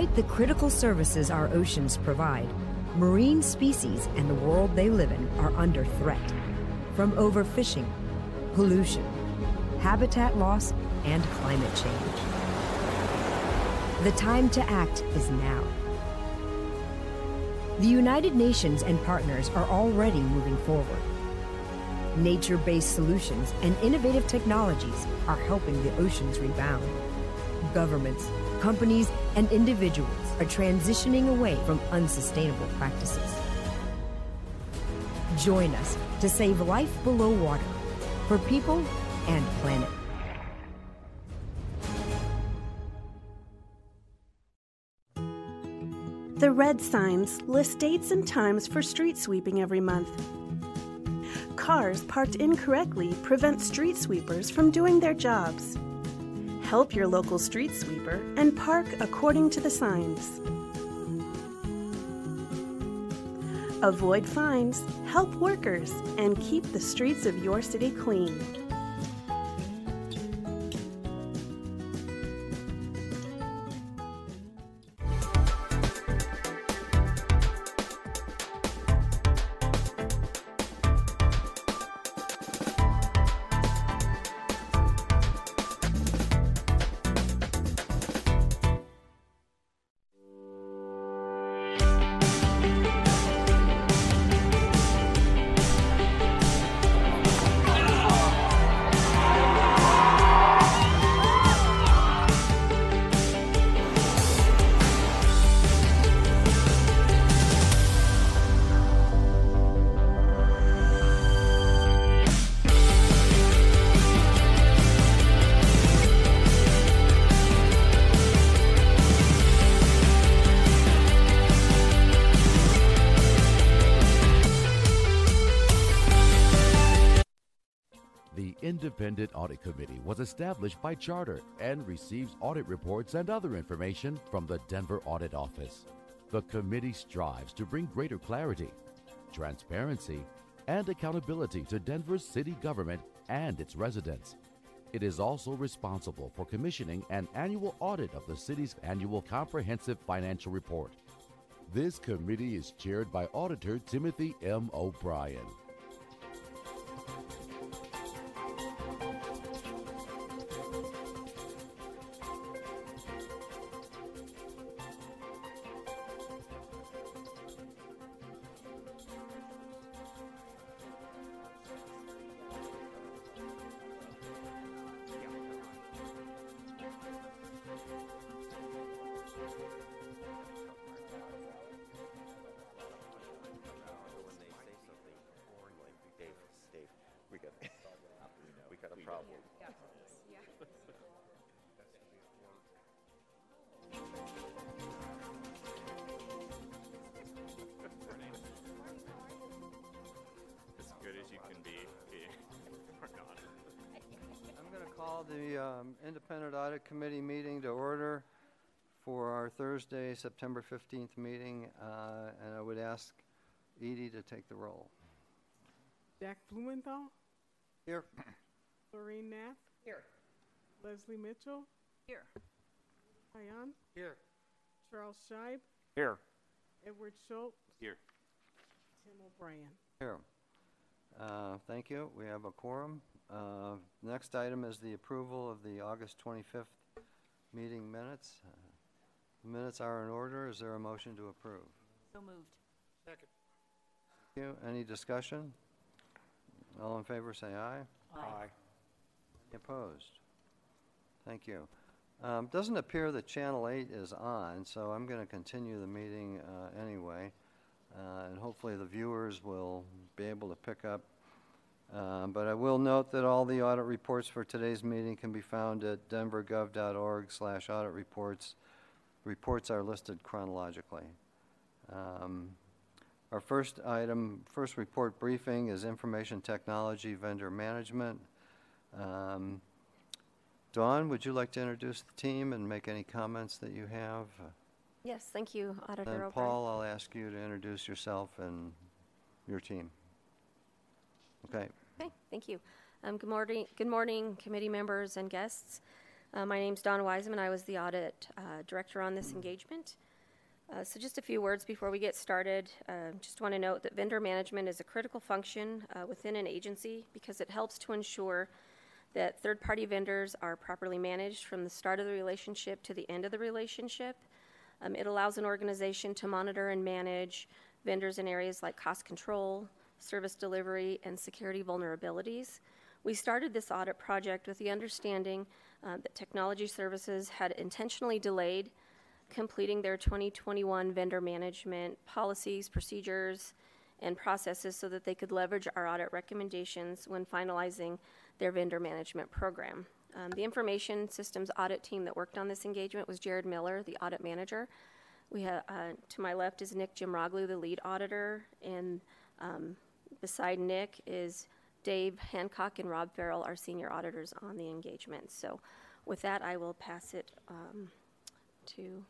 Despite the critical services our oceans provide, marine species and the world they live in are under threat from overfishing, pollution, habitat loss, and climate change. The time to act is now. The United Nations and partners are already moving forward. Nature based solutions and innovative technologies are helping the oceans rebound. Governments, companies, and individuals are transitioning away from unsustainable practices. Join us to save life below water for people and planet. The red signs list dates and times for street sweeping every month. Cars parked incorrectly prevent street sweepers from doing their jobs. Help your local street sweeper and park according to the signs. Avoid fines, help workers, and keep the streets of your city clean. Audit Committee was established by charter and receives audit reports and other information from the Denver Audit Office. The committee strives to bring greater clarity, transparency, and accountability to Denver's city government and its residents. It is also responsible for commissioning an annual audit of the city's annual comprehensive financial report. This committee is chaired by Auditor Timothy M. O'Brien. The um, Independent Audit Committee meeting to order for our Thursday, September 15th meeting, uh, and I would ask Edie to take the roll. Jack Blumenthal, Here. Lorraine Nath. Here. Leslie Mitchell. Here. Diane. Here. Charles Scheib. Here. Edward Schultz. Here. Tim O'Brien. Here. Uh, Thank you. We have a quorum. Uh, Next item is the approval of the August 25th meeting minutes. Uh, The Minutes are in order. Is there a motion to approve? So moved. Thank you. Any discussion? All in favor, say aye. Aye. Any Opposed? Thank you. Um, Doesn't appear that Channel 8 is on, so I'm going to continue the meeting uh, anyway. Uh, And hopefully the viewers will be able to pick up. Uh, But I will note that all the audit reports for today's meeting can be found at denvergov.org/audit reports. Reports are listed chronologically. Um, Our first item, first report briefing is information technology vendor management. Um, Dawn, would you like to introduce the team and make any comments that you have? Yes, thank you, Auditor And O'Brien. Paul, I'll ask you to introduce yourself and your team. Okay, Okay, thank you. Um, Good morning, good morning, committee members and guests. Uh, my name's Dawn Wiseman. I was the audit uh, director on this engagement. Uh, so, just a few words before we get started. Uh, just want to note that vendor management is a critical function uh, within an agency because it helps to ensure that third party vendors are properly managed from the start of the relationship to the end of the relationship. Um, it allows an organization to monitor and manage vendors in areas like cost control, service delivery, and security vulnerabilities. We started this audit project with the understanding uh, that technology services had intentionally delayed completing their 2021 vendor management policies, procedures, and processes so that they could leverage our audit recommendations when finalizing their vendor management program. Um, the information systems audit team that worked on this engagement was Jared Miller, the audit manager. We have uh, to my left is Nick Jimroglu, the lead auditor, and um, beside Nick is Dave Hancock and Rob Farrell, our senior auditors on the engagement. So, with that, I will pass it um, to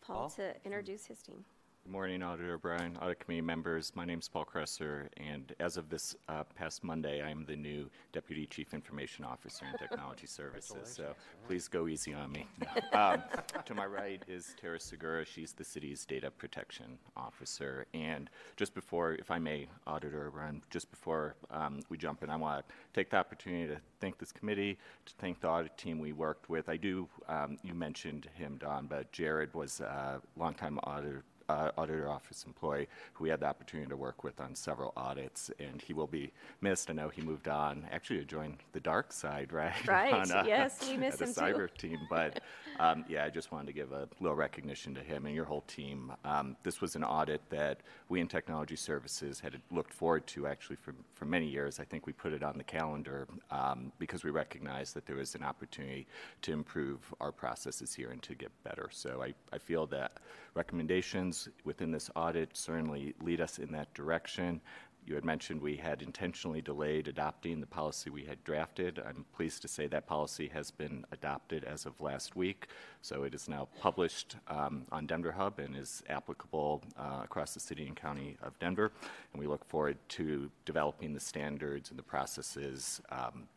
Paul Paul? to introduce his team. Good morning, Auditor Brian, Audit Committee members. My name is Paul Kresser, and as of this uh, past Monday, I am the new Deputy Chief Information Officer in Technology Services. So please go easy on me. um, to my right is Tara Segura. She's the city's Data Protection Officer. And just before, if I may, Auditor O'Brien, just before um, we jump in, I want to take the opportunity to thank this committee, to thank the audit team we worked with. I do, um, you mentioned him, Dawn, but Jared was a longtime auditor uh, auditor office employee who we had the opportunity to work with on several audits, and he will be missed. I know he moved on actually to join the dark side, right? Right, on, uh, yes, we miss at the him too. cyber team. But um, yeah, I just wanted to give a little recognition to him and your whole team. Um, this was an audit that we in Technology Services had looked forward to actually for, for many years. I think we put it on the calendar um, because we recognized that there was an opportunity to improve our processes here and to get better. So I, I feel that recommendations within this audit certainly lead us in that direction. You had mentioned we had intentionally delayed adopting the policy we had drafted. I'm pleased to say that policy has been adopted as of last week, so it is now published um, on Denver Hub and is applicable uh, across the city and county of Denver. And we look forward to developing the standards and the processes um,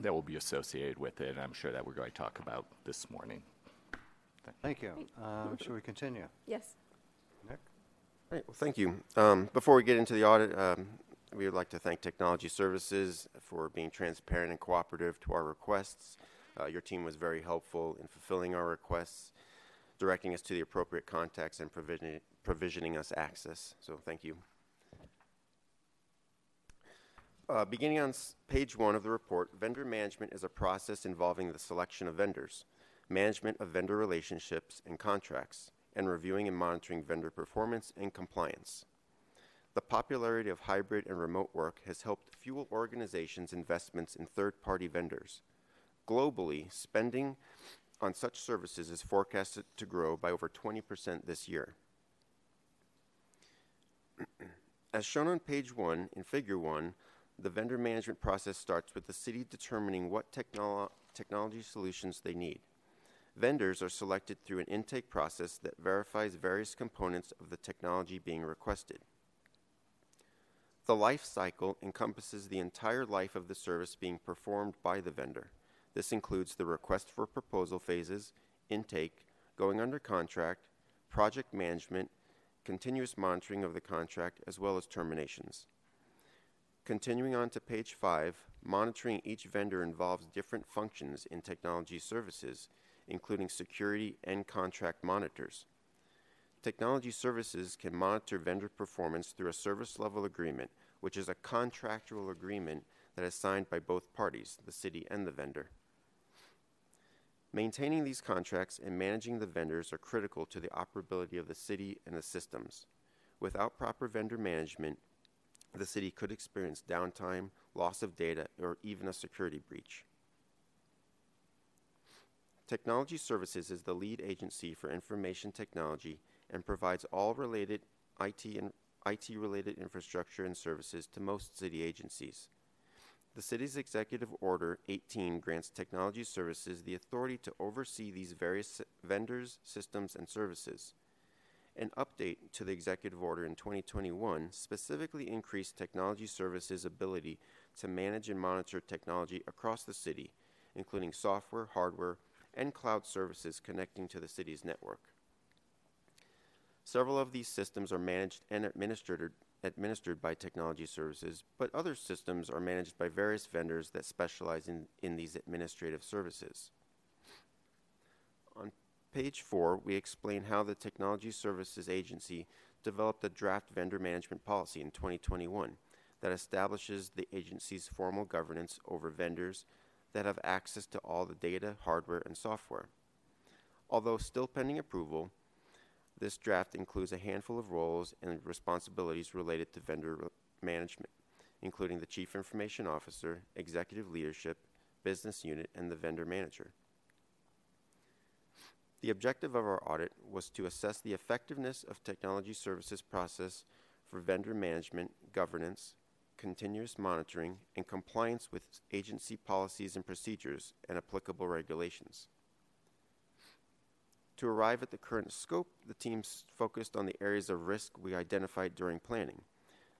that will be associated with it. And I'm sure that we're going to talk about this morning. Thank you. Um, Should we continue? Yes. Nick? Right, well, thank you. Um, before we get into the audit, um, we would like to thank Technology Services for being transparent and cooperative to our requests. Uh, your team was very helpful in fulfilling our requests, directing us to the appropriate contacts and provisioning, provisioning us access. So, thank you. Uh, beginning on page one of the report, vendor management is a process involving the selection of vendors, management of vendor relationships and contracts, and reviewing and monitoring vendor performance and compliance. The popularity of hybrid and remote work has helped fuel organizations' investments in third party vendors. Globally, spending on such services is forecasted to grow by over 20% this year. As shown on page one, in figure one, the vendor management process starts with the city determining what technolo- technology solutions they need. Vendors are selected through an intake process that verifies various components of the technology being requested. The life cycle encompasses the entire life of the service being performed by the vendor. This includes the request for proposal phases, intake, going under contract, project management, continuous monitoring of the contract, as well as terminations. Continuing on to page 5, monitoring each vendor involves different functions in technology services, including security and contract monitors. Technology services can monitor vendor performance through a service level agreement, which is a contractual agreement that is signed by both parties, the city and the vendor. Maintaining these contracts and managing the vendors are critical to the operability of the city and the systems. Without proper vendor management, the city could experience downtime, loss of data, or even a security breach. Technology Services is the lead agency for information technology and provides all related IT and IT related infrastructure and services to most city agencies. The city's Executive Order 18 grants Technology Services the authority to oversee these various vendors, systems, and services. An update to the executive order in 2021 specifically increased technology services' ability to manage and monitor technology across the city including software, hardware, and cloud services connecting to the city's network. Several of these systems are managed and administered, administered by technology services, but other systems are managed by various vendors that specialize in, in these administrative services. On page four, we explain how the Technology Services Agency developed a draft vendor management policy in 2021 that establishes the agency's formal governance over vendors that have access to all the data, hardware, and software. Although still pending approval, this draft includes a handful of roles and responsibilities related to vendor management, including the Chief Information Officer, Executive Leadership, Business Unit, and the Vendor Manager. The objective of our audit was to assess the effectiveness of technology services process for vendor management, governance, continuous monitoring, and compliance with agency policies and procedures and applicable regulations. To arrive at the current scope, the team focused on the areas of risk we identified during planning.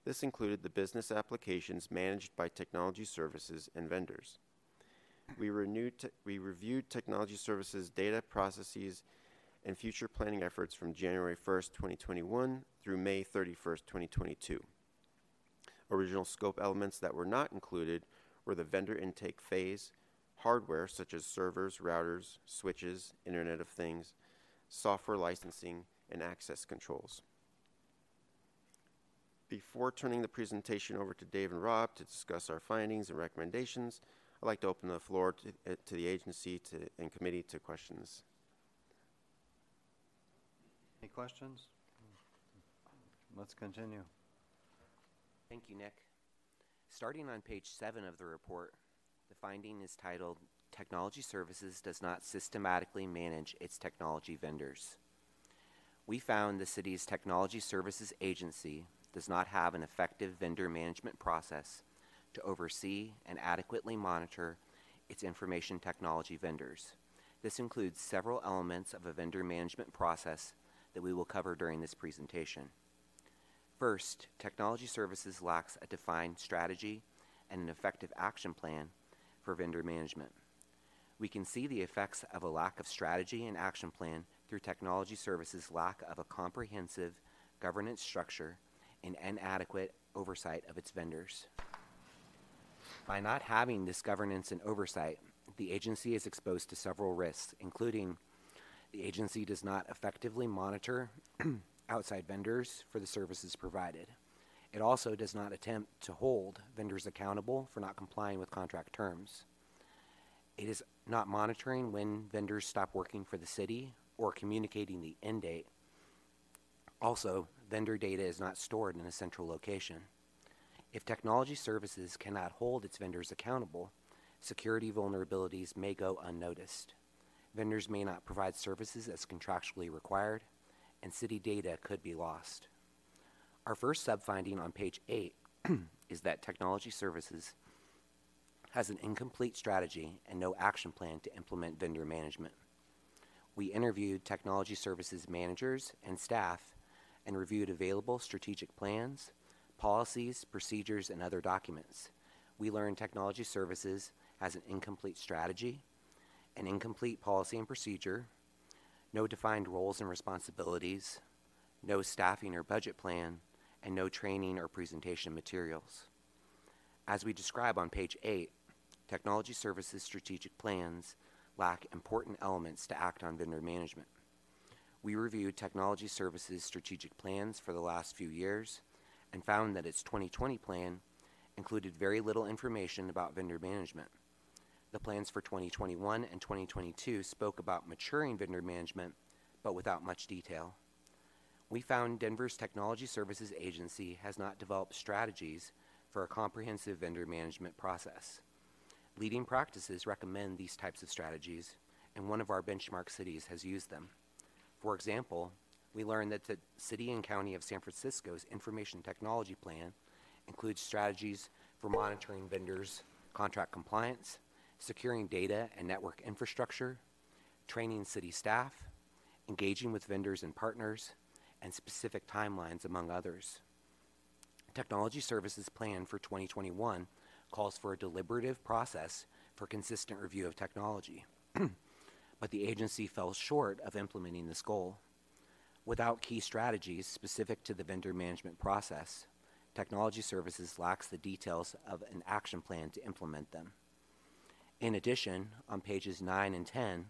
This included the business applications managed by technology services and vendors. We, we reviewed technology services data processes and future planning efforts from January 1st, 2021 through May 31st, 2022. Original scope elements that were not included were the vendor intake phase, hardware such as servers, routers, switches, Internet of Things, software licensing, and access controls. Before turning the presentation over to Dave and Rob to discuss our findings and recommendations, I'd like to open the floor to, uh, to the agency to, and committee to questions. Any questions? Let's continue. Thank you, Nick. Starting on page seven of the report, the finding is titled Technology Services Does Not Systematically Manage Its Technology Vendors. We found the city's Technology Services Agency does not have an effective vendor management process to oversee and adequately monitor its information technology vendors. This includes several elements of a vendor management process that we will cover during this presentation. First, technology services lacks a defined strategy and an effective action plan for vendor management. We can see the effects of a lack of strategy and action plan through technology services' lack of a comprehensive governance structure and inadequate oversight of its vendors. By not having this governance and oversight, the agency is exposed to several risks, including the agency does not effectively monitor outside vendors for the services provided. It also does not attempt to hold vendors accountable for not complying with contract terms. It is not monitoring when vendors stop working for the city or communicating the end date. Also, vendor data is not stored in a central location. If technology services cannot hold its vendors accountable, security vulnerabilities may go unnoticed. Vendors may not provide services as contractually required, and city data could be lost. Our first sub-finding on page 8 is that technology services has an incomplete strategy and no action plan to implement vendor management. We interviewed technology services managers and staff and reviewed available strategic plans, policies, procedures, and other documents. We learned technology services has an incomplete strategy, an incomplete policy and procedure, no defined roles and responsibilities, no staffing or budget plan, and no training or presentation materials. As we describe on page 8, technology services strategic plans lack important elements to act on vendor management. We reviewed technology services strategic plans for the last few years and found that its 2020 plan included very little information about vendor management. The plans for 2021 and 2022 spoke about maturing vendor management, but without much detail. We found Denver's Technology Services Agency has not developed strategies for a comprehensive vendor management process. Leading practices recommend these types of strategies, and one of our benchmark cities has used them. For example, we learned that the City and County of San Francisco's Information Technology Plan includes strategies for monitoring vendors' contract compliance, securing data and network infrastructure, training city staff, engaging with vendors and partners, and specific timelines, among others. Technology Services Plan for 2021 calls for a deliberative process for consistent review of technology. but the agency fell short of implementing this goal. Without key strategies specific to the vendor management process, Technology Services lacks the details of an action plan to implement them. In addition, on pages 9 and 10,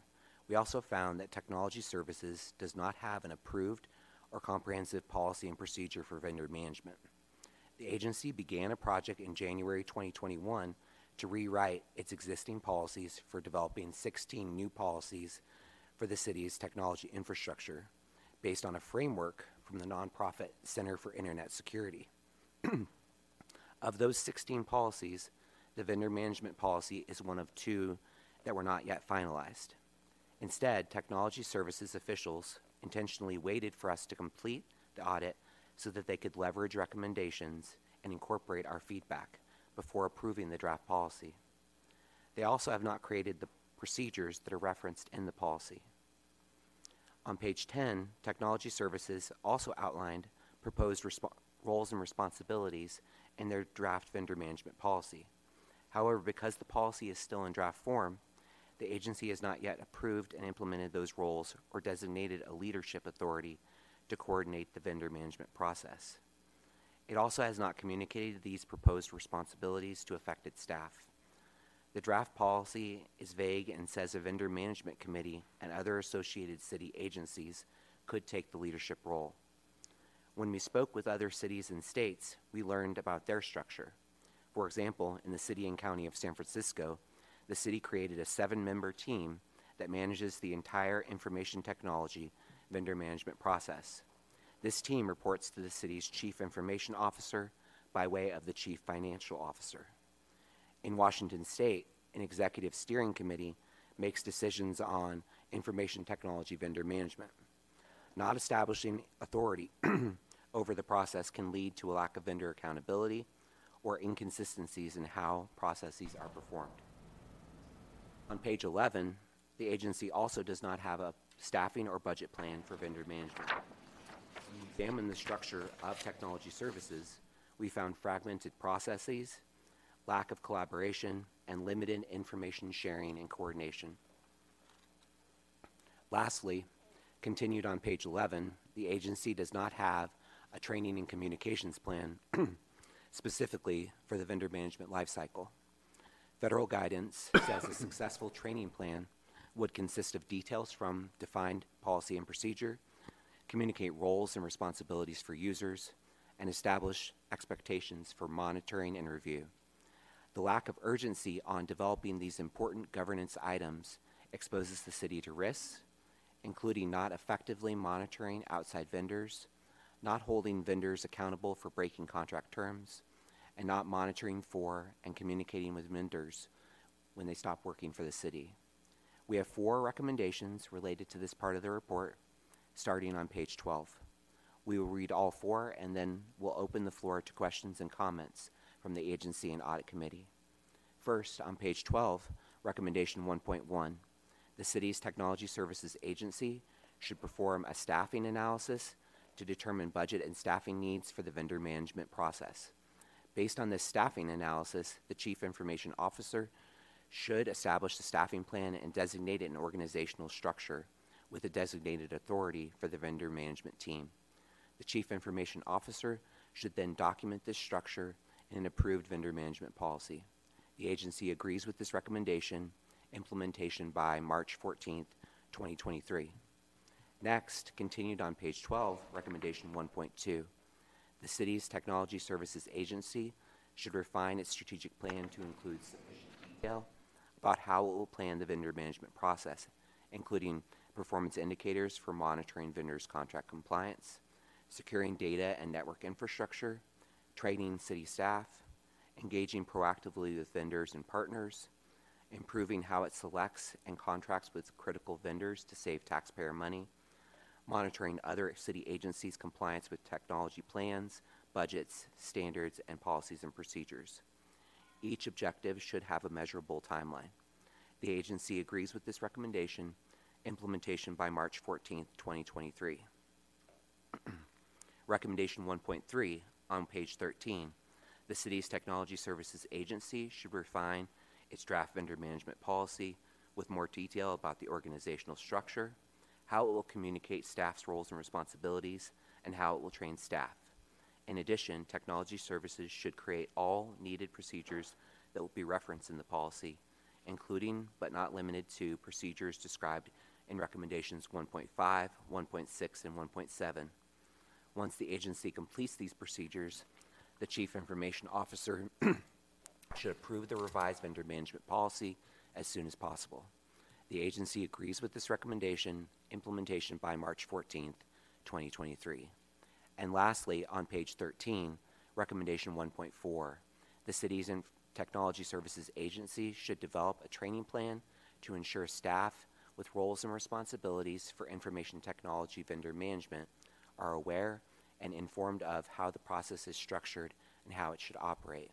we also found that Technology Services does not have an approved or comprehensive policy and procedure for vendor management. The agency began a project in January 2021 to rewrite its existing policies for developing 16 new policies for the city's technology infrastructure based on a framework from the nonprofit Center for Internet Security. of those 16 policies, the vendor management policy is one of two that were not yet finalized. Instead, technology services officials intentionally waited for us to complete the audit so that they could leverage recommendations and incorporate our feedback before approving the draft policy. They also have not created the procedures that are referenced in the policy. On page 10, Technology Services also outlined proposed roles and responsibilities in their draft vendor management policy. However, because the policy is still in draft form, the agency has not yet approved and implemented those roles or designated a leadership authority to coordinate the vendor management process. It also has not communicated these proposed responsibilities to affected staff. The draft policy is vague and says a vendor management committee and other associated city agencies could take the leadership role. When we spoke with other cities and states, we learned about their structure. For example, in the city and county of San Francisco, the city created a seven member team that manages the entire information technology vendor management process. This team reports to the city's chief information officer by way of the chief financial officer. In Washington state, an executive steering committee makes decisions on information technology vendor management. Not establishing authority over the process can lead to a lack of vendor accountability or inconsistencies in how processes are performed. On page 11, the agency also does not have a staffing or budget plan for vendor management. When we examine the structure of technology services, we found fragmented processes, lack of collaboration, and limited information sharing and coordination. Lastly, continued on page 11, the agency does not have a training and communications plan specifically for the vendor management lifecycle. Federal guidance says a successful training plan would consist of details from defined policy and procedure, communicate roles and responsibilities for users, and establish expectations for monitoring and review. The lack of urgency on developing these important governance items exposes the city to risks, including not effectively monitoring outside vendors, not holding vendors accountable for breaking contract terms, and not monitoring for and communicating with vendors when they stop working for the city. We have four recommendations related to this part of the report, starting on page 12. We will read all four and then we'll open the floor to questions and comments from the agency and audit committee. First, on page 12, recommendation 1.1, the city's technology services agency should perform a staffing analysis to determine budget and staffing needs for the vendor management process. Based on this staffing analysis, the Chief Information Officer should establish the staffing plan and designate an organizational structure with a designated authority for the vendor management team. The Chief Information Officer should then document this structure in an approved vendor management policy. The agency agrees with this recommendation, implementation by March 14th, 2023. Next, continued on page 12, recommendation 1.2. The city's technology services agency should refine its strategic plan to include sufficient detail about how it will plan the vendor management process, including performance indicators for monitoring vendors' contract compliance, securing data and network infrastructure, training city staff, engaging proactively with vendors and partners, improving how it selects and contracts with critical vendors to save taxpayer money, monitoring other city agencies' compliance with technology plans, budgets, standards, and policies and procedures. Each objective should have a measurable timeline. The agency agrees with this recommendation, implementation by March 14, 2023. recommendation 1.3 on page 13. The city's technology services agency should refine its draft vendor management policy with more detail about the organizational structure, how it will communicate staff's roles and responsibilities, and how it will train staff. In addition, technology services should create all needed procedures that will be referenced in the policy, including but not limited to procedures described in recommendations 1.5, 1.6, and 1.7. Once the agency completes these procedures, the Chief Information Officer should approve the revised vendor management policy as soon as possible. The agency agrees with this recommendation, implementation by March 14th, 2023. And lastly, on page 13, recommendation 1.4, the city's Inf- technology services agency should develop a training plan to ensure staff with roles and responsibilities for information technology vendor management are aware and informed of how the process is structured and how it should operate.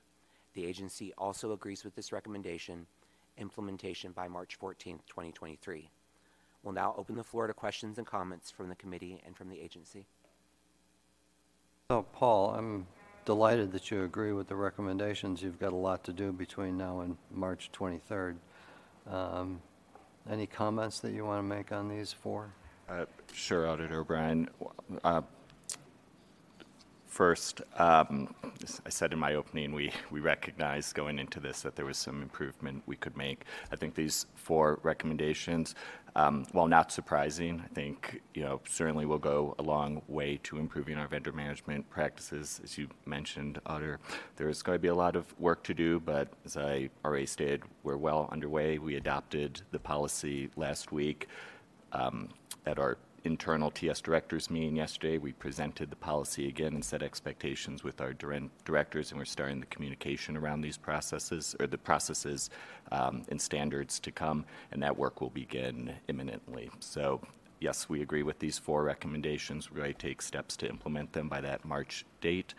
The agency also agrees with this recommendation, implementation by March 14th, 2023. We'll now open the floor to questions and comments from the committee and from the agency. So, Paul, I'm delighted that you agree with the recommendations. You've got a lot to do between now and March 23rd. Um, Any comments that you want to make on these four? Uh, Sure, Auditor O'Brien. Uh, First, um, as I said in my opening, we, we recognized going into this that there was some improvement we could make. I think these four recommendations, um, while not surprising, I think, you know, certainly will go a long way to improving our vendor management practices. As you mentioned, Auditor, there's going to be a lot of work to do, but as I already stated, we're well underway. We adopted the policy last week um, at our internal TS directors meeting yesterday. We presented the policy again and set expectations with our directors, and we're starting the communication around these processes or the processes um, and standards to come, and that work will begin imminently. So, yes, we agree with these four recommendations. We're going to take steps to implement them by that March date.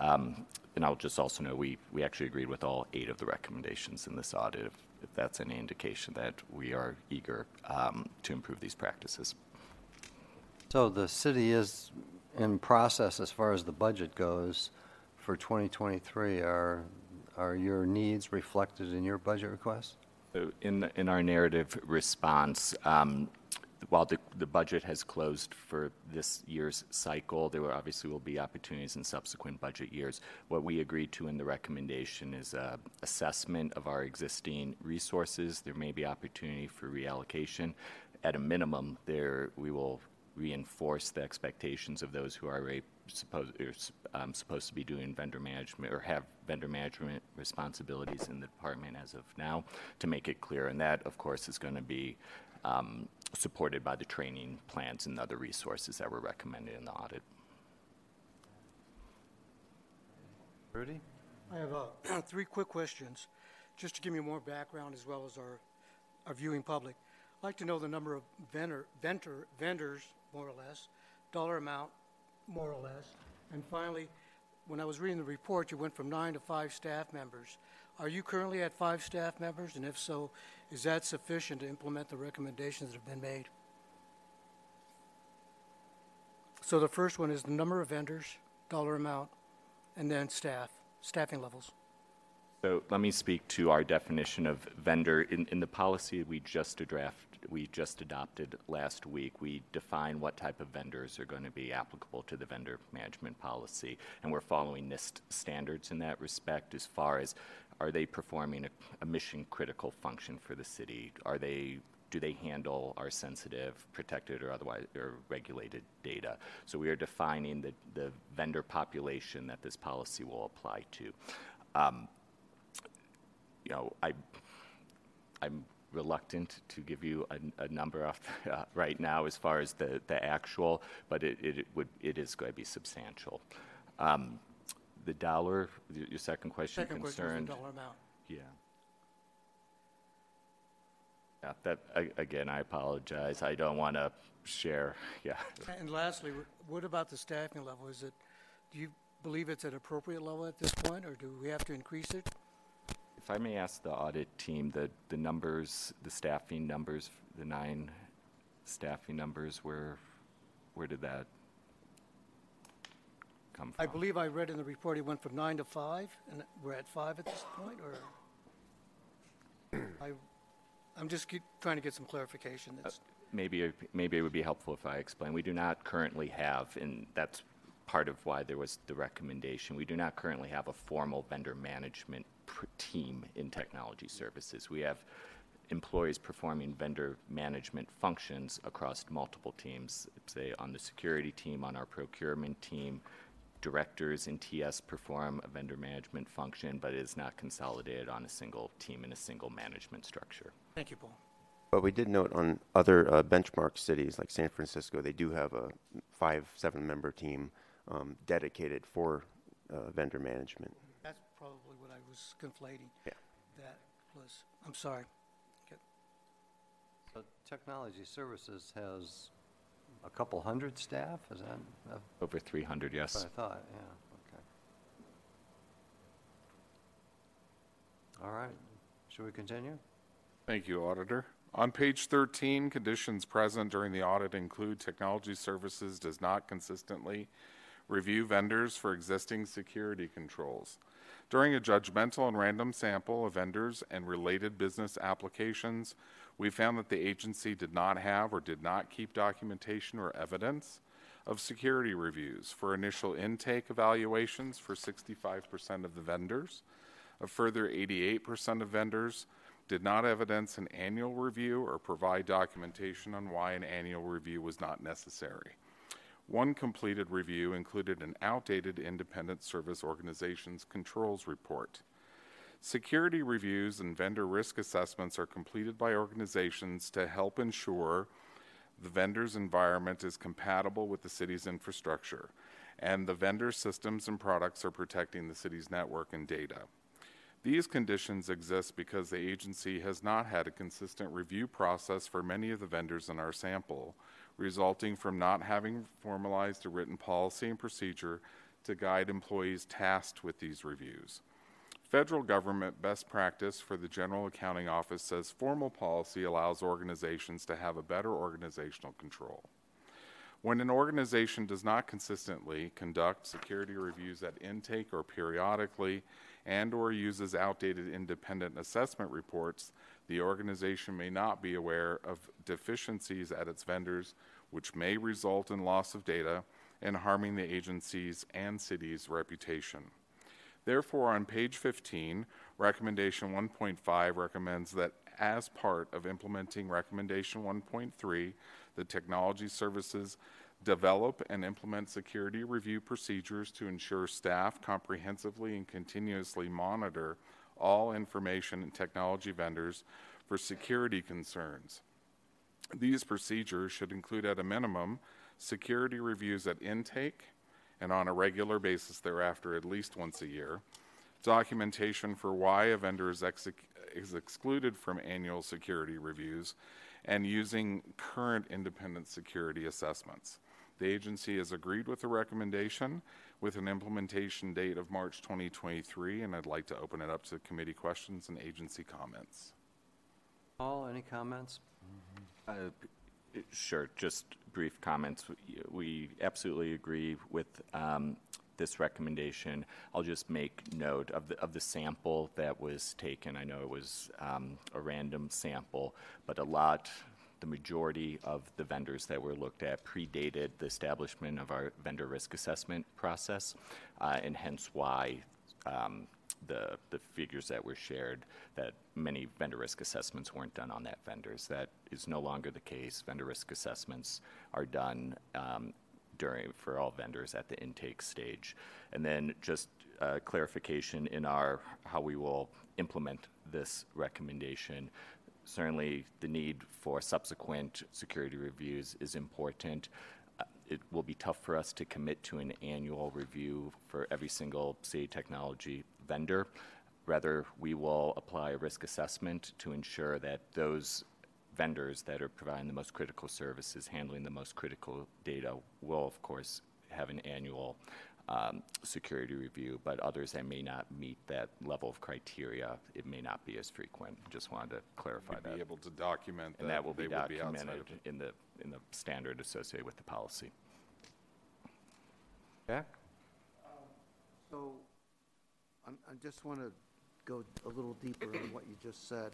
Um, and I'll just also know we, we actually agreed with all eight of the recommendations in this audit, if, if that's any indication that we are eager um, to improve these practices. So the city is in process as far as the budget goes for 2023. Are, are your needs reflected in your budget request? In, in our narrative response, um, while the, the budget has closed for this year's cycle, there will obviously will be opportunities in subsequent budget years. What we agreed to in the recommendation is a assessment of our existing resources. There may be opportunity for reallocation. At a minimum, there, we will reinforce the expectations of those who are already supposed, or, um, supposed to be doing vendor management or have vendor management responsibilities in the department as of now to make it clear. And that, of course, is going to be um, supported by the training plans and other resources that were recommended in the audit. Rudy? I have uh, three quick questions, just to give me more background as well as our, our viewing public. I'd like to know the number of vendor, vendor, vendors, more or less, dollar amount, more or less. And finally, when I was reading the report, you went from nine to five staff members. Are you currently at five staff members? And if so, is that sufficient to implement the recommendations that have been made? So the first one is the number of vendors, dollar amount, and then staff, staffing levels. So let me speak to our definition of vendor. In, in the policy we just draft, we just adopted last week, we define what type of vendors are going to be applicable to the vendor management policy. And we're following NIST standards in that respect as far as are they performing a, a mission critical function for the city? Are they do they handle our sensitive, protected, or otherwise or regulated data? So we are defining the, the vendor population that this policy will apply to. Um, you know, I, I'm reluctant to give you a, a number off uh, right now as far as the, the actual, but it, it would it is going to be substantial. Um, the dollar, your second question Second question concerned. the dollar amount. Yeah. Yeah, that, again, I apologize. I don't want to share, yeah. And lastly, what about the staffing level? Is it, do you believe it's at appropriate level at this point, or do we have to increase it? If I may ask the audit team, the, the numbers, the staffing numbers, the nine staffing numbers, where, where did that come from? I believe I read in the report it went from nine to five, and we're at five at this point, or? I, I'm just keep trying to get some clarification. That's, uh, Maybe, it- maybe it would be helpful if I explain. We do not currently have, and that's part of why there was the recommendation, we do not currently have a formal vendor management team in technology services. We have employees performing vendor management functions across multiple teams, say on the security team, on our procurement team. Directors in TS perform a vendor management function, but it is not consolidated on a single team in a single management structure. thank you, Paul. But we did note on other uh, benchmark cities like San Francisco, they do have a five, seven member team um, dedicated for uh, vendor management. That's probably what I was conflating. Yeah. That was, I'm sorry. So Technology Services has a couple hundred staff, is that? Over 300, yes. what I thought, yeah, okay. All right, should we continue? Thank you, Auditor. On page 13, conditions present during the audit include technology services does not consistently review vendors for existing security controls. During a judgmental and random sample of vendors and related business applications, we found that the agency did not have or did not keep documentation or evidence of security reviews for initial intake evaluations for 65% of the vendors. A further 88% of vendors did not evidence an annual review or provide documentation on why an annual review was not necessary. One completed review included an outdated independent service organization's controls report. Security reviews and vendor risk assessments are completed by organizations to help ensure the vendor's environment is compatible with the city's infrastructure, and the vendor's systems and products are protecting the city's network and data. These conditions exist because the agency has not had a consistent review process for many of the vendors in our sample, resulting from not having formalized a written policy and procedure to guide employees tasked with these reviews. Federal government best practice for the General Accounting Office says formal policy allows organizations to have a better organizational control. When an organization does not consistently conduct security reviews at intake or periodically and or uses outdated independent assessment reports, the organization may not be aware of deficiencies at its vendors which may result in loss of data and harming the agency's and city's reputation. Therefore, on page 15, recommendation 1.5 recommends that as part of implementing recommendation 1.3, the technology services develop and implement security review procedures to ensure staff comprehensively and continuously monitor all information and technology vendors for security concerns. These procedures should include, at a minimum, security reviews at intake and on a regular basis thereafter, at least once a year, documentation for why a vendor is, exec- is excluded from annual security reviews, and using current independent security assessments. The agency has agreed with the recommendation with an implementation date of March 2023, and I'd like to open it up to committee questions and agency comments. Paul, any comments? Mm-hmm. Uh, Sure, just brief comments. We- absolutely agree with um, this recommendation. I'll just make note of the, of the sample that was taken. I know it was um, a random sample, but a lot, the majority of the vendors that were looked at predated the establishment of our vendor risk assessment process, uh, and hence why um, the, the figures that were shared that many vendor risk assessments weren't done on that vendors. That is no longer the case. Vendor risk assessments are done um, during for all vendors at the intake stage. And then just uh, clarification in our how we will implement this recommendation. Certainly, the need for subsequent security reviews is important. Uh, It will be tough for us to commit to an annual review for every single city technology vendor. Rather, we will apply a risk assessment to ensure that those vendors that are providing the most critical services, handling the most critical data, will, of course, have an annual um, security review, but others that may not meet that level of criteria, it may not be as frequent. Just wanted to clarify We'd that. be able to document And that that will be would be documented in the, in the standard associated with the policy. Jack? I'm, I just want to go a little deeper on what you just said.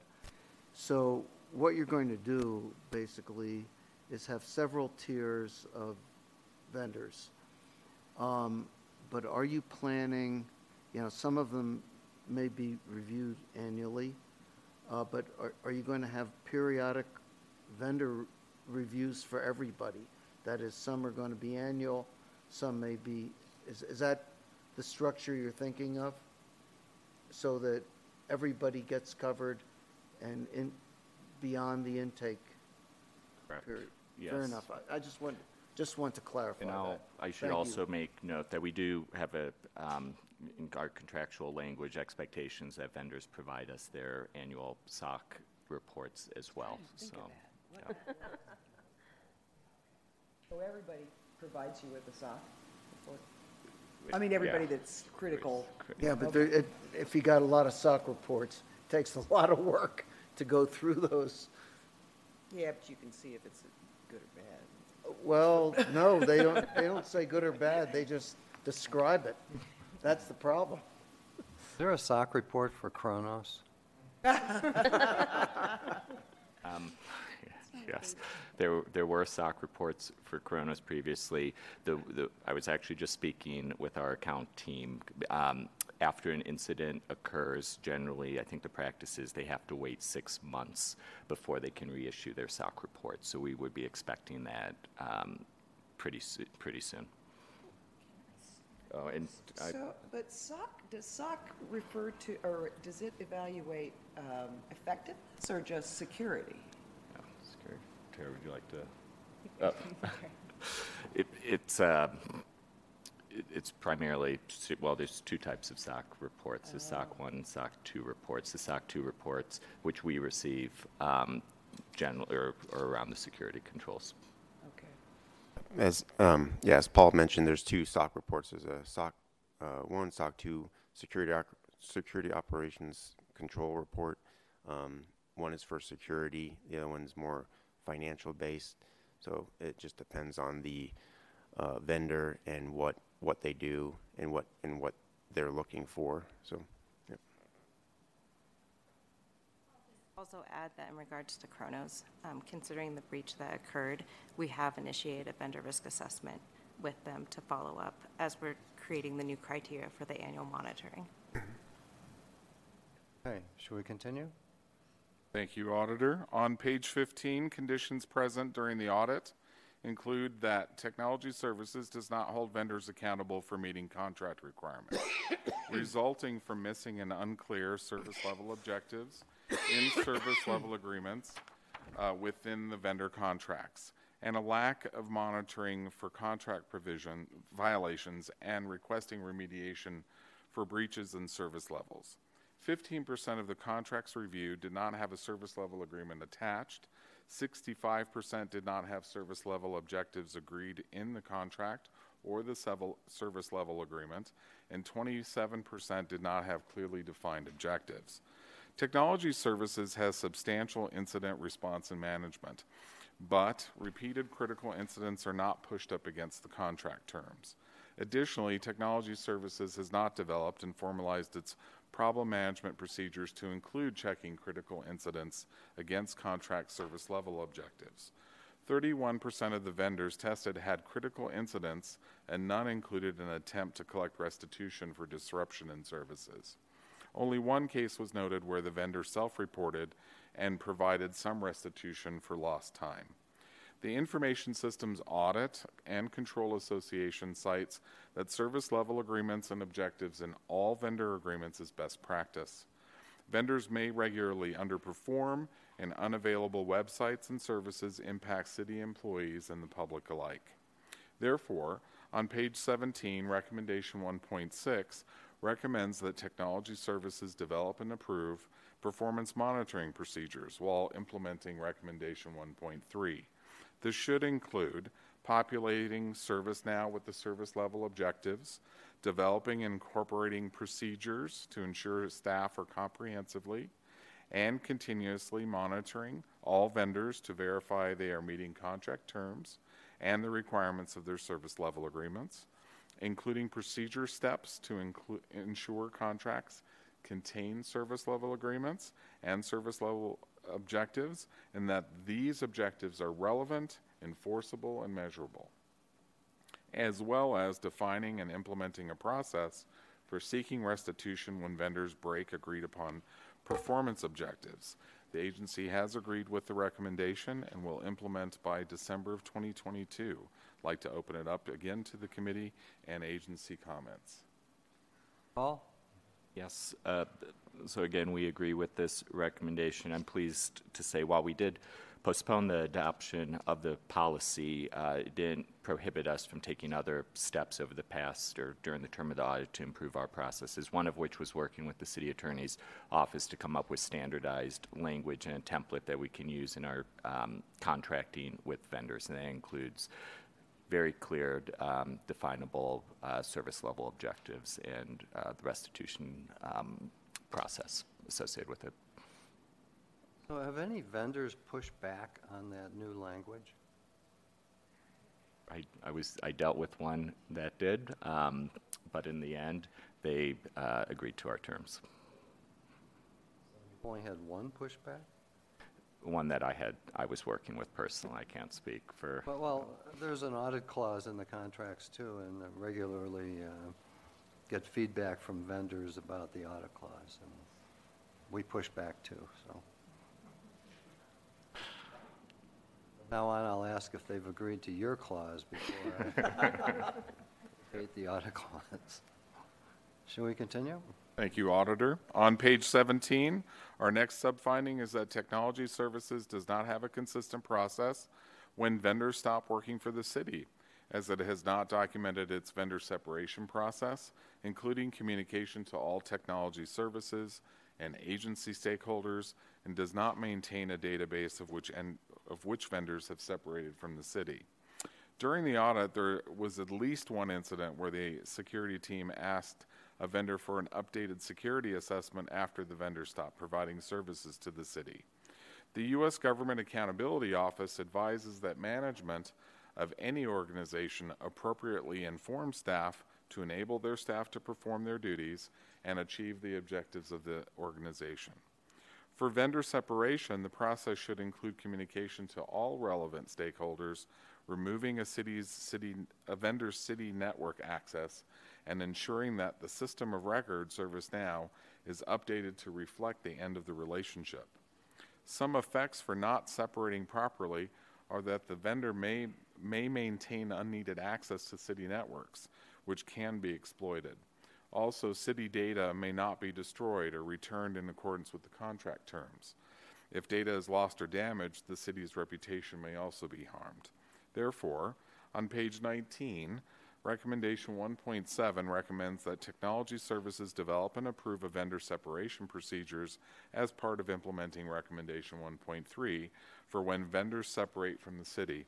So what you're going to do, basically, is have several tiers of vendors. Um, But are you planning, you know, some of them may be reviewed annually, uh, but are, are you going to have periodic vendor reviews for everybody? That is, some are going to be annual, some may be, is, is that the structure you're thinking of? So that everybody gets covered and in, beyond the intake Correct. period? Fair Yes. enough. I, I just want, just want to clarify And that. I'll, I should Thank you. also make note that we do have a, um, in our contractual language expectations that vendors provide us their annual SOC reports as well, so. yeah. So everybody provides you with a SOC report? I mean, everybody Yeah. that's critical. Yeah, but there, it, if you got a lot of SOC reports, it takes a lot of work to go through those. Yeah, but you can see if it's good or bad. Well, no, they don't, they don't say good or bad, they just describe it. That's the problem. Is there a SOC report for Kronos? Um, Yes, there, there were SOC reports for Kronos previously. The, the, I was actually just speaking with our account team. Um, after an incident occurs, generally, I think the practice is they have to wait six months before they can reissue their SOC report. So we would be expecting that um, pretty, pretty soon. Oh, and I, So, but SOC, does SOC refer to, or does it evaluate um, effectiveness or just security? Scary. Tara, would you like to? Oh. It, it's, uh, it- it's primarily, well, there's two types of SOC reports, the SOC 1 and SOC 2 reports. The SOC 2 reports, which we receive um, generally, or or around the security controls. Okay. As, um, yeah, as Paul mentioned, there's two SOC reports. There's a SOC, uh, one SOC two security, oc- security operations control report. Um, one is for security, the other one's more financial based. So it just depends on the, uh, vendor and what, what they do and what, and what they're looking for. So, yep. Also add that in regards to Kronos, um, considering the breach that occurred, we have initiated a vendor risk assessment with them to follow up as we're creating the new criteria for the annual monitoring. Okay, should we continue? Thank you, Auditor. On page 15, conditions present during the audit include that technology services does not hold vendors accountable for meeting contract requirements, resulting from missing and unclear service level objectives in service level agreements uh, within the vendor contracts, and a lack of monitoring for contract provision violations and requesting remediation for breaches in service levels. 15% of the contracts reviewed did not have a service level agreement attached. 65% did not have service level objectives agreed in the contract or the service level agreement, and 27% did not have clearly defined objectives. Technology Services has substantial incident response and management, but repeated critical incidents are not pushed up against the contract terms. Additionally, Technology Services has not developed and formalized its problem management procedures to include checking critical incidents against contract service level objectives. 31% of the vendors tested had critical incidents, and none included an attempt to collect restitution for disruption in services. Only one case was noted where the vendor self reported and provided some restitution for lost time. The Information Systems Audit and Control Association cites that service level agreements and objectives in all vendor agreements is best practice. Vendors may regularly underperform, and unavailable websites and services impact city employees and the public alike. Therefore, on page 17, recommendation 1.6 recommends that technology services develop and approve performance monitoring procedures while implementing recommendation 1.3. This should include populating ServiceNow with the service level objectives, developing and incorporating procedures to ensure staff are comprehensively and continuously monitoring all vendors to verify they are meeting contract terms and the requirements of their service level agreements, including procedure steps to inclu- ensure contracts contain service level agreements and service level objectives, and that these objectives are relevant, enforceable, and measurable, as well as defining and implementing a process for seeking restitution when vendors break agreed upon performance objectives. The agency has agreed with the recommendation and will implement by December of 2022. I'd like to open it up again to the committee and agency comments. Paul? Yes. Uh, so again, we agree with this recommendation. I'm pleased to say while we did postpone the adoption of the policy, uh, it didn't prohibit us from taking other steps over the past or during the term of the audit to improve our processes, one of which was working with the city attorney's office to come up with standardized language and a template that we can use in our um, contracting with vendors. And that includes very clear, um, definable uh, service level objectives and uh, the restitution um, process associated with it. So have any vendors pushed back on that new language? I, I was I dealt with one that did, um, but in the end, they uh, agreed to our terms. Only had one pushback? One that I had I was working with personally. I can't speak for. Well, well, there's an audit clause in the contracts too, and regularly uh, get feedback from vendors about the audit clause, and we push back too. So. Now on, I'll ask if they've agreed to your clause before I hate the audit clause. Shall we continue? Thank you, Auditor. On page 17, our next sub-finding is that technology services does not have a consistent process when vendors stop working for the city, as it has not documented its vendor separation process, including communication to all technology services and agency stakeholders, and does not maintain a database of which en- of which vendors have separated from the city. During the audit, there was at least one incident where the security team asked a vendor for an updated security assessment after the vendor stopped providing services to the city. The U.S. Government Accountability Office advises that management of any organization appropriately inform staff to enable their staff to perform their duties and achieve the objectives of the organization. For vendor separation, the process should include communication to all relevant stakeholders, removing a city's city a vendor's city network access, and ensuring that the system of record ServiceNow is updated to reflect the end of the relationship. Some effects for not separating properly are that the vendor may may maintain unneeded access to city networks, which can be exploited. Also, city data may not be destroyed or returned in accordance with the contract terms. If data is lost or damaged, the city's reputation may also be harmed. Therefore, on page 19, recommendation 1.7 recommends that technology services develop and approve a vendor separation procedures as part of implementing recommendation 1.3 for when vendors separate from the city,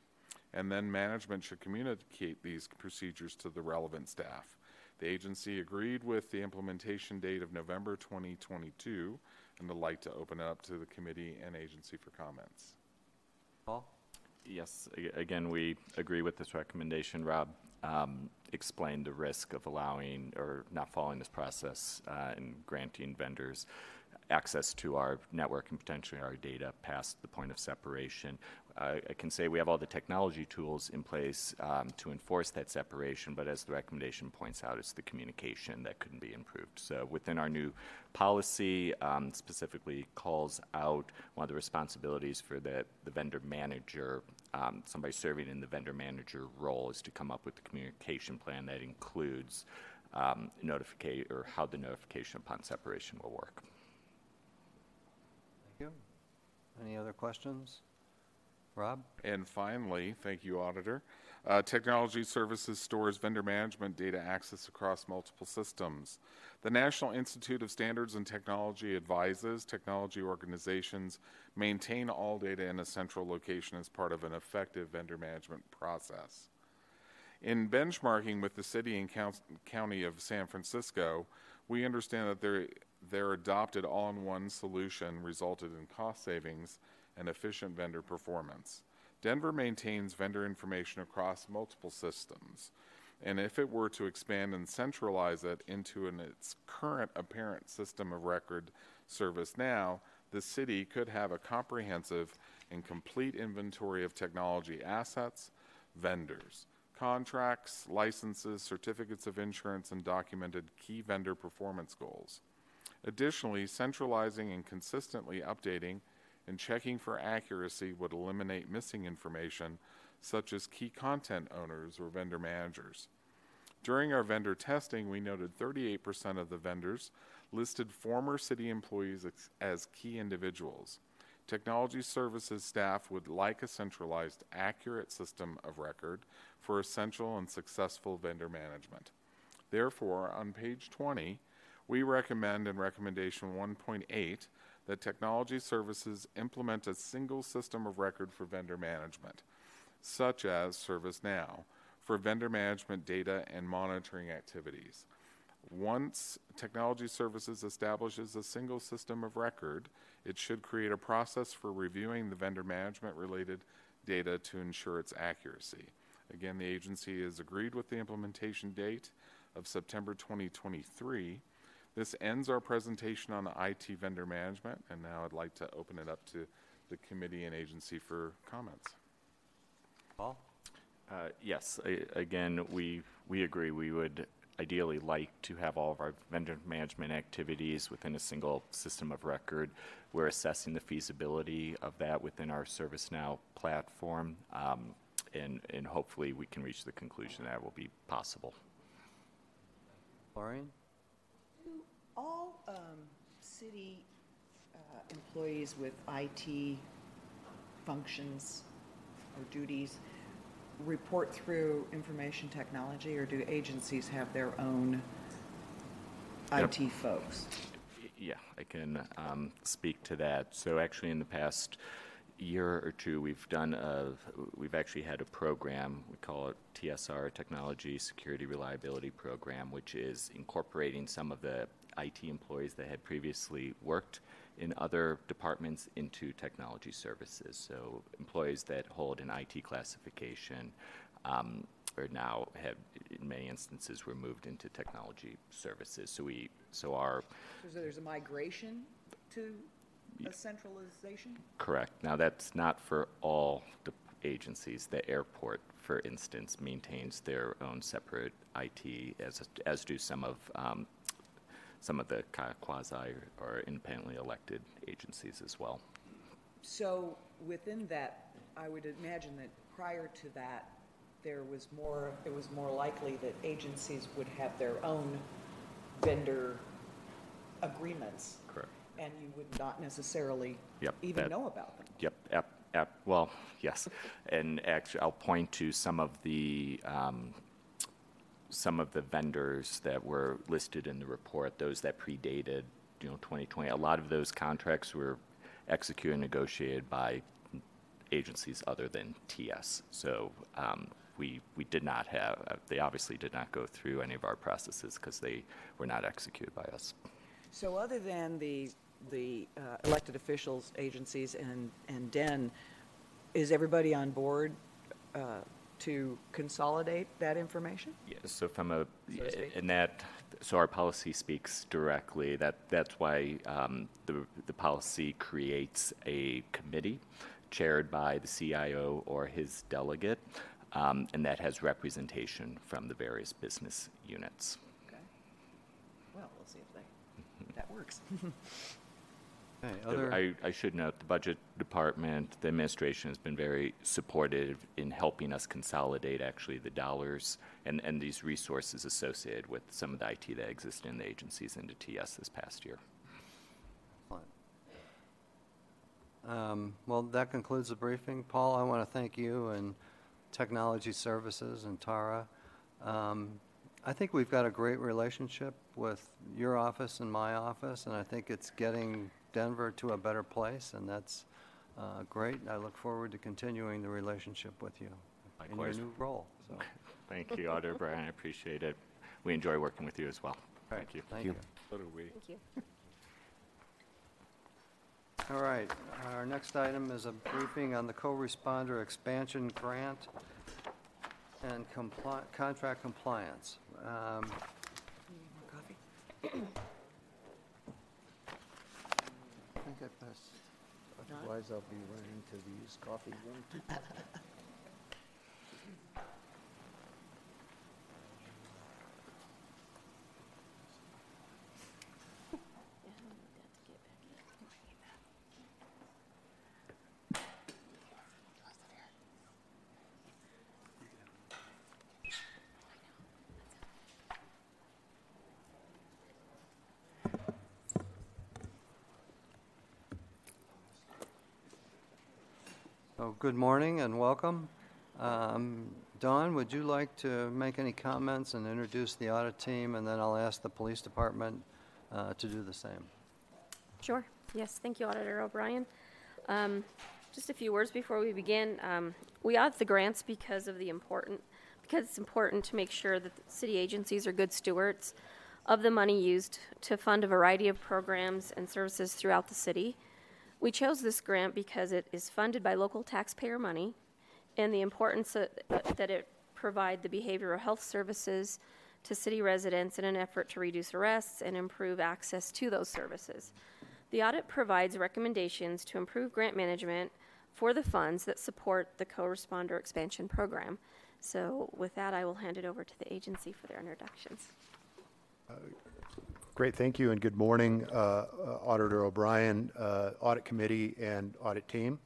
and then management should communicate these procedures to the relevant staff. The agency agreed with the implementation date of November 2022 and would like to open it up to the committee and agency for comments. Paul? Yes, again, we agree with this recommendation. Rob um, the risk of allowing or not following this process uh, and granting vendors access to our network and potentially our data past the point of separation. Uh, I can say we have all the technology tools in place um, to enforce that separation, but as the recommendation points out, it's the communication that couldn't be improved. So within our new policy, um, specifically calls out one of the responsibilities for the, the vendor manager, um, somebody serving in the vendor manager role, is to come up with the communication plan that includes um, notification or how the notification upon separation will work. Thank you. Any other questions? Rob? And finally, thank you, Auditor. Uh, technology Services stores vendor management data access across multiple systems. The National Institute of Standards and Technology advises technology organizations maintain all data in a central location as part of an effective vendor management process. In benchmarking with the city and county of San Francisco, we understand that their, their adopted all in one solution resulted in cost savings and efficient vendor performance. Denver maintains vendor information across multiple systems. and if it were to expand and centralize it into an, its current apparent system of record ServiceNow, the city could have a comprehensive and complete inventory of technology assets, vendors, contracts, licenses, certificates of insurance, and documented key vendor performance goals. Additionally, centralizing and consistently updating and checking for accuracy would eliminate missing information, such as key content owners or vendor managers. During our vendor testing, we noted 38% of the vendors listed former city employees as key individuals. Technology services staff would like a centralized, accurate system of record for essential and successful vendor management. Therefore, on page 20, we recommend in recommendation 1.8 that technology services implement a single system of record for vendor management, such as ServiceNow, for vendor management data and monitoring activities. Once technology services establishes a single system of record, it should create a process for reviewing the vendor management related data to ensure its accuracy. Again, the agency has agreed with the implementation date of September 2023. This ends our presentation on IT vendor management, and now I'd like to open it up to the committee and agency for comments. Paul? Uh, Yes, a- again, we, we agree, we would ideally like to have all of our vendor management activities within a single system of record. We're assessing the feasibility of that within our ServiceNow platform, um, and, and hopefully we can reach the conclusion that will be possible. Maureen? All um, city uh, employees with IT functions or duties report through information technology, or do agencies have their own Yep. IT folks? Yeah, I can um, speak to that. So actually, in the past year or two, we've done a, we've actually had a program, we call it TSR, Technology Security Reliability Program, which is incorporating some of the IT employees that had previously worked in other departments into technology services. So employees that hold an IT classification um, are now have, in many instances, were moved into technology services. So we, so our So there's a migration to a centralization? Correct. Now, that's not for all the agencies. The airport, for instance, maintains their own separate IT, as, as do some of, um, some of the kind of quasi or independently elected agencies as well. So within that, I would imagine that prior to that, there was more, it was more likely that agencies would have their own vendor agreements. Correct. And you would not necessarily Yep, even that- know about them. Yep, ap, ap, well, yes. And actually, I'll point to some of the, um, some of the vendors that were listed in the report, those that predated, you know, 2020. A lot of those contracts were executed and negotiated by agencies other than TS. So um, we, we did not have, uh, they obviously did not go through any of our processes because they were not executed by us. So other than the, the uh, elected officials, agencies, and, and DEN, is everybody on board uh, to consolidate that information? Yeah, so from a, So and that, so our policy speaks directly, that, that's why um, the, the policy creates a committee chaired by the CIO or his delegate, um, and that has representation from the various business units. Okay. Well, we'll see if they, that works. Okay, other, I, I should note, the budget department, the administration has been very supportive in helping us consolidate actually the dollars and, and these resources associated with some of the IT that existed in the agencies into TS this past year. um, well, that concludes the briefing. Paul, I want to thank you and Technology Services and Tara. Um, I think we've got a great relationship with your office and my office, and I think it's getting Denver to a better place, and that's uh, great. I look forward to continuing the relationship with you in your new role. So, Thank you, Auditor Brian, I appreciate it. We enjoy working with you as well. Right, Thank you. thank you. So do we. Thank you. all right, our next item is a briefing on the co-responder expansion grant. and compli- contract compliance. Um, I passed, otherwise I'll be running to the used coffee room to Good morning and welcome. Um, Dawn, would you like to make any comments and introduce the audit team, and then I'll ask the police department uh, to do the same? Sure. Yes, thank you, Auditor O'Brien. Um, Just a few words before we begin. Um, We audit the grants because of the important, because it's important to make sure that city agencies are good stewards of the money used to fund a variety of programs and services throughout the city. We chose this grant because it is funded by local taxpayer money and the importance that it provide the behavioral health services to city residents in an effort to reduce arrests and improve access to those services. The audit provides recommendations to improve grant management for the funds that support the co-responder expansion program. So with that, I will hand it over to the agency for their introductions. Uh, Great, thank you, and good morning, uh, uh, Auditor O'Brien, uh, Audit Committee, and Audit Team.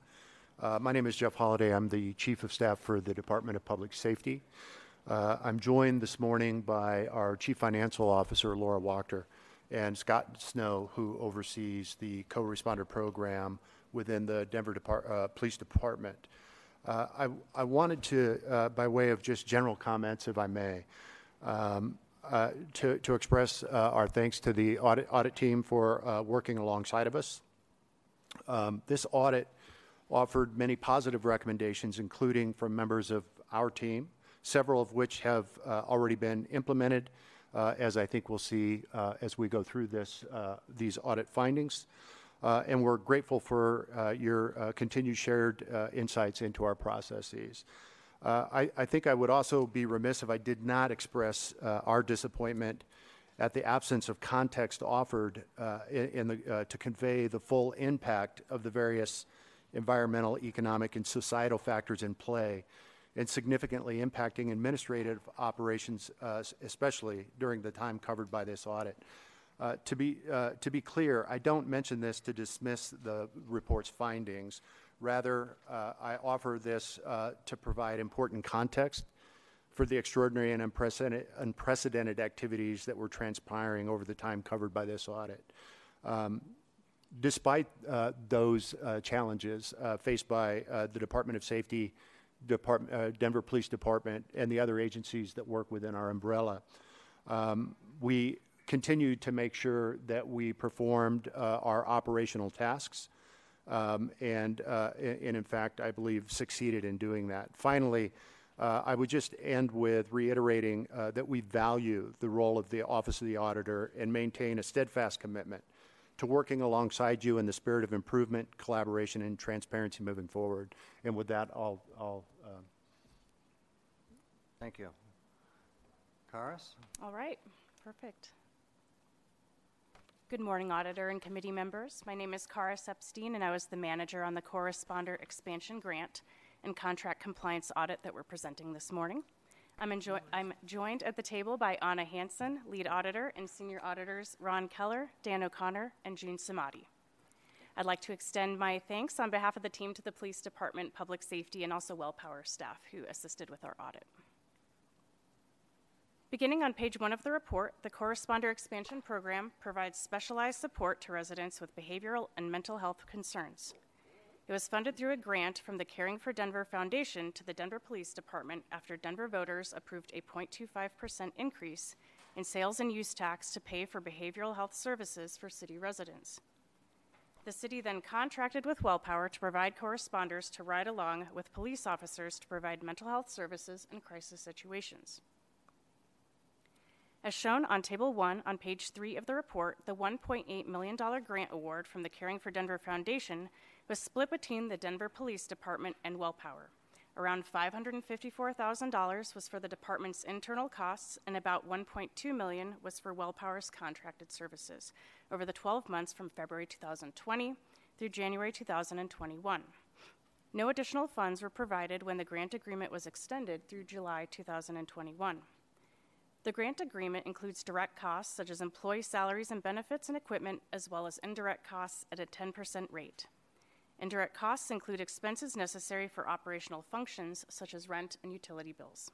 My name is Jeff Holliday. I'm the Chief of Staff for the Department of Public Safety. I'm joined this morning by our Chief Financial Officer, Laura Wachter, and Scott Snow, who oversees the co-responder program within the Denver Police Department. I I wanted to, by way of just general comments, if I may, um, uh, to, to express uh, our thanks to the audit, audit team for uh, working alongside of us. Um, this audit offered many positive recommendations, including from members of our team, several of which have already been implemented, as I think we'll see as we go through this, these audit findings. Uh, and we're grateful for uh, your uh, continued shared insights into our processes. Uh, I, I think I would also be remiss if I did not express uh, our disappointment at the absence of context offered uh, in, uh, to convey the full impact of the various environmental, economic, and societal factors in play and significantly impacting administrative operations, uh, especially during the time covered by this audit. To be to be clear, I don't mention this to dismiss the report's findings. Rather, uh, I offer this uh, to provide important context for the extraordinary and unprecedented, activities that were transpiring over the time covered by this audit. Um, despite uh, those uh, challenges uh, faced by uh, the Department of Safety, Denver Police Department, and the other agencies that work within our umbrella, um, we continued to make sure that we performed our operational tasks. Um, and, uh, and and in fact, I believe succeeded in doing that. Finally, uh, I would just end with reiterating uh, that we value the role of the Office of the Auditor and maintain a steadfast commitment to working alongside you in the spirit of improvement, collaboration, and transparency moving forward. And with that, I'll, I'll um, Thank you. Karis? All right, perfect. Good morning, Auditor and committee members. My name is Kara Epstein, and I was the manager on the Co-responder Expansion Grant and Contract Compliance Audit that we're presenting this morning. I'm, enjoy- I'm joined at the table by Anna Hansen, lead auditor, and senior auditors Ron Keller, Dan O'Connor, and June Samadi. I'd like to extend my thanks on behalf of the team to the Police Department, Public Safety, and also WellPower staff who assisted with our audit. Beginning on page one of the report, the Co-responder Expansion Program provides specialized support to residents with behavioral and mental health concerns. It was funded through a grant from the Caring for Denver Foundation to the Denver Police Department after Denver voters approved a 0.25% increase in sales and use tax to pay for behavioral health services for city residents. The city then contracted with WellPower to provide co-responders to ride along with police officers to provide mental health services in crisis situations. As shown on Table 1 on page 3 of the report, the $1.8 million grant award from the Caring for Denver Foundation was split between the Denver Police Department and WellPower. Around $554,000 was for the department's internal costs, and about 1.2 million was for WellPower's contracted services over the 12 months from February 2020 through January 2021. No additional funds were provided when the grant agreement was extended through July 2021. The grant agreement includes direct costs such as employee salaries and benefits and equipment, as well as indirect costs at a 10% rate. Indirect costs include expenses necessary for operational functions such as rent and utility bills.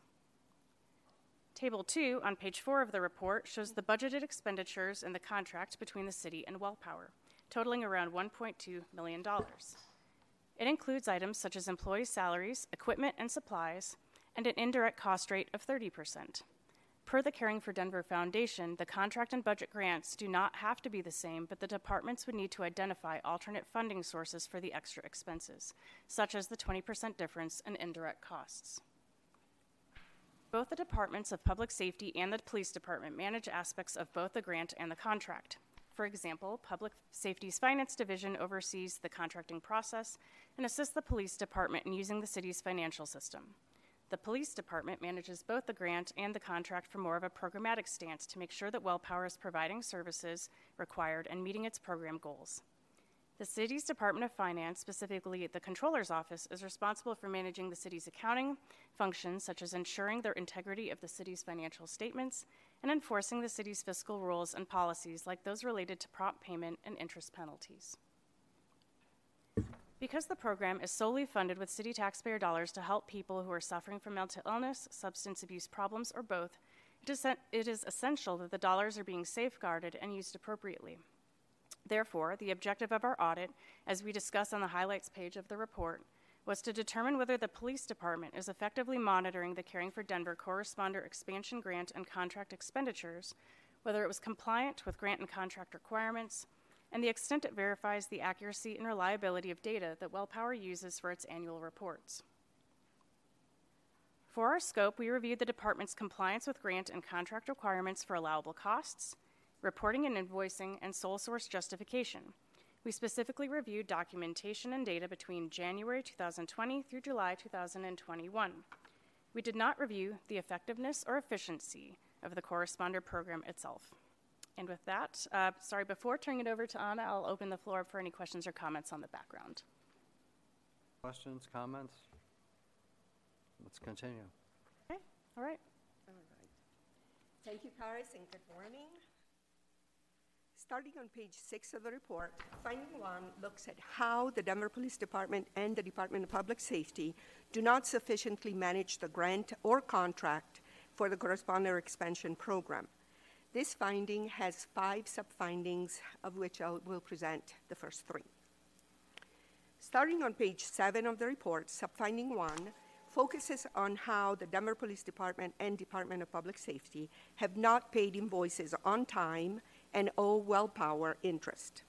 Table 2 on page 4 of the report shows the budgeted expenditures in the contract between the city and WellPower, totaling around $1.2 million. It includes items such as employee salaries, equipment and supplies, and an indirect cost rate of 30%. Per the Caring for Denver Foundation, the contract and budget grants do not have to be the same, but the departments would need to identify alternate funding sources for the extra expenses, such as the 20% difference in indirect costs. Both the Departments of Public Safety and the Police Department manage aspects of both the grant and the contract. For example, Public Safety's Finance Division oversees the contracting process and assists the Police Department in using the city's financial system. The police department manages both the grant and the contract from more of a programmatic stance to make sure that WellPower is providing services required and meeting its program goals. The city's Department of Finance, specifically the Controller's Office, is responsible for managing the city's accounting functions, such as ensuring the integrity of the city's financial statements and enforcing the city's fiscal rules and policies, like those related to prompt payment and interest penalties. Because the program is solely funded with city taxpayer dollars to help people who are suffering from mental illness, substance abuse problems, or both, it is, essential that the dollars are being safeguarded and used appropriately. Therefore, the objective of our audit, as we discuss on the highlights page of the report, was to determine whether the police department is effectively monitoring the Caring for Denver co-responder expansion grant and contract expenditures, whether it was compliant with grant and contract requirements, and the extent it verifies the accuracy and reliability of data that WellPower uses for its annual reports. For our scope, we reviewed the department's compliance with grant and contract requirements for allowable costs, reporting and invoicing, and sole source justification. We specifically reviewed documentation and data between January 2020 through July 2021. We did not review the effectiveness or efficiency of the co-responder program itself. And with that, uh, sorry, before turning it over to Anna, I'll open the floor for any questions or comments on the background. Questions, comments? Let's continue. Okay, all right. All right. Thank you, Paris, and good morning. Starting on page six of the report, finding one looks at how the Denver Police Department and the Department of Public Safety do not sufficiently manage the grant or contract for the co-responder expansion program. This finding has five sub-findings, of which I will present the first three. Starting on page seven of the report, sub-finding one focuses on how the Denver Police Department and Department of Public Safety have not paid invoices on time and owe WellPower interest.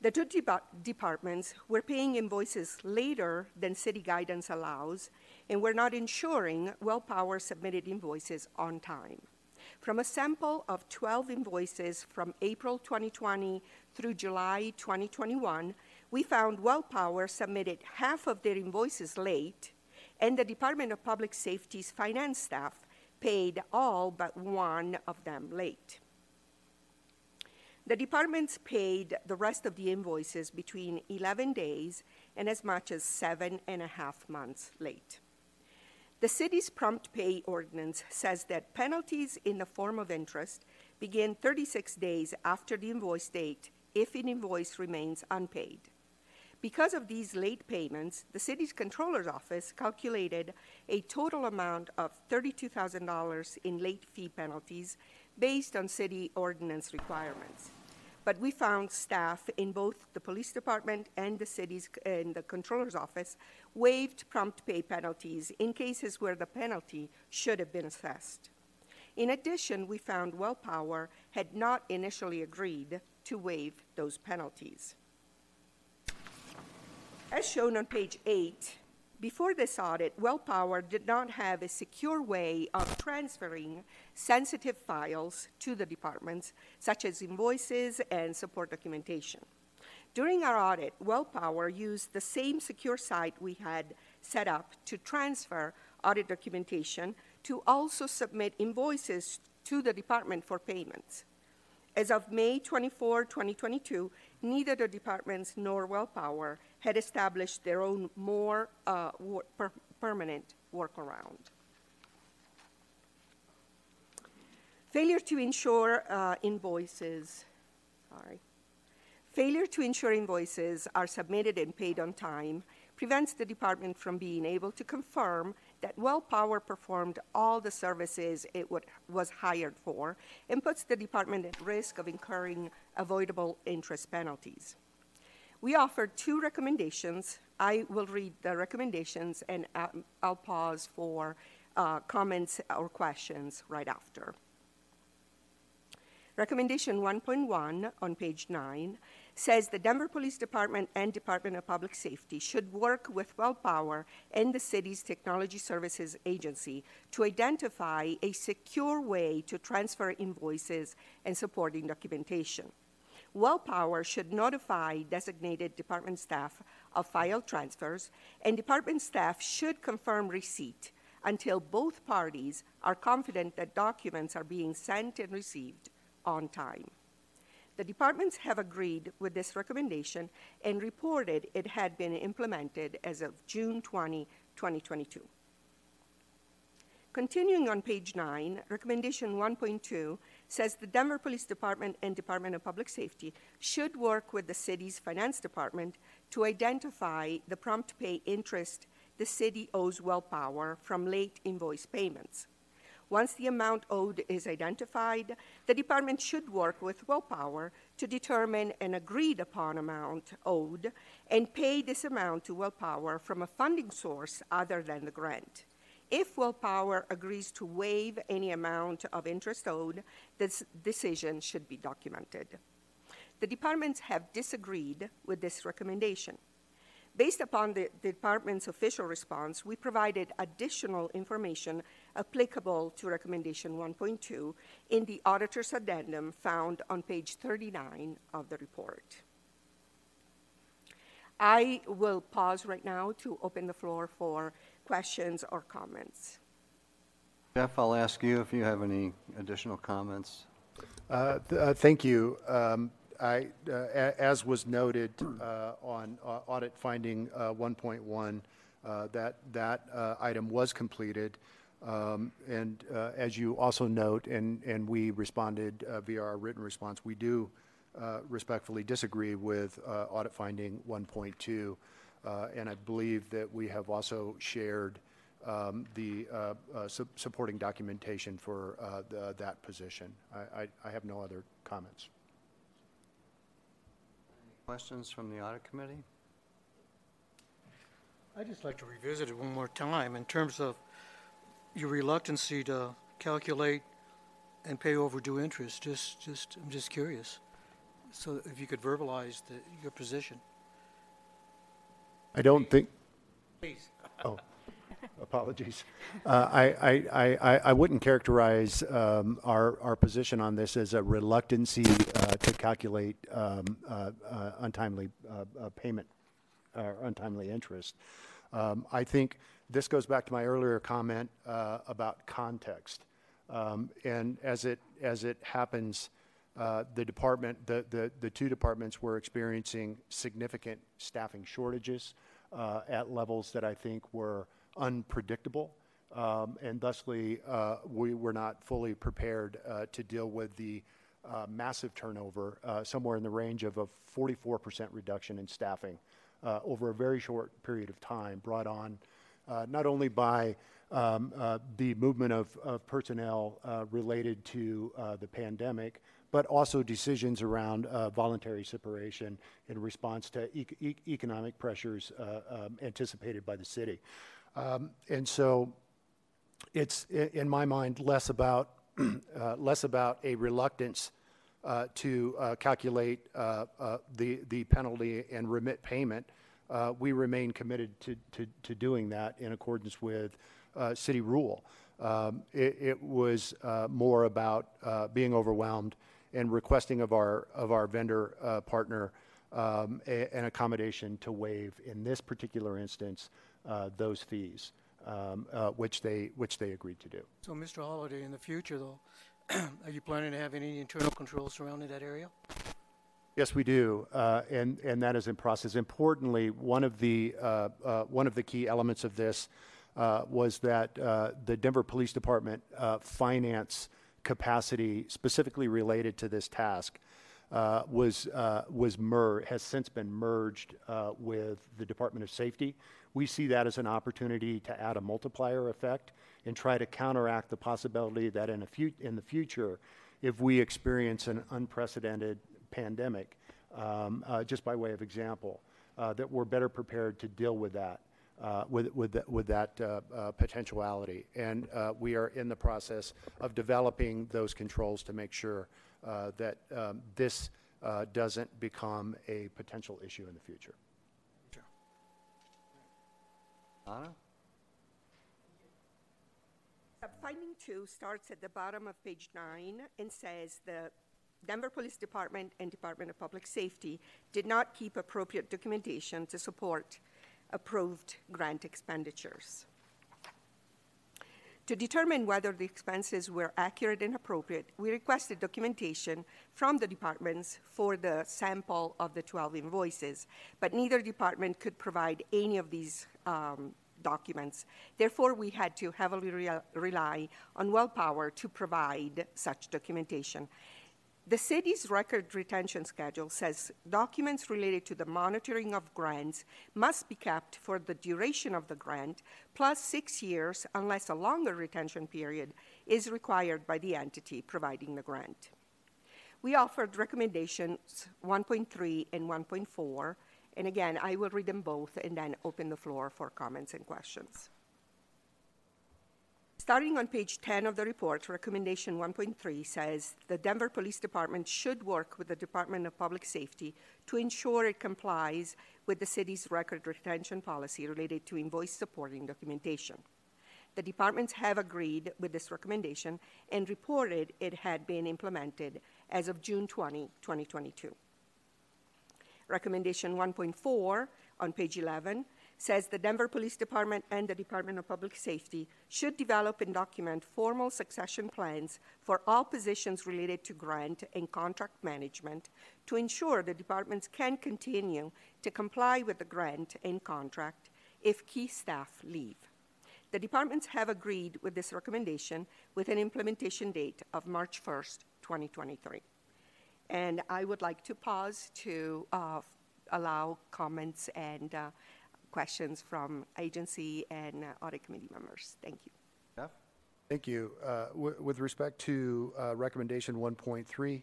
The two de- departments were paying invoices later than city guidance allows, and were not ensuring WellPower submitted invoices on time. From a sample of 12 invoices from April 2020 through July 2021, we found WellPower submitted half of their invoices late, and the Department of Public Safety's finance staff paid all but one of them late. The departments paid the rest of the invoices between 11 days and as much as seven and a half months late. The city's prompt pay ordinance says that penalties in the form of interest begin 36 days after the invoice date if an invoice remains unpaid. Because of these late payments, the city's controller's office calculated a total amount of $32,000 in late fee penalties based on city ordinance requirements but we found staff in both the police department and the city's and the controller's office waived prompt pay penalties in cases where the penalty should have been assessed. In addition, we found WellPower had not initially agreed to waive those penalties. As shown on page 8, before this audit, WellPower did not have a secure way of transferring sensitive files to the departments, such as invoices and support documentation. During our audit, WellPower used the same secure site we had set up to transfer audit documentation to also submit invoices to the department for payments. As of May 24, 2022, neither the departments nor WellPower had established their own more uh, wor- per- permanent workaround. Failure to insure uh, invoices, sorry. Failure to ensure invoices are submitted and paid on time prevents the department from being able to confirm that WellPower performed all the services it would, was hired for and puts the department at risk of incurring avoidable interest penalties. We offered two recommendations. I will read the recommendations and uh, I'll pause for uh, comments or questions right after. Recommendation 1.1 on page 9 says the Denver Police Department and Department of Public Safety should work with WellPower and the city's Technology Services Agency to identify a secure way to transfer invoices and supporting documentation. WellPower should notify designated department staff of file transfers, and department staff should confirm receipt until both parties are confident that documents are being sent and received on time. The departments have agreed with this recommendation and reported it had been implemented as of June 20, 2022. Continuing on page 9, recommendation 1.2 says the Denver Police Department and Department of Public Safety should work with the city's finance department to identify the prompt pay interest the city owes WellPower from late invoice payments. Once the amount owed is identified, the department should work with WellPower to determine an agreed upon amount owed and pay this amount to WellPower from a funding source other than the grant. If WellPower agrees to waive any amount of interest owed, this decision should be documented. The departments have disagreed with this recommendation. Based upon the, the department's official response, we provided additional information applicable to recommendation 1.2 in the auditor's addendum found on page 39 of the report. I will pause right now to open the floor for questions or comments. Jeff, I'll ask you if you have any additional comments. Uh, th- uh, Thank you. Um, I, uh, a- as was noted uh, on uh, audit finding uh, 1.1, uh, that, that uh, item was completed. Um, And uh, as you also note, and, and we responded uh, via our written response, we do uh, respectfully disagree with uh, audit finding 1.2. Uh, And I believe that we have also shared um, the uh, uh, su- supporting documentation for uh, the- that position. I- I I have no other comments. Questions from the audit committee? I'd just like to revisit it one more time in terms of your reluctancy to calculate and pay overdue interest. Just, just, I'm just curious. So if you could verbalize the, your position. I don't think, Please. oh, apologies. Uh, I, I, I, I- I wouldn't characterize um, our, our position on this as a reluctancy uh, to calculate um, uh, uh, untimely uh, uh, payment or untimely interest. Um, I think this goes back to my earlier comment uh, about context. Um, And as it, as it happens, uh, the department, the, the, the two departments were experiencing significant staffing shortages uh, at levels that I think were unpredictable. Um, And thusly, uh, we were not fully prepared uh, to deal with the uh, massive turnover, uh, somewhere in the range of a 44% reduction in staffing over a very short period of time, brought on not only by um, uh, the movement of, of personnel uh, related to uh, the pandemic, but also decisions around uh, voluntary separation in response to e- e- economic pressures uh, um, anticipated by the city. Um, and so it's, in my mind, less about, uh, less about a reluctance uh, to uh, calculate uh, uh, the, the penalty and remit payment. Uh, We remain committed to, to, to doing that in accordance with uh, city rule. Um, It, it was uh, more about uh, being overwhelmed and requesting of our, of our vendor uh, partner um, a- an accommodation to waive, in this particular instance, uh, those fees, um, which they which they agreed to do. So, Mr. Holliday, in the future, though, are you planning to have any internal controls surrounding that area? Yes, we do, uh, and and that is in process. Importantly, one of the uh, uh, one of the key elements of this was that the Denver Police Department finance capacity, specifically related to this task, was was mer- has since been merged with the Department of Safety. We see that as an opportunity to add a multiplier effect and try to counteract the possibility that in a fu- in the future, if we experience an unprecedented pandemic, um, uh, just by way of example, uh, that we're better prepared to deal with that, uh, with, with, the, with that uh, uh, potentiality. And uh, we are in the process of developing those controls to make sure that um, this doesn't become a potential issue in the future. Anna? Finding two starts at the bottom of page nine and says the Denver Police Department and Department of Public Safety did not keep appropriate documentation to support approved grant expenditures. To determine whether the expenses were accurate and appropriate, we requested documentation from the departments for the sample of the 12 invoices, but neither department could provide any of these um, documents. Therefore, we had to heavily re- rely on WellPower to provide such documentation. The city's record retention schedule says documents related to the monitoring of grants must be kept for the duration of the grant plus six years unless a longer retention period is required by the entity providing the grant. We offered recommendations 1.3 and 1.4, and again, I will read them both and then open the floor for comments and questions. Starting on page 10 of the report, recommendation 1.3 says the Denver Police Department should work with the Department of Public Safety to ensure it complies with the city's record retention policy related to invoice supporting documentation. The departments have agreed with this recommendation and reported it had been implemented as of June 20, 2022. Recommendation 1.4 on page 11 says the Denver Police Department and the Department of Public Safety should develop and document formal succession plans for all positions related to grant and contract management to ensure the departments can continue to comply with the grant and contract if key staff leave. The departments have agreed with this recommendation with an implementation date of March 1st, 2023. And I would like to pause to uh, allow comments and uh, questions from agency and uh, audit committee members. Thank you. Jeff? Thank you. Uh, w- with respect to uh, recommendation 1.3,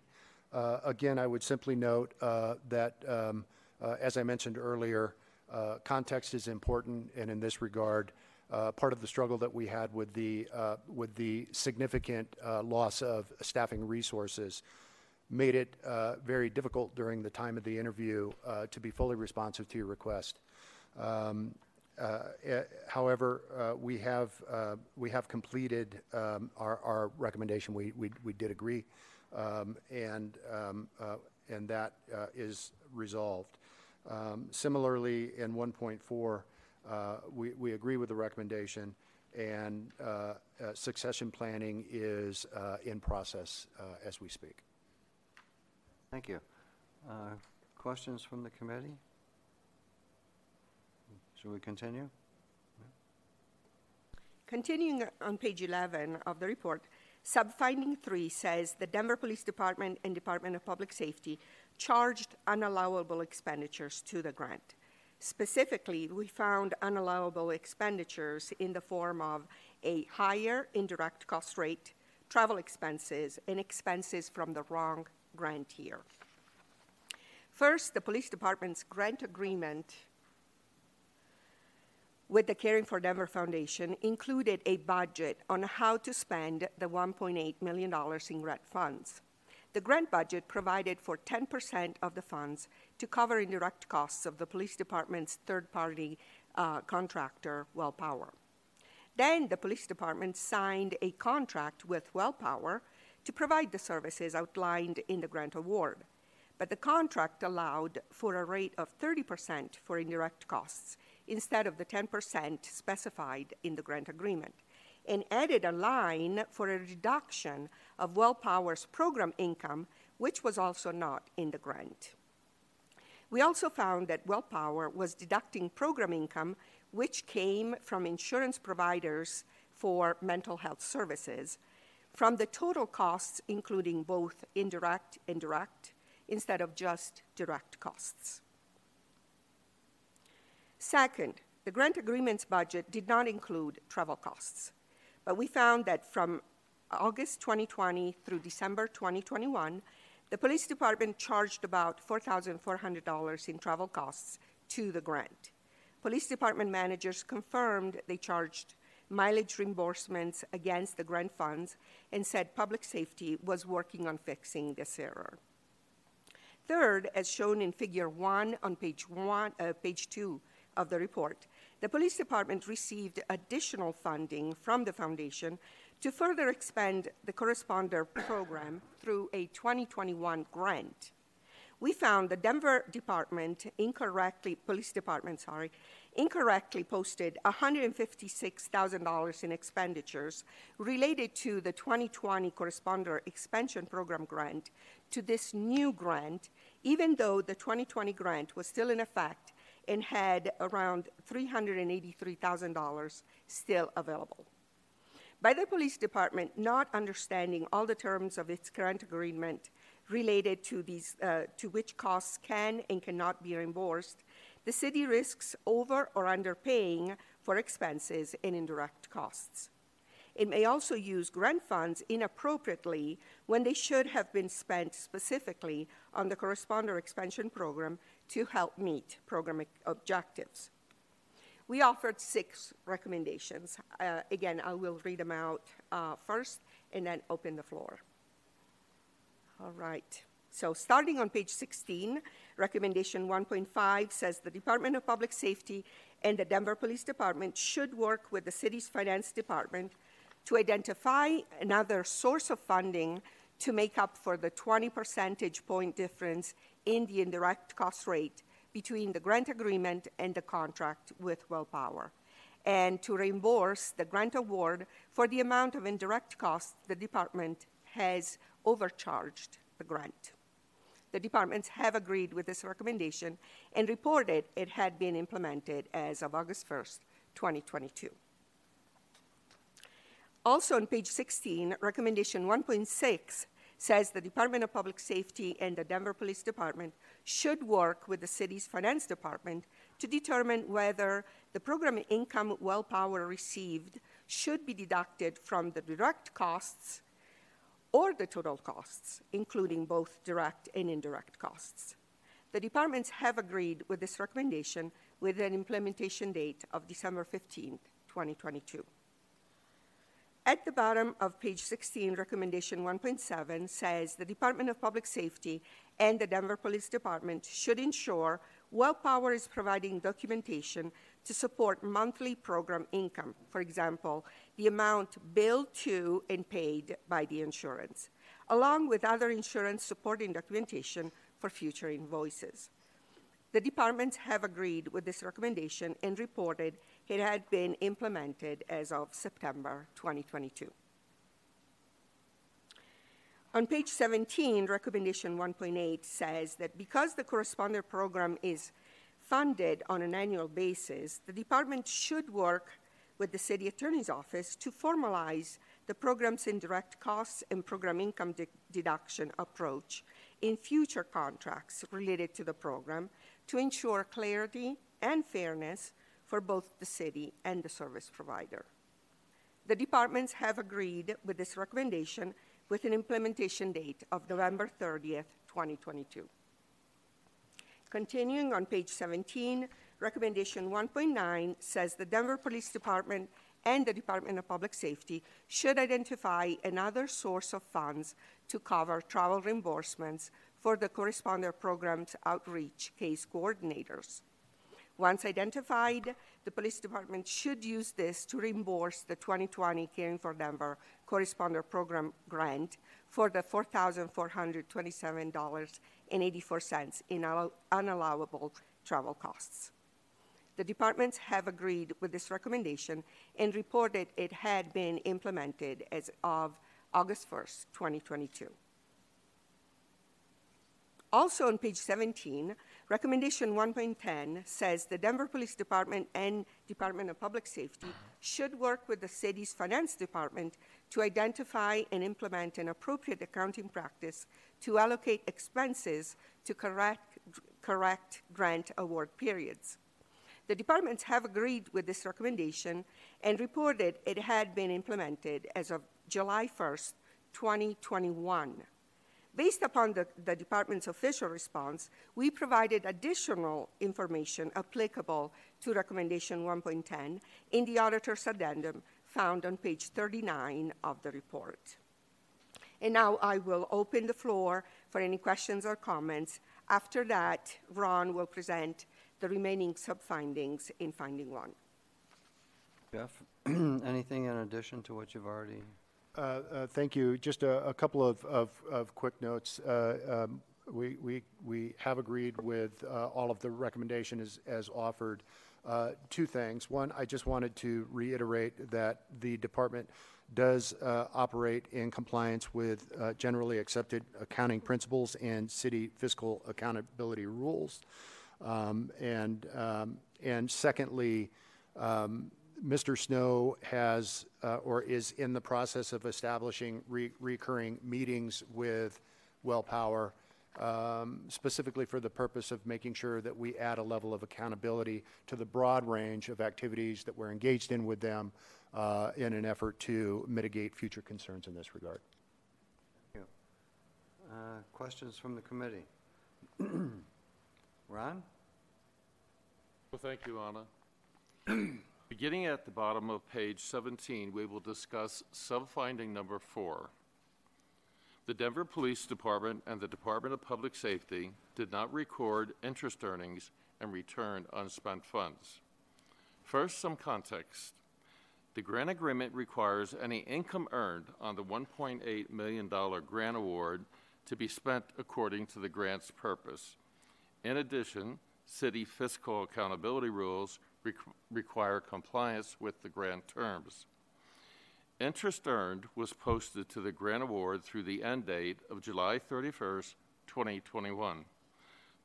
uh, again, I would simply note uh, that, um, uh, as I mentioned earlier, uh, context is important, and in this regard, uh, part of the struggle that we had with the uh, with the significant uh, loss of staffing resources made it uh, very difficult during the time of the interview uh, to be fully responsive to your request. Um, uh, eh, however, uh, we have uh, we have completed um, our, recommendation. We, did agree, um, and and that is resolved. Similarly, in 1.4, uh, we we agree with the recommendation, and succession planning is in process as we speak. Thank you. questions from the committee? Should we continue? Continuing on page 11 of the report, subfinding 3 says the Denver Police Department and Department of Public Safety charged unallowable expenditures to the grant. Specifically, we found unallowable expenditures in the form of a higher indirect cost rate, travel expenses, and expenses from the wrong grant year. First, the police department's grant agreement with the Caring for Denver Foundation included a budget on how to spend the $1.8 million in grant funds. The grant budget provided for 10% of the funds to cover indirect costs of the police department's third party uh, contractor, WellPower. Then the police department signed a contract with WellPower to provide the services outlined in the grant award. But the contract allowed for a rate of 30% for indirect costs instead of the 10% specified in the grant agreement, and added a line for a reduction of WellPower's program income, which was also not in the grant. We also found that WellPower was deducting program income, which came from insurance providers for mental health services, from the total costs, including both indirect and direct, instead of just direct costs. Second, the grant agreement's budget did not include travel costs, but we found that from August 2020 through December 2021, the police department charged about $4,400 in travel costs to the grant. Police department managers confirmed they charged mileage reimbursements against the grant funds and said public safety was working on fixing this error. Third, as shown in figure one on page, one, uh, page two of the report, the police department received additional funding from the foundation to further expand the co-responder program through a 2021 grant. We found the Denver department incorrectly, police department, sorry, incorrectly posted $156,000 in expenditures related to the 2020 Co-responder Expansion Program grant to this new grant, even though the 2020 grant was still in effect and had around $383,000 still available. By the police department not understanding all the terms of its grant agreement related to, these, uh, to which costs can and cannot be reimbursed, the city risks over or underpaying for expenses and indirect costs. It may also use grant funds inappropriately when they should have been spent specifically on the co-responder expansion program to help meet program objectives. We offered six recommendations. Uh, again, I will read them out uh, first and then open the floor. All right. So, starting on page 16, recommendation 1.5 says the Department of Public Safety and the Denver Police Department should work with the city's finance department to identify another source of funding to make up for the 20 percentage point difference in the indirect cost rate between the grant agreement and the contract with WellPower, and to reimburse the grant award for the amount of indirect costs the department has overcharged the grant. The departments have agreed with this recommendation and reported it had been implemented as of August 1st, 2022. Also on page 16, recommendation 1.6 says the Department of Public Safety and the Denver Police Department should work with the city's finance department to determine whether the program income WellPower received should be deducted from the direct costs or the total costs, including both direct and indirect costs. The departments have agreed with this recommendation with an implementation date of December 15, 2022. At the bottom of page 16, recommendation 1.7 says the Department of Public Safety and the Denver Police Department should ensure WellPower is providing documentation to support monthly program income, for example, the amount billed to and paid by the insurance, along with other insurance supporting documentation for future invoices. The departments have agreed with this recommendation and reported it had been implemented as of September 2022. On page 17, recommendation 1.8 says that because the co-responder program is funded on an annual basis, the department should work with the city attorney's office to formalize the program's indirect costs and program income de- deduction approach in future contracts related to the program to ensure clarity and fairness for both the city and the service provider. The departments have agreed with this recommendation with an implementation date of November 30th, 2022. Continuing on page 17, recommendation 1.9 says the Denver Police Department and the Department of Public Safety should identify another source of funds to cover travel reimbursements for the co-responder program's outreach case coordinators. Once identified, the police department should use this to reimburse the 2020 Caring for Denver Co-responder Program grant for the $4,427.84 in unallowable travel costs. The departments have agreed with this recommendation and reported it had been implemented as of August 1st, 2022. Also on page 17, recommendation 1.10 says the Denver Police Department and Department of Public Safety should work with the city's finance department to identify and implement an appropriate accounting practice to allocate expenses to correct, correct grant award periods. The departments have agreed with this recommendation and reported it had been implemented as of July 1st, 2021. Based upon the, the, department's official response, we provided additional information applicable to Recommendation 1.10 in the auditor's addendum found on page 39 of the report. And now I will open the floor for any questions or comments. After that, Ron will present the remaining sub-findings in finding one. Jeff, anything in addition to what you've already? Uh, uh, thank you. Just a, couple of, quick notes. Uh, um, we, we, we have agreed with all of the recommendation as, offered. Two things. One, I just wanted to reiterate that the department does operate in compliance with generally accepted accounting principles and city fiscal accountability rules. Um, and, um, and secondly, Mr. Snow has uh, or is in the process of establishing re- recurring meetings with WellPower, um, specifically for the purpose of making sure that we add a level of accountability to the broad range of activities that we're engaged in with them uh, in an effort to mitigate future concerns in this regard. Thank you. Uh, questions from the committee? Ron? Well, thank you, Anna. Beginning at the bottom of page 17, we will discuss sub-finding number four. The Denver Police Department and the Department of Public Safety did not record interest earnings and return unspent funds. First, some context. The grant agreement requires any income earned on the $1.8 million grant award to be spent according to the grant's purpose. In addition, city fiscal accountability rules require compliance with the grant terms. Interest earned was posted to the grant award through the end date of July 31st, 2021.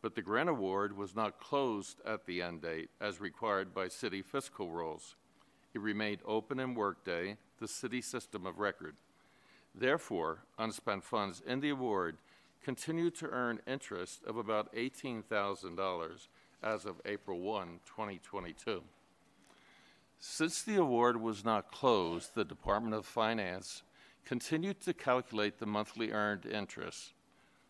But the grant award was not closed at the end date as required by city fiscal rules. It remained open in Workday, the city system of record. Therefore, unspent funds in the award continued to earn interest of about $18,000 as of April 1, 2022. Since the award was not closed, the Department of Finance continued to calculate the monthly earned interest.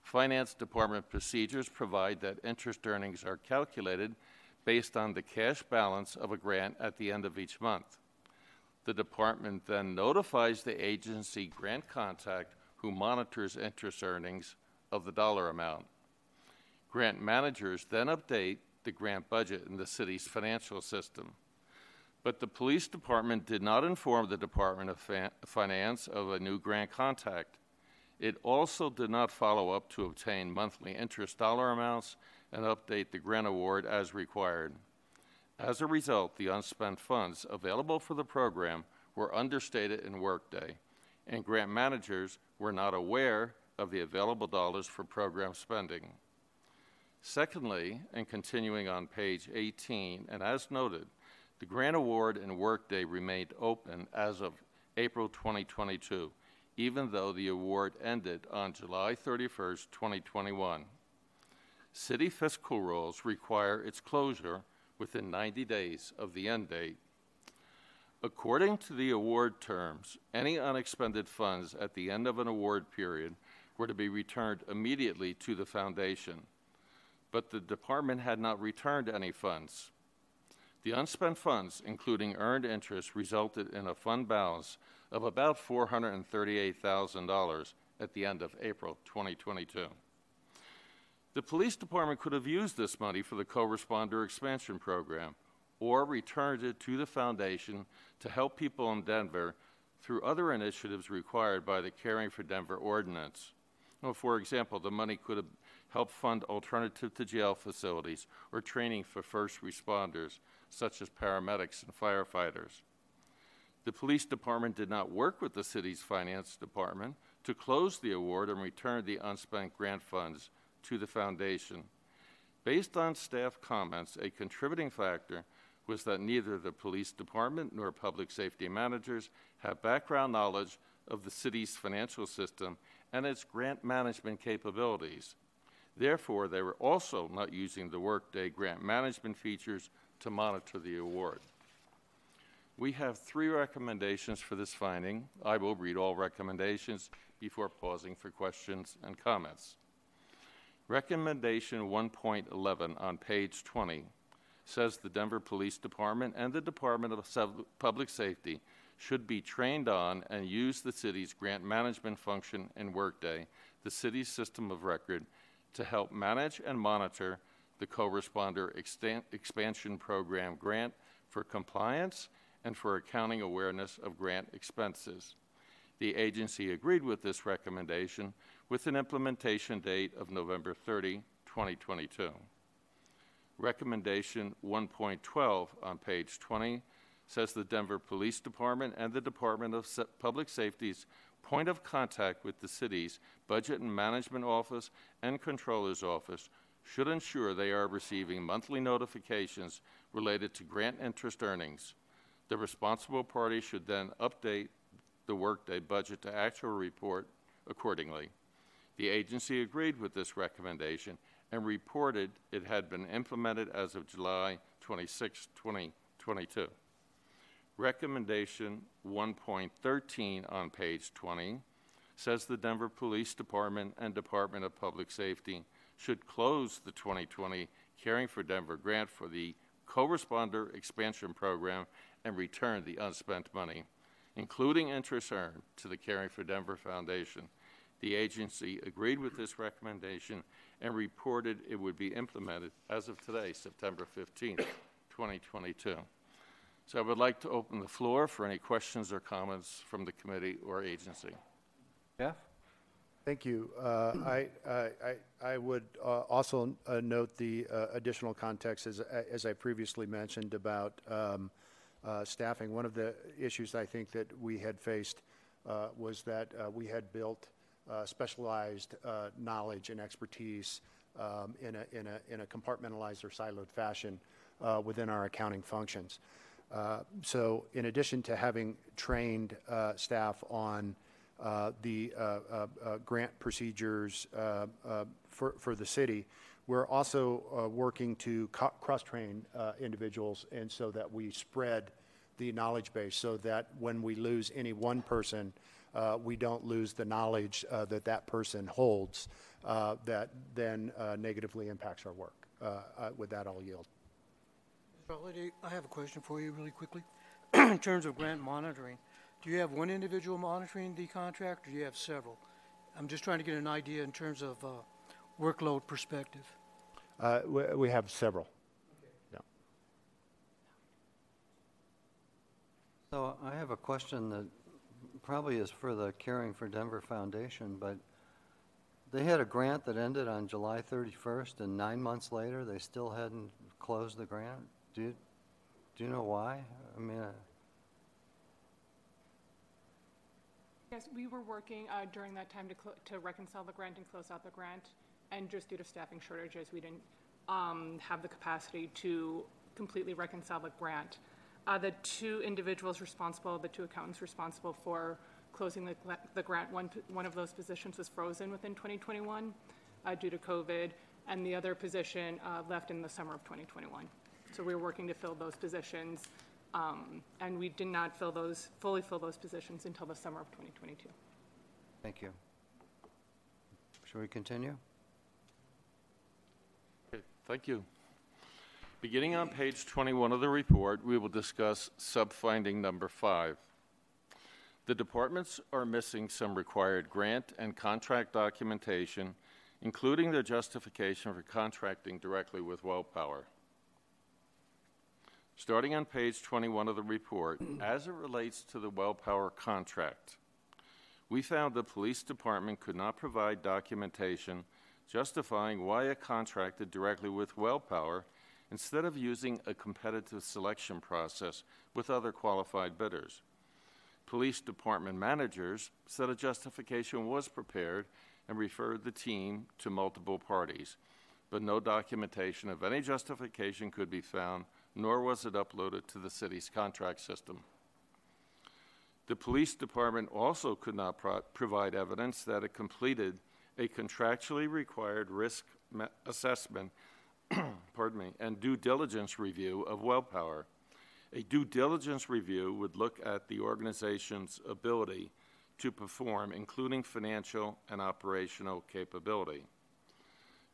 Finance Department procedures provide that interest earnings are calculated based on the cash balance of a grant at the end of each month. The department then notifies the agency grant contact who monitors interest earnings of the dollar amount. Grant managers then update the grant budget in the city's financial system. But the police department did not inform the Department of Finance of a new grant contact. It also did not follow up to obtain monthly interest dollar amounts and update the grant award as required. As a result, the unspent funds available for the program were understated in Workday, and grant managers were not aware of the available dollars for program spending. Secondly, and continuing on page 18, and as noted, the grant award and Workday remained open as of April 2022, even though the award ended on July 31st, 2021. City fiscal rules require its closure within 90 days of the end date. According to the award terms, any unexpended funds at the end of an award period were to be returned immediately to the foundation but the department had not returned any funds. The unspent funds, including earned interest, resulted in a fund balance of about $438,000 at the end of April 2022. The police department could have used this money for the co-responder expansion program or returned it to the foundation to help people in Denver through other initiatives required by the Caring for Denver ordinance. Well, for example, the money could have help fund alternative to jail facilities or training for first responders, such as paramedics and firefighters. The police department did not work with the city's finance department to close the award and return the unspent grant funds to the foundation. Based on staff comments, a contributing factor was that neither the police department nor public safety managers have background knowledge of the city's financial system and its grant management capabilities. Therefore, they were also not using the Workday grant management features to monitor the award. We have three recommendations for this finding. I will read all recommendations before pausing for questions and comments. Recommendation 1.11 on page 20 says the Denver Police Department and the Department of Public Safety should be trained on and use the city's grant management function in Workday, the city's system of record, to help manage and monitor the co-responder expansion program grant for compliance and for accounting awareness of grant expenses. The agency agreed with this recommendation with an implementation date of November 30, 2022. Recommendation 1.12 on page 20 says the Denver Police Department and the Department of Public Safety's point of contact with the city's Budget and Management Office and Controller's Office should ensure they are receiving monthly notifications related to grant interest earnings. The responsible party should then update the Workday budget to actual report accordingly. The agency agreed with this recommendation and reported it had been implemented as of July 26, 2022. Recommendation 1.13 on page 20 says the Denver Police Department and Department of Public Safety should close the 2020 Caring for Denver grant for the co-responder expansion program and return the unspent money, including interest earned to the Caring for Denver Foundation. The agency agreed with this recommendation and reported it would be implemented as of today, September 15, 2022. So I would like to open the floor for any questions or comments from the committee or agency. Jeff? Thank you. Uh, I, I, I would uh, also uh, note the uh, additional context, as, as I previously mentioned, about um, uh, staffing. One of the issues I think that we had faced uh, was that we had built specialized knowledge and expertise um, in, a, in, a, in a compartmentalized or siloed fashion within our accounting functions. Uh, so in addition to having trained uh, staff on uh, the uh, uh, uh, grant procedures for, the city, we're also working to cross-train individuals and so that we spread the knowledge base so that when we lose any one person, we don't lose the knowledge that that person holds that then negatively impacts our work. with that, I'll yield. Holiday, I have a question for you really quickly. in terms of grant monitoring, do you have one individual monitoring the contract or do you have several? I'm just trying to get an idea in terms of uh, workload perspective. Uh, we, we, have several. Yeah. So I have a question that probably is for the Caring for Denver Foundation, but they had a grant that ended on July 31st, and nine months later, they still hadn't closed the grant. Do you, do you know why? I mean, uh, Yes, we were working uh, during that time to, to reconcile the grant and close out the grant. And just due to staffing shortages, we didn't um, have the capacity to completely reconcile the grant. Uh, the two individuals responsible, the two accountants responsible for closing the, the grant, one, one of those positions was frozen within 2021 uh, due to COVID, and the other position uh, left in the summer of 2021. So we were working to fill those positions, um, and we did not fill those, fully fill those positions until the summer of 2022. Thank you. Shall we continue? Okay, thank you. Beginning on page 21 of the report, we will discuss sub-finding number five. The departments are missing some required grant and contract documentation, including their justification for contracting directly with WellPower. Starting on page 21 of the report, as it relates to the WellPower contract, we found the police department could not provide documentation justifying why it contracted directly with WellPower instead of using a competitive selection process with other qualified bidders. Police department managers said a justification was prepared and referred the team to multiple parties, but no documentation of any justification could be found, nor was it uploaded to the city's contract system. The police department also could not pro- provide evidence that it completed a contractually required risk assessment, pardon me, and due diligence review of WellPower. A due diligence review would look at the organization's ability to perform, including financial and operational capability.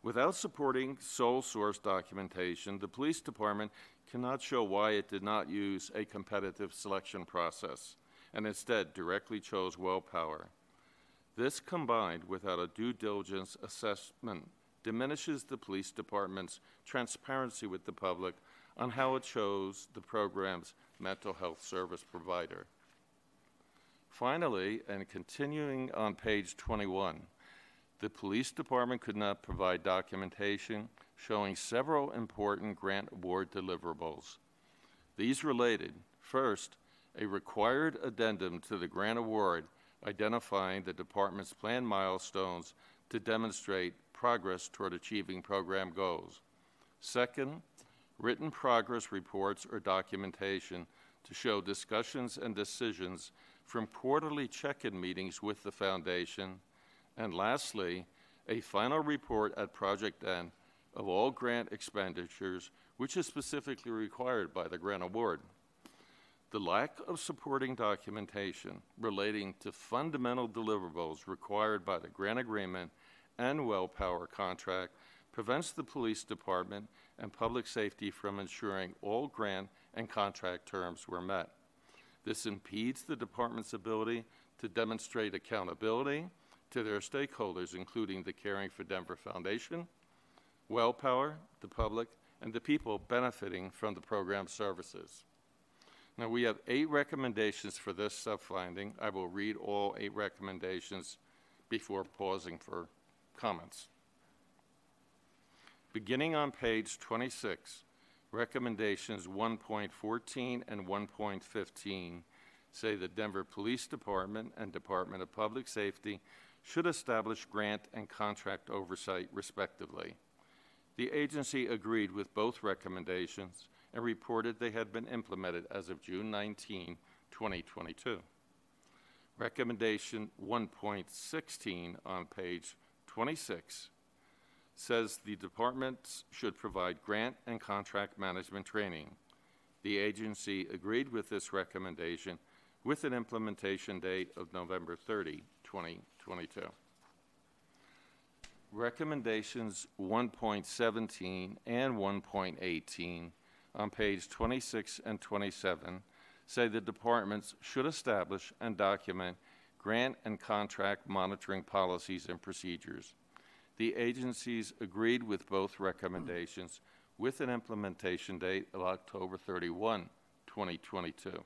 Without supporting sole source documentation, the police department cannot show why it did not use a competitive selection process and instead directly chose WellPower. This combined without a due diligence assessment diminishes the police department's transparency with the public on how it chose the program's mental health service provider. Finally, and continuing on page 21, the police department could not provide documentation showing several important grant award deliverables. These related, first, a required addendum to the grant award identifying the department's planned milestones to demonstrate progress toward achieving program goals. Second, written progress reports or documentation to show discussions and decisions from quarterly check in meetings with the Foundation. And lastly, a final report at project end of all grant expenditures, which is specifically required by the grant award. The lack of supporting documentation relating to fundamental deliverables required by the grant agreement and WellPower contract prevents the police department and public safety from ensuring all grant and contract terms were met. This impedes the department's ability to demonstrate accountability to their stakeholders, including the Caring for Denver Foundation, WellPower, the public, and the people benefiting from the program services. Now, we have eight recommendations for this sub-finding. I will read all eight recommendations before pausing for comments. Beginning on page 26, recommendations 1.14 and 1.15 say the Denver Police Department and Department of Public Safety should establish grant and contract oversight, respectively. The agency agreed with both recommendations and reported they had been implemented as of June 19, 2022. Recommendation 1.16 on page 26 says the departments should provide grant and contract management training. The agency agreed with this recommendation with an implementation date of November 30, 2022. Recommendations 1.17 and 1.18 on page 26 and 27 say the departments should establish and document grant and contract monitoring policies and procedures. The agencies agreed with both recommendations with an implementation date of October 31, 2022.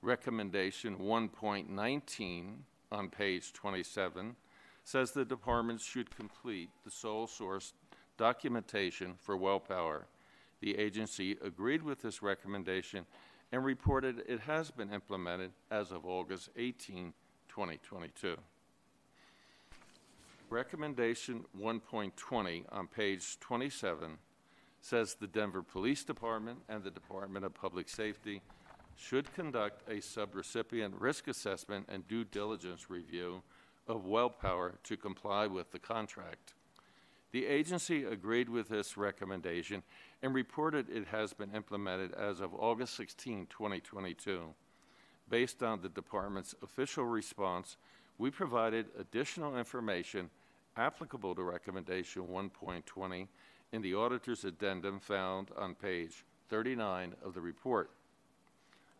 Recommendation 1.19 on page 27 says the departments should complete the sole source documentation for WellPower the agency agreed with this recommendation and reported it has been implemented as of August 18, 2022. Recommendation 1.20 on page 27 says the Denver Police Department and the Department of Public Safety should conduct a subrecipient risk assessment and due diligence review of WellPower to comply with the contract. The agency agreed with this recommendation and reported it has been implemented as of August 16, 2022. Based on the department's official response, we provided additional information applicable to recommendation 1.20 in the auditor's addendum found on page 39 of the report.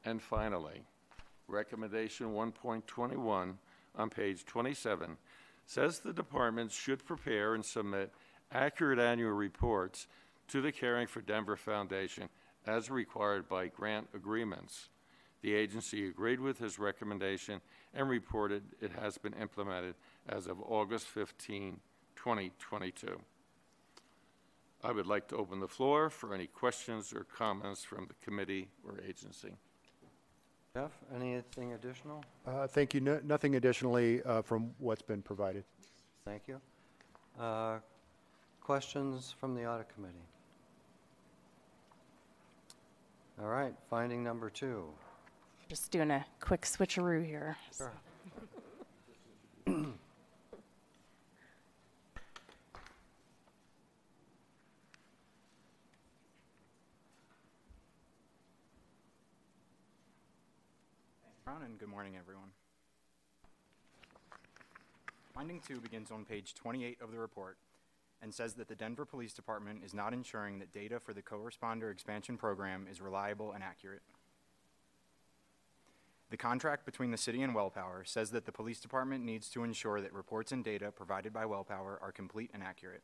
And finally, recommendation 1.21 on page 27 says the departments should prepare and submit accurate annual reports to the Caring for Denver Foundation as required by grant agreements. The agency agreed with his recommendation and reported it has been implemented as of August 15, 2022. I would like to open the floor for any questions or comments from the committee or agency. Jeff, anything additional? Uh, Thank you. No- Nothing additionally uh, from what's been provided. Thank you. Uh, Questions from the audit committee? All right, finding number two. Just doing a quick switcheroo here. Sure. And good morning, everyone. Finding two begins on page 28 of the report and says that the Denver Police Department is not ensuring that data for the co-responder expansion program is reliable and accurate. The contract between the city and WellPower says that the police department needs to ensure that reports and data provided by WellPower are complete and accurate.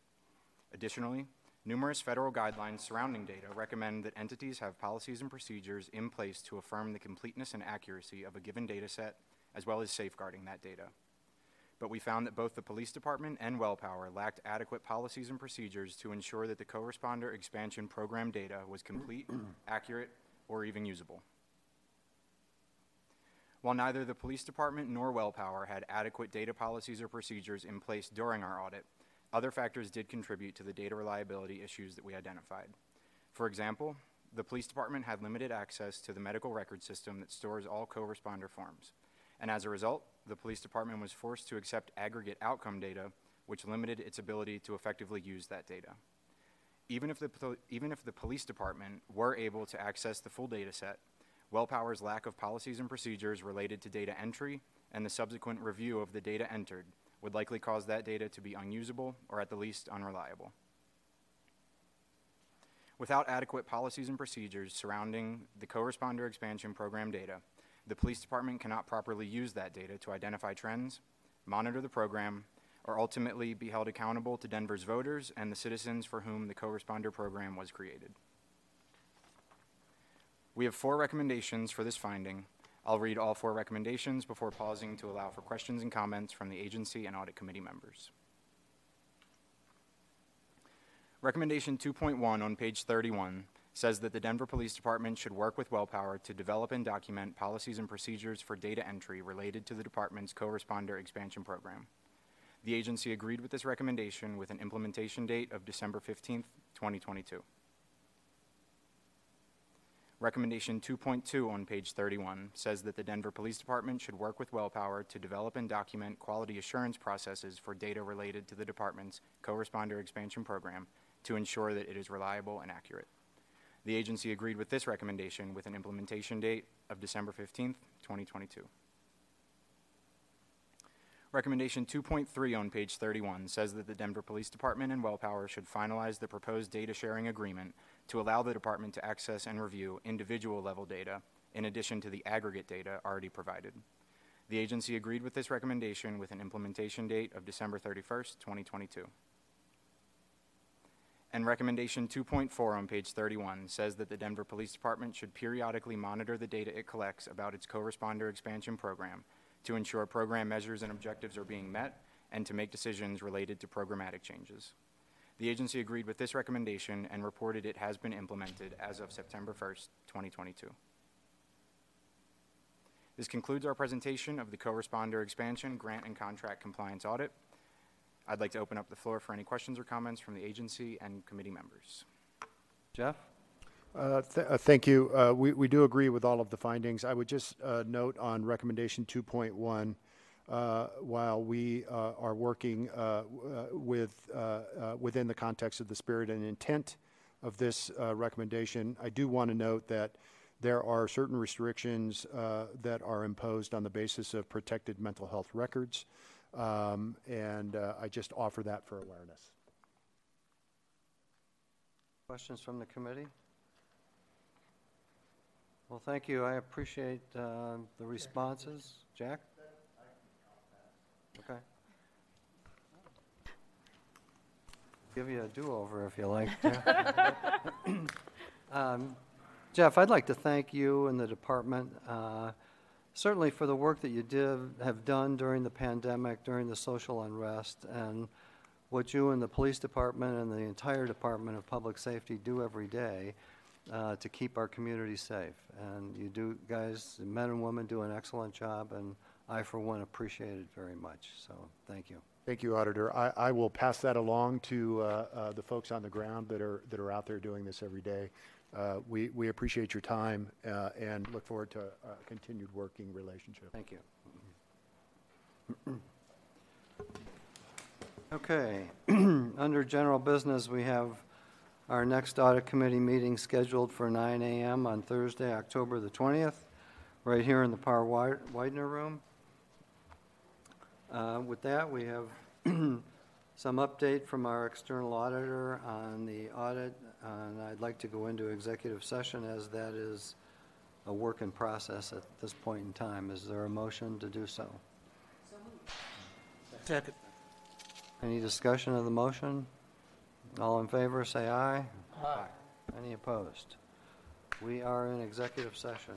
Additionally, numerous federal guidelines surrounding data recommend that entities have policies and procedures in place to affirm the completeness and accuracy of a given data set, as well as safeguarding that data. But we found that both the police department and WellPower lacked adequate policies and procedures to ensure that the co-responder expansion program data was complete, accurate, or even usable. While neither the police department nor WellPower had adequate data policies or procedures in place during our audit, other factors did contribute to the data reliability issues that we identified. For example, the police department had limited access to the medical record system that stores all co-responder forms. And as a result, the police department was forced to accept aggregate outcome data, which limited its ability to effectively use that data. Even if the, even if the police department were able to access the full data set, WellPower's lack of policies and procedures related to data entry and the subsequent review of the data entered would likely cause that data to be unusable or at the least unreliable. Without adequate policies and procedures surrounding the co-responder expansion program data, the police department cannot properly use that data to identify trends, monitor the program, or ultimately be held accountable to Denver's voters and the citizens for whom the co-responder program was created. We have four recommendations for this finding. I'll read all four recommendations before pausing to allow for questions and comments from the agency and audit committee members. Recommendation 2.1 on page 31 says that the Denver Police Department should work with WellPower to develop and document policies and procedures for data entry related to the department's co-responder expansion program. The agency agreed with this recommendation with an implementation date of December 15, 2022. Recommendation 2.2 on page 31 says that the Denver Police Department should work with WellPower to develop and document quality assurance processes for data related to the department's co-responder expansion program to ensure that it is reliable and accurate. The agency agreed with this recommendation with an implementation date of December 15th, 2022. Recommendation 2.3 on page 31 says that the Denver Police Department and WellPower should finalize the proposed data sharing agreement to allow the department to access and review individual level data in addition to the aggregate data already provided. The agency agreed with this recommendation with an implementation date of December 31st, 2022. And recommendation 2.4 on page 31 says that the Denver Police Department should periodically monitor the data it collects about its co-responder expansion program to ensure program measures and objectives are being met and to make decisions related to programmatic changes. The agency agreed with this recommendation and reported it has been implemented as of September 1st, 2022. This concludes our presentation of the co-responder expansion grant and contract compliance audit. I'd like to open up the floor for any questions or comments from the agency and committee members. Jeff? Uh, th- uh, Thank you. Uh, We we do agree with all of the findings. I would just uh, note on recommendation 2.1, uh, while we uh, are working uh, uh, with, uh, uh, within the context of the spirit and intent of this uh, recommendation, I do want to note that there are certain restrictions uh, that are imposed on the basis of protected mental health records, Um, and uh, I just offer that for awareness. Questions from the committee? Well, thank you. I appreciate uh, the responses. Jack? Okay. Give you a do-over if you like. Jeff. Um, Jeff, I'd like to thank you and the department, uh, certainly for the work that you did, have done during the pandemic, during the social unrest, and what you and the police department and the entire Department of Public Safety do every day uh, to keep our community safe. And you do, guys, men and women do an excellent job, and I, for one, appreciate it very much. So, thank you. Thank you, Auditor. I, I will pass that along to uh, uh, the folks on the ground that are, that are out there doing this every day. Uh, We, we appreciate your time uh, and look forward to a continued working relationship. Thank you. Okay, under general business, we have our next audit committee meeting scheduled for 9 AM on Thursday, October the 20th, right here in the Par Wi- Widener Room. Uh, With that, we have some update from our external auditor on the audit, and I'd like to go into executive session as that is a work in process at this point in time. Is there a motion to do so? Second. Any discussion of the motion? All in favor, say aye. Aye. Any opposed? We are in executive session.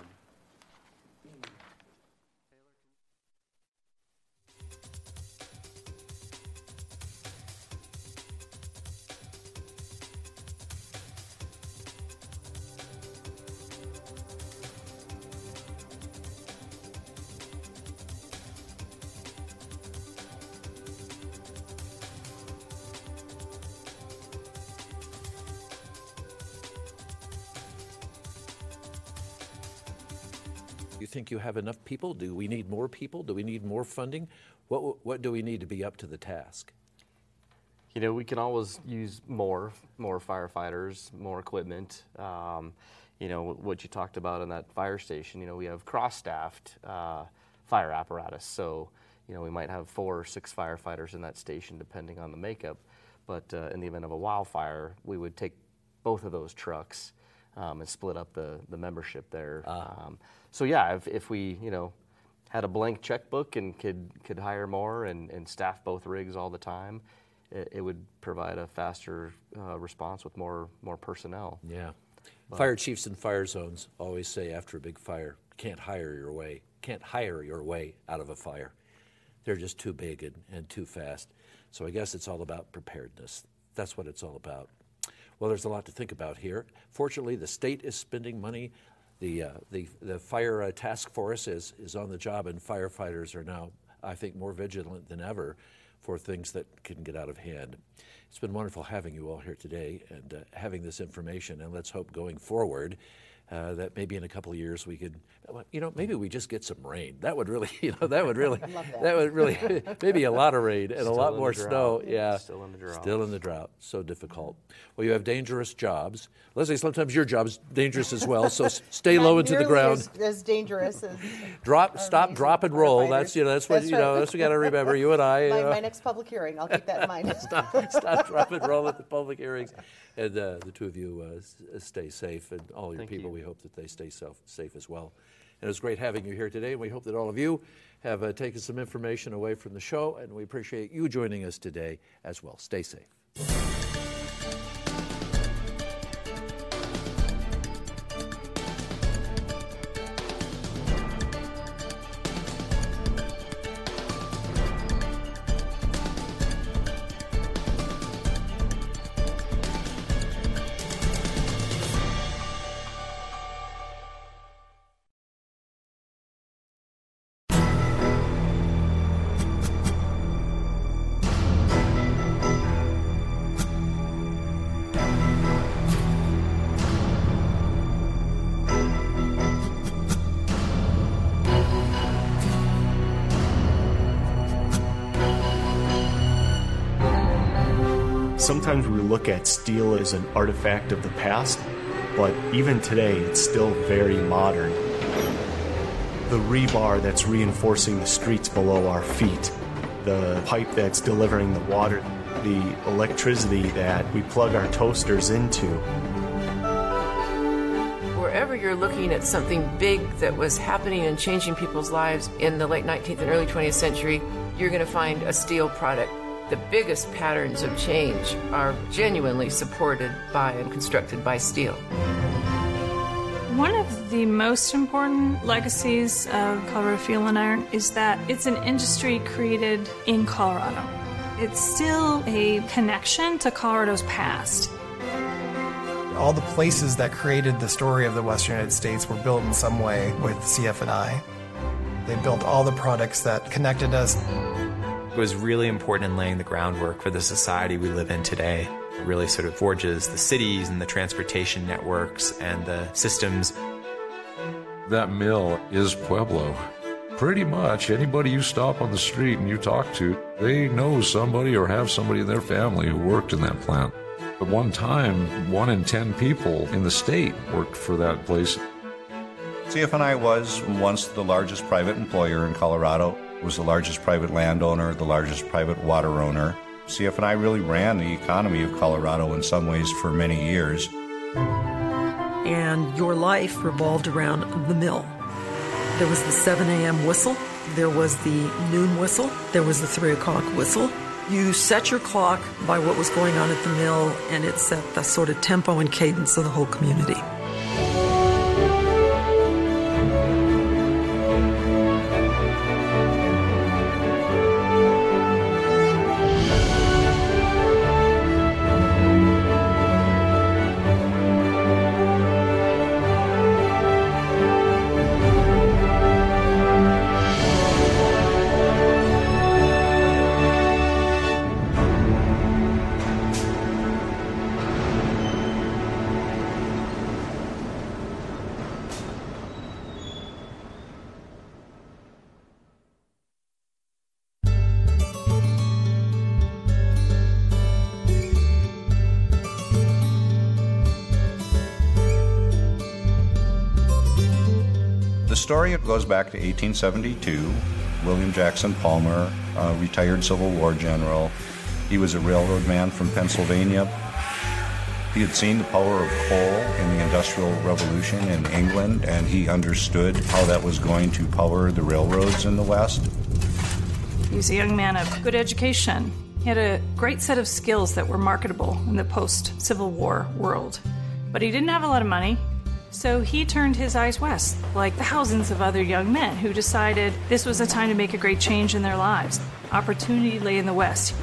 Think you have enough people? Do we need more people? Do we need more funding? What, what do we need to be up to the task? You know, we can always use more, more firefighters, more equipment. Um, you know, what you talked about in that fire station, you know, we have cross-staffed uh, fire apparatus. So, you know, we might have four or six firefighters in that station, depending on the makeup. But uh, in the event of a wildfire, we would take both of those trucks um, and split up the, the membership there. Um, so yeah, if, if we, you know, had a blank checkbook and could, could hire more and, and staff both rigs all the time, it, it would provide a faster uh, response with more, more personnel. Yeah. But- Fire chiefs and fire zones always say after a big fire, can't hire your way, can't hire your way out of a fire. They're just too big and, and too fast. So I guess it's all about preparedness. That's what it's all about. Well, there's a lot to think about here. Fortunately, the state is spending money. The, uh, the, the fire uh, task force is, is on the job, and firefighters are now, I think, more vigilant than ever for things that can get out of hand. It's been wonderful having you all here today and uh, having this information, and let's hope going forward uh, that maybe in a couple of years we could, you know, maybe we just get some rain. That would really, you know, that would really, I'd that. would really, maybe a lot of rain and Still a lot more snow. Yeah, Still in the drought. Still in the drought. So difficult. Well, you have dangerous jobs. Leslie, sometimes your job's dangerous as well. So stay low Not into the ground. As, as dangerous as Drop, stop, drop, and roll. That's you know, that's what That's you know. right. That's what we got to remember. You and I. you my, know. my next public hearing. I'll keep that in mind. stop, stop, drop, and roll at the public hearings. And uh, the two of you uh, uh, stay safe, and all your Thank people, you. we hope that they stay self, safe as well. And it's great having you here today, and we hope that all of you have uh, taken some information away from the show, and we appreciate you joining us today as well. Stay safe. Sometimes we look at steel as an artifact of the past, but even today it's still very modern. The rebar that's reinforcing the streets below our feet, the pipe that's delivering the water, the electricity that we plug our toasters into. Wherever you're looking at something big that was happening and changing people's lives in the late 19th and early 20th century, you're going to find a steel product. The biggest patterns of change are genuinely supported by and constructed by steel. One of the most important legacies of Colorado Fuel and Iron is that it's an industry created in Colorado. it's still a connection to Colorado's past. All the places that created the story of the Western United States were built in some way with CF&I. They built all the products that connected us. It was really important in laying the groundwork for the society we live in today. It really sort of forges the cities and the transportation networks and the systems. That mill is Pueblo. Pretty much anybody you stop on the street and you talk to, they know somebody or have somebody in their family who worked in that plant. At one time, one in ten people in the state worked for that place. CF&I was once the largest private employer in Colorado, was the largest private landowner, the largest private water owner. CF&I really ran the economy of Colorado in some ways for many years. And your life revolved around the mill. There was the 7 a.m. whistle, there was the noon whistle, there was the 3 o'clock whistle. You set your clock by what was going on at the mill, and it set the sort of tempo and cadence of the whole community. Goes back to 1872. William Jackson Palmer, a retired Civil War general. He was a railroad man from Pennsylvania. He had seen the power of coal in the Industrial Revolution in England, and he understood how that was going to power the railroads in the West. He was a young man of good education. He had a great set of skills that were marketable in the post Civil War world. But he didn't have a lot of money, so he turned his eyes west, like thousands of other young men who decided this was a time to make a great change in their lives. Opportunity lay in the West.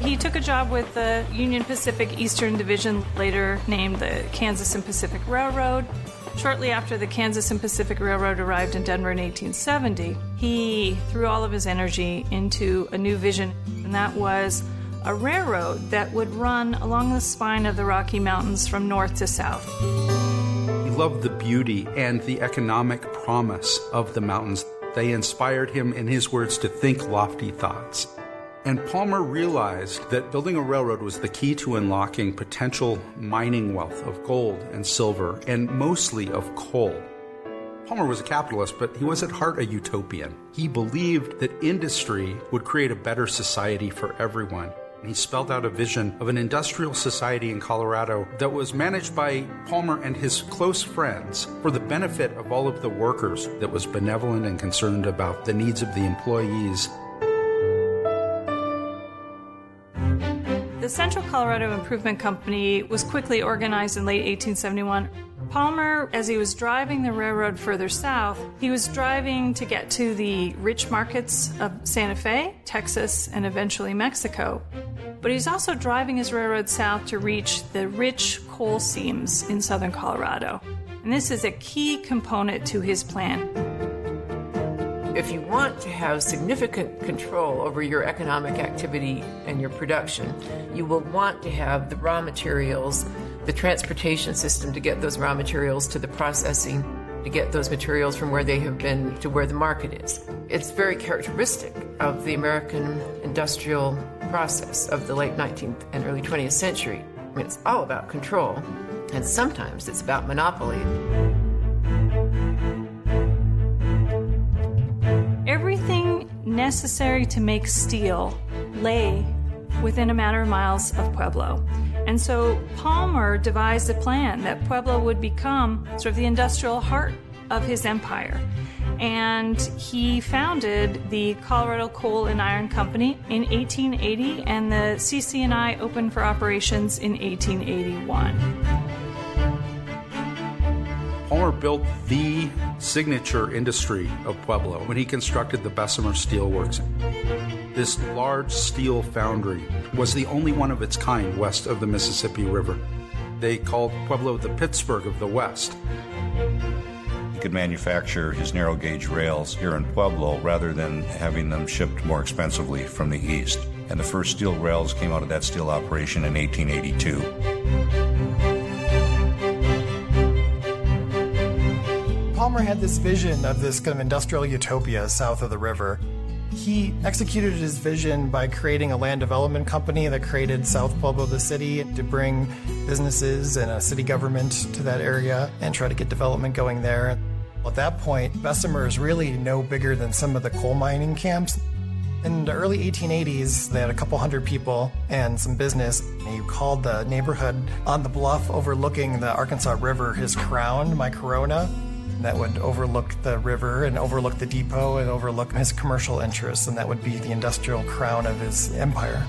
He took a job with the Union Pacific Eastern Division, later named the Kansas and Pacific Railroad. Shortly after the Kansas and Pacific Railroad arrived in Denver in 1870, he threw all of his energy into a new vision, and that was a railroad that would run along the spine of the Rocky Mountains from north to south. He loved the beauty and the economic promise of the mountains. They inspired him, in his words, to think lofty thoughts. And Palmer realized that building a railroad was the key to unlocking potential mining wealth of gold and silver, and mostly of coal. Palmer was a capitalist, but he was at heart a utopian. He believed that industry would create a better society for everyone. He spelled out a vision of an industrial society in Colorado that was managed by Palmer and his close friends for the benefit of all of the workers, that was benevolent and concerned about the needs of the employees The Central Colorado Improvement Company was quickly organized in late 1871. Palmer, as he was driving the railroad further south, he was driving to get to the rich markets of Santa Fe, Texas, and eventually Mexico. But he's also driving his railroad south to reach the rich coal seams in southern Colorado. And this is a key component to his plan. If you want to have significant control over your economic activity and your production, you will want to have the raw materials, the transportation system to get those raw materials to the processing, to get those materials from where they have been to where the market is. It's very characteristic of the American industrial process of the late 19th and early 20th century. It's all about control, and sometimes it's about monopoly. Everything necessary to make steel lay within a matter of miles of Pueblo. And so Palmer devised a plan that Pueblo would become sort of the industrial heart of his empire. And he founded the Colorado Coal and Iron Company in 1880, and the CC&I opened for operations in 1881. Palmer built the signature industry of Pueblo when he constructed the Bessemer Steel Works. This large steel foundry was the only one of its kind west of the Mississippi River. They called Pueblo the Pittsburgh of the West. Could manufacture his narrow gauge rails here in Pueblo rather than having them shipped more expensively from the east. And the first steel rails came out of that steel operation in 1882. Palmer had this vision of this kind of industrial utopia south of the river. He executed his vision by creating a land development company that created South Pueblo, the city, to bring businesses and a city government to that area and try to get development going there. At that point, Bessemer is really no bigger than some of the coal mining camps. In the early 1880s, they had a couple hundred people and some business. He called the neighborhood on the bluff overlooking the Arkansas River his crown, my corona that would overlook the river and overlook the depot and overlook his commercial interests, and that would be the industrial crown of his empire.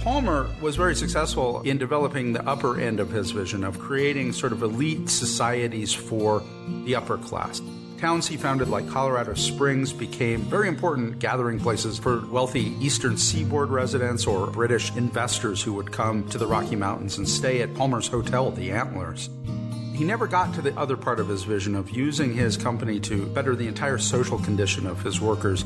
Palmer was very successful in developing the upper end of his vision of creating sort of elite societies for the upper class. Towns he founded, like Colorado Springs, became very important gathering places for wealthy Eastern Seaboard residents or British investors who would come to the Rocky Mountains and stay at Palmer's Hotel, the Antlers. He never got to the other part of his vision of using his company to better the entire social condition of his workers.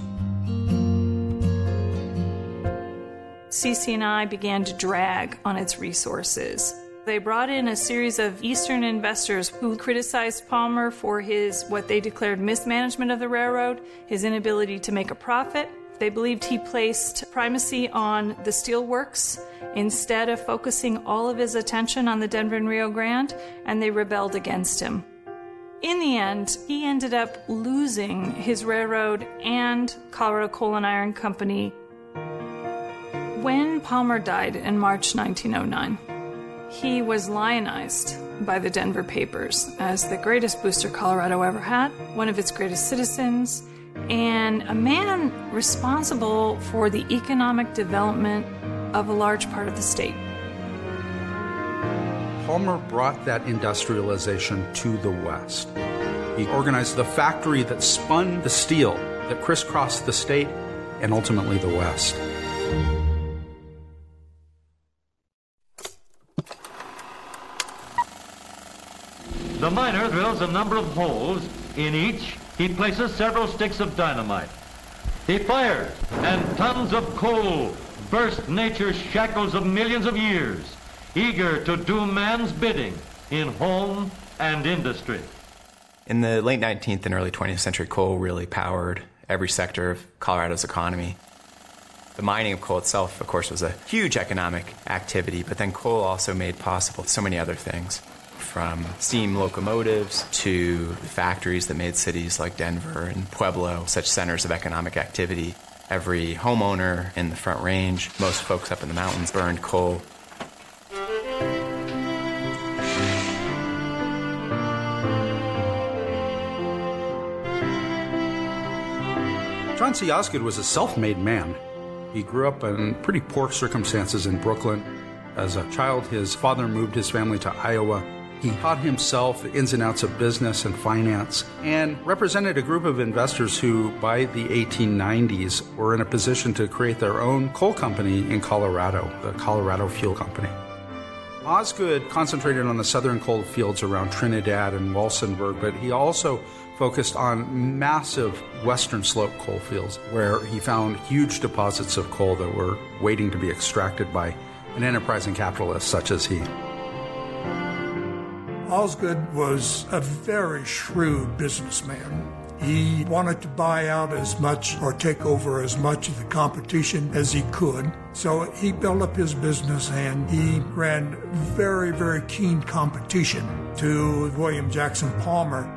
CC&I began to drag on its resources. They brought in a series of Eastern investors who criticized Palmer for his what they declared mismanagement of the railroad, his inability to make a profit. They believed he placed primacy on the steelworks instead of focusing all of his attention on the Denver and Rio Grande, and they rebelled against him. In the end, he ended up losing his railroad and Colorado Coal and Iron Company. When Palmer died in March 1909, he was lionized by the Denver papers as the greatest booster Colorado ever had, one of its greatest citizens, and a man responsible for the economic development of a large part of the state. Palmer brought that industrialization to the West. He organized the factory that spun the steel that crisscrossed the state and ultimately the West. The miner drills a number of holes. In each, he places several sticks of dynamite. He fires, and tons of coal burst nature's shackles of millions of years, eager to do man's bidding in home and industry. In the late 19th and early 20th century, coal really powered every sector of Colorado's economy. The mining of coal itself, of course, was a huge economic activity, but then coal also made possible so many other things from steam locomotives to factories that made cities like Denver and Pueblo such centers of economic activity. Every homeowner in the Front Range, most folks up in the mountains, burned coal. John C. Osgood was a self made man. He grew up in pretty poor circumstances in Brooklyn. As a child, his father moved his family to Iowa. He taught himself the ins and outs of business and finance and represented a group of investors who, by the 1890s, were in a position to create their own coal company in Colorado, the Colorado Fuel Company. Osgood concentrated on the southern coal fields around Trinidad and Walsenburg, but he also focused on massive western slope coal fields where he found huge deposits of coal that were waiting to be extracted by an enterprising capitalist such as he. Osgood was a very shrewd businessman. He wanted to buy out as much or take over as much of the competition as he could. So he built up his business and he ran very, very keen competition to William Jackson Palmer.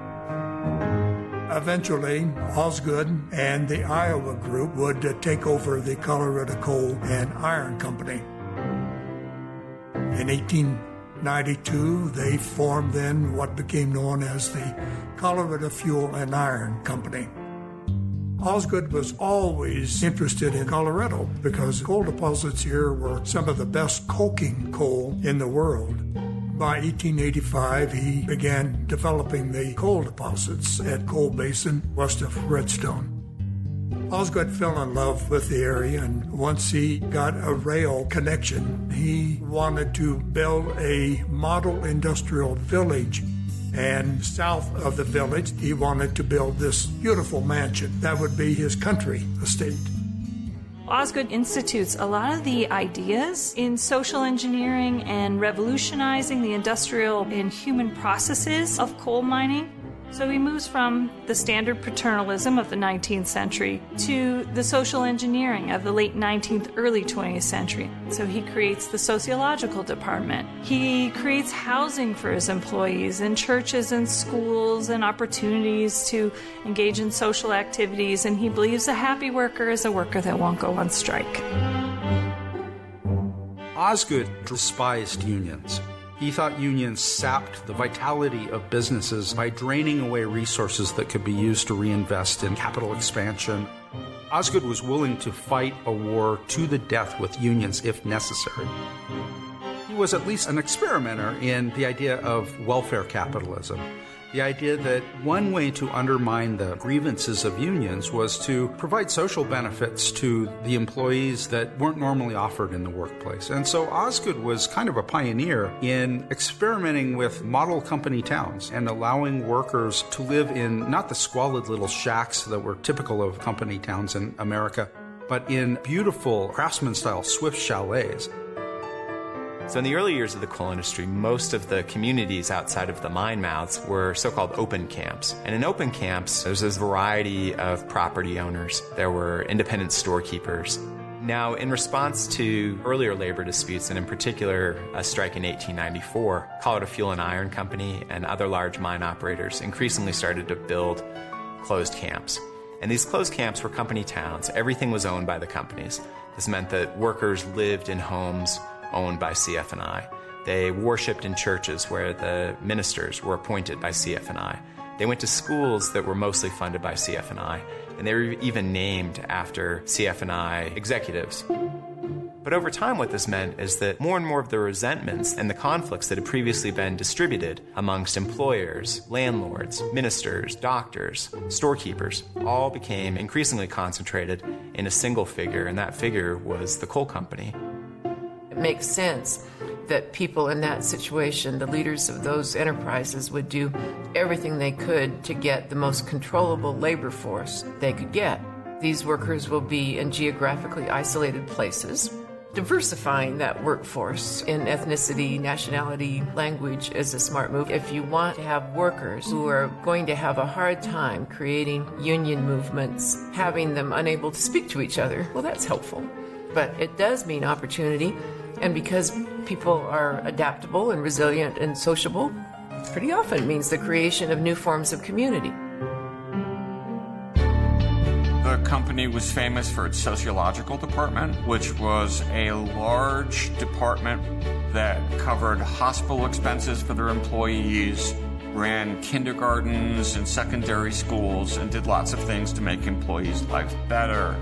Eventually, Osgood and the Iowa group would take over the Colorado Coal and Iron Company. In 1892, they formed then what became known as the Colorado Fuel and Iron Company. Osgood was always interested in Colorado because coal deposits here were some of the best coking coal in the world. By 1885, he began developing the coal deposits at Coal Basin west of Redstone. Osgood fell in love with the area, and once he got a rail connection, he wanted to build a model industrial village. And south of the village, he wanted to build this beautiful mansion. That would be his country estate. Osgood institutes a lot of the ideas in social engineering and revolutionizing the industrial and human processes of coal mining. So he moves from the standard paternalism of the 19th century to the social engineering of the late 19th, early 20th century. So he creates the sociological department. He creates housing for his employees and churches and schools and opportunities to engage in social activities. And he believes a happy worker is a worker that won't go on strike. Osgood despised unions. He thought unions sapped the vitality of businesses by draining away resources that could be used to reinvest in capital expansion. Osgood was willing to fight a war to the death with unions if necessary. He was at least an experimenter in the idea of welfare capitalism. The idea that one way to undermine the grievances of unions was to provide social benefits to the employees that weren't normally offered in the workplace. And so Osgood was kind of a pioneer in experimenting with model company towns and allowing workers to live in not the squalid little shacks that were typical of company towns in America, but in beautiful craftsman style Swiss chalets. So, in the early years of the coal industry, most of the communities outside of the mine mouths were so called open camps. And in open camps, there's this variety of property owners. There were independent storekeepers. Now, in response to earlier labor disputes, and in particular a strike in 1894, Colorado Fuel and Iron Company and other large mine operators increasingly started to build closed camps. And these closed camps were company towns. Everything was owned by the companies. This meant that workers lived in homes owned by CF&I. They worshipped in churches where the ministers were appointed by CF&I. They went to schools that were mostly funded by CF&I, and they were even named after CF&I executives. But over time, what this meant is that more and more of the resentments and the conflicts that had previously been distributed amongst employers, landlords, ministers, doctors, storekeepers all became increasingly concentrated in a single figure, and that figure was the coal company. It makes sense that people in that situation, the leaders of those enterprises, would do everything they could to get the most controllable labor force they could get. These workers will be in geographically isolated places. Diversifying that workforce in ethnicity, nationality, language is a smart move. If you want to have workers who are going to have a hard time creating union movements, having them unable to speak to each other, well, that's helpful. But it does mean opportunity and because people are adaptable and resilient and sociable, pretty often means the creation of new forms of community. The company was famous for its sociological department, which was a large department that covered hospital expenses for their employees, ran kindergartens and secondary schools, and did lots of things to make employees' lives better.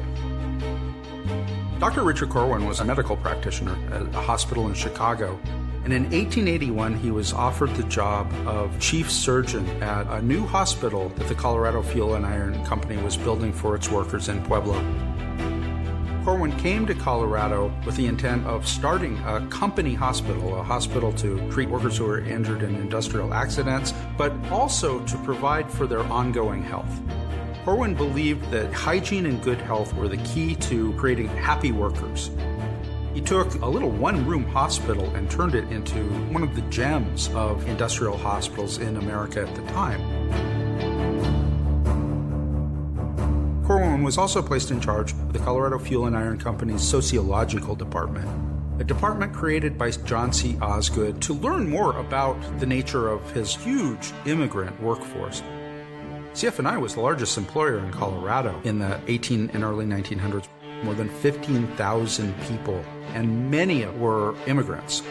Dr. Richard Corwin was a medical practitioner at a hospital in Chicago. And in 1881, he was offered the job of chief surgeon at a new hospital that the Colorado Fuel and Iron Company was building for its workers in Pueblo. Corwin came to Colorado with the intent of starting a company hospital, a hospital to treat workers who were injured in industrial accidents, but also to provide for their ongoing health. Corwin believed that hygiene and good health were the key to creating happy workers. He took a little one room hospital and turned it into one of the gems of industrial hospitals in America at the time. Corwin was also placed in charge of the Colorado Fuel and Iron Company's sociological department, a department created by John C. Osgood to learn more about the nature of his huge immigrant workforce. CF&I was the largest employer in Colorado in the 18 and early 1900s, more than 15,000 people, and many were immigrants.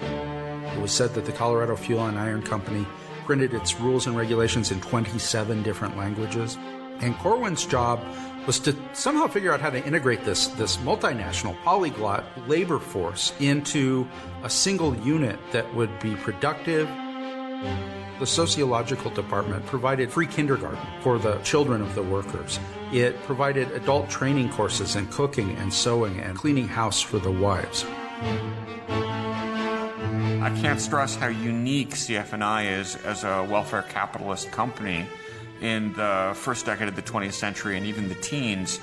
It was said that the Colorado Fuel and Iron Company printed its rules and regulations in 27 different languages. And Corwin's job was to somehow figure out how to integrate this, this multinational polyglot labor force into a single unit that would be productive, The sociological department provided free kindergarten for the children of the workers. It provided adult training courses in cooking and sewing and cleaning house for the wives. I can't stress how unique CF&I is as a welfare capitalist company. In the first decade of the 20th century and even the teens,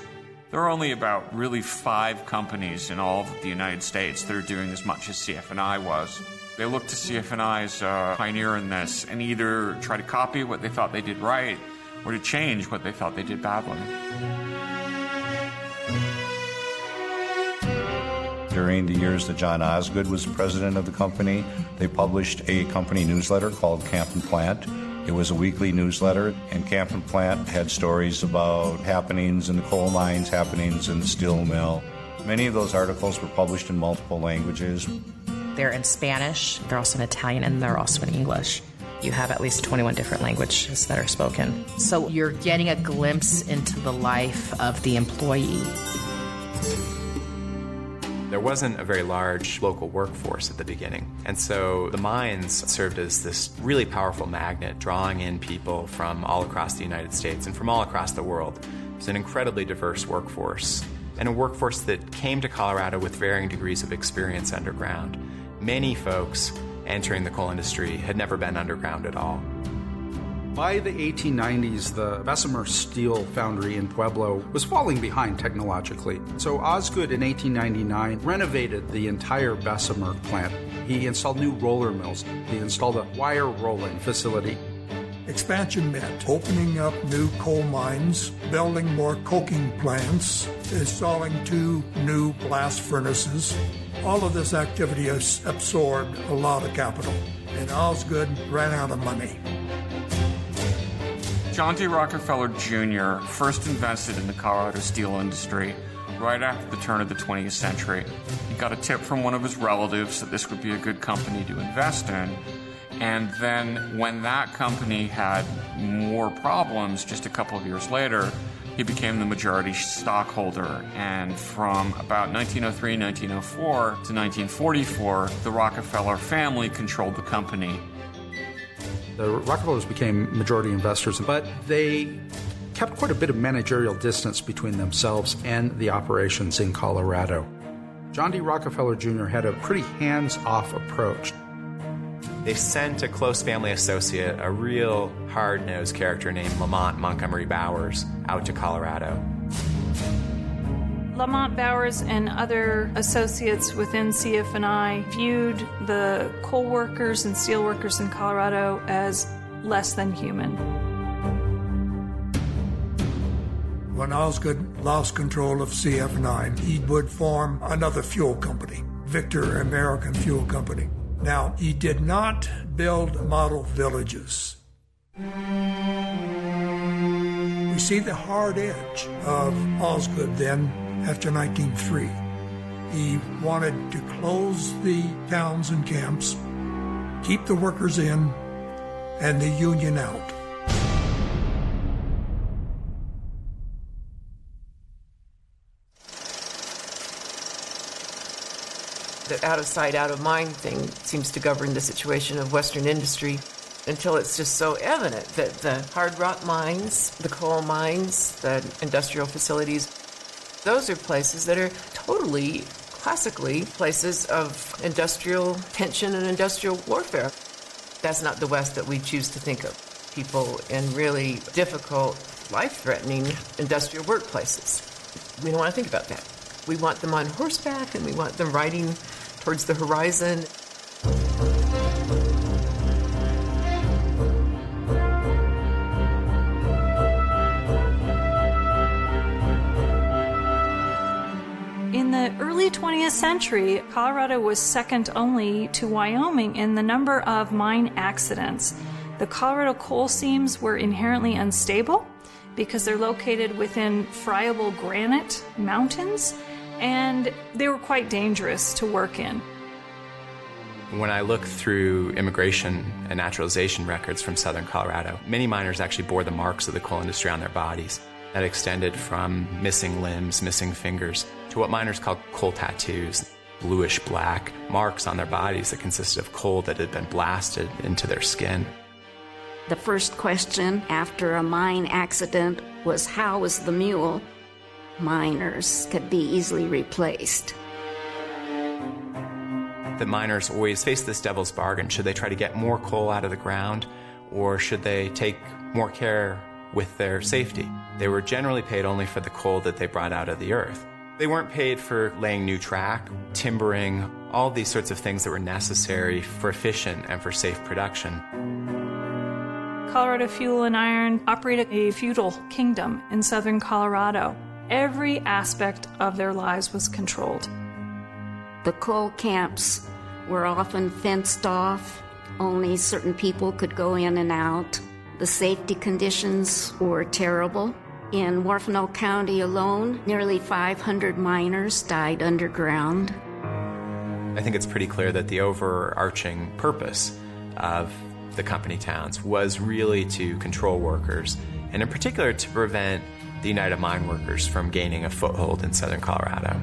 there are only about really five companies in all of the United States that are doing as much as CF&I was. They looked to see CF&I as a pioneer in this and either try to copy what they thought they did right or to change what they thought they did badly. During the years that John Osgood was president of the company, they published a company newsletter called Camp and Plant. It was a weekly newsletter, and Camp and Plant had stories about happenings in the coal mines, happenings in the steel mill. Many of those articles were published in multiple languages. They're in Spanish, they're also in Italian, and they're also in English. You have at least 21 different languages that are spoken. So you're getting a glimpse into the life of the employee. There wasn't a very large local workforce at the beginning. And so the mines served as this really powerful magnet, drawing in people from all across the United States and from all across the world. It's an incredibly diverse workforce, and a workforce that came to Colorado with varying degrees of experience underground. Many folks entering the coal industry had never been underground at all. By the 1890s, the Bessemer Steel Foundry in Pueblo was falling behind technologically. So Osgood in 1899 renovated the entire Bessemer plant. He installed new roller mills. He installed a wire rolling facility. Expansion meant opening up new coal mines, building more coking plants, installing two new blast furnaces. All of this activity has absorbed a lot of capital, and Osgood ran out of money. John D. Rockefeller Jr. first invested in the Colorado steel industry right after the turn of the 20th century. He got a tip from one of his relatives that this would be a good company to invest in. And then, when that company had more problems just a couple of years later, he became the majority stockholder. And from about 1903 1904 to 1944, the Rockefeller family controlled the company. The Rockefellers became majority investors, but they kept quite a bit of managerial distance between themselves and the operations in Colorado. John D. Rockefeller Jr. had a pretty hands off approach. They sent a close family associate, a real hard nosed character named Lamont Montgomery Bowers, out to Colorado. Lamont Bowers and other associates within CF&I viewed the coal workers and steel workers in Colorado as less than human. When Osgood lost control of CF&I, he would form another fuel company, Victor American Fuel Company. Now, he did not build model villages. We see the hard edge of Osgood then after 1903. He wanted to close the towns and camps, keep the workers in, and the union out. The out of sight, out of mind thing seems to govern the situation of Western industry until it's just so evident that the hard rock mines, the coal mines, the industrial facilities, those are places that are totally classically places of industrial tension and industrial warfare. That's not the West that we choose to think of. People in really difficult, life threatening industrial workplaces. We don't want to think about that. We want them on horseback and we want them riding towards the horizon. In the early 20th century, Colorado was second only to Wyoming in the number of mine accidents. The Colorado coal seams were inherently unstable because they're located within friable granite mountains and they were quite dangerous to work in. When I look through immigration and naturalization records from southern Colorado, many miners actually bore the marks of the coal industry on their bodies. That extended from missing limbs, missing fingers, to what miners call coal tattoos, bluish black marks on their bodies that consisted of coal that had been blasted into their skin. The first question after a mine accident was how was the mule? Miners could be easily replaced. The miners always face this devil's bargain. Should they try to get more coal out of the ground, or should they take more care with their safety? They were generally paid only for the coal that they brought out of the earth. They weren't paid for laying new track, timbering, all these sorts of things that were necessary for efficient and for safe production. Colorado Fuel and Iron operated a feudal kingdom in southern Colorado. Every aspect of their lives was controlled. The coal camps were often fenced off, only certain people could go in and out. The safety conditions were terrible. In Huerfano County alone, nearly 500 miners died underground. I think it's pretty clear that the overarching purpose of the company towns was really to control workers, and in particular to prevent the United Mine Workers from gaining a foothold in southern Colorado.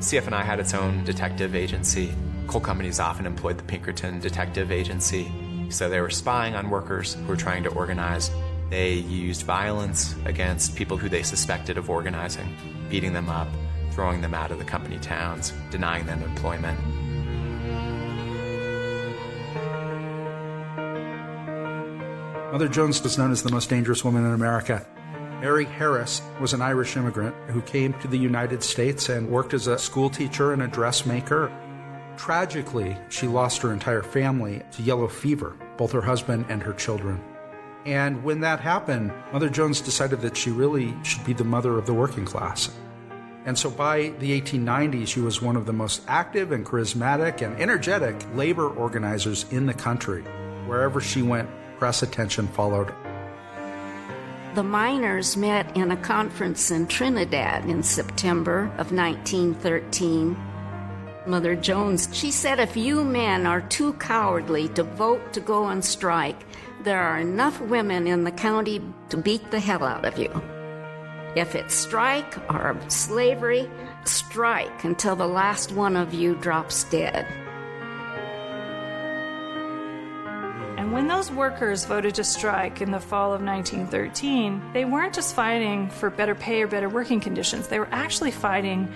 CF&I had its own detective agency. Coal companies often employed the Pinkerton Detective Agency, so they were spying on workers who were trying to organize. They used violence against people who they suspected of organizing, beating them up, throwing them out of the company towns, denying them employment. Mother Jones was known as the most dangerous woman in America. Mary Harris was an Irish immigrant who came to the United States and worked as a school teacher and a dressmaker. Tragically, she lost her entire family to yellow fever, both her husband and her children. And when that happened, Mother Jones decided that she really should be the mother of the working class. And so by the 1890s, she was one of the most active and charismatic and energetic labor organizers in the country. Wherever she went, press attention followed. The miners met in a conference in Trinidad in September of 1913. Mother Jones, she said, if you men are too cowardly to vote to go on strike, there are enough women in the county to beat the hell out of you. If it's strike or slavery, strike until the last one of you drops dead. When those workers voted to strike in the fall of 1913, they weren't just fighting for better pay or better working conditions. They were actually fighting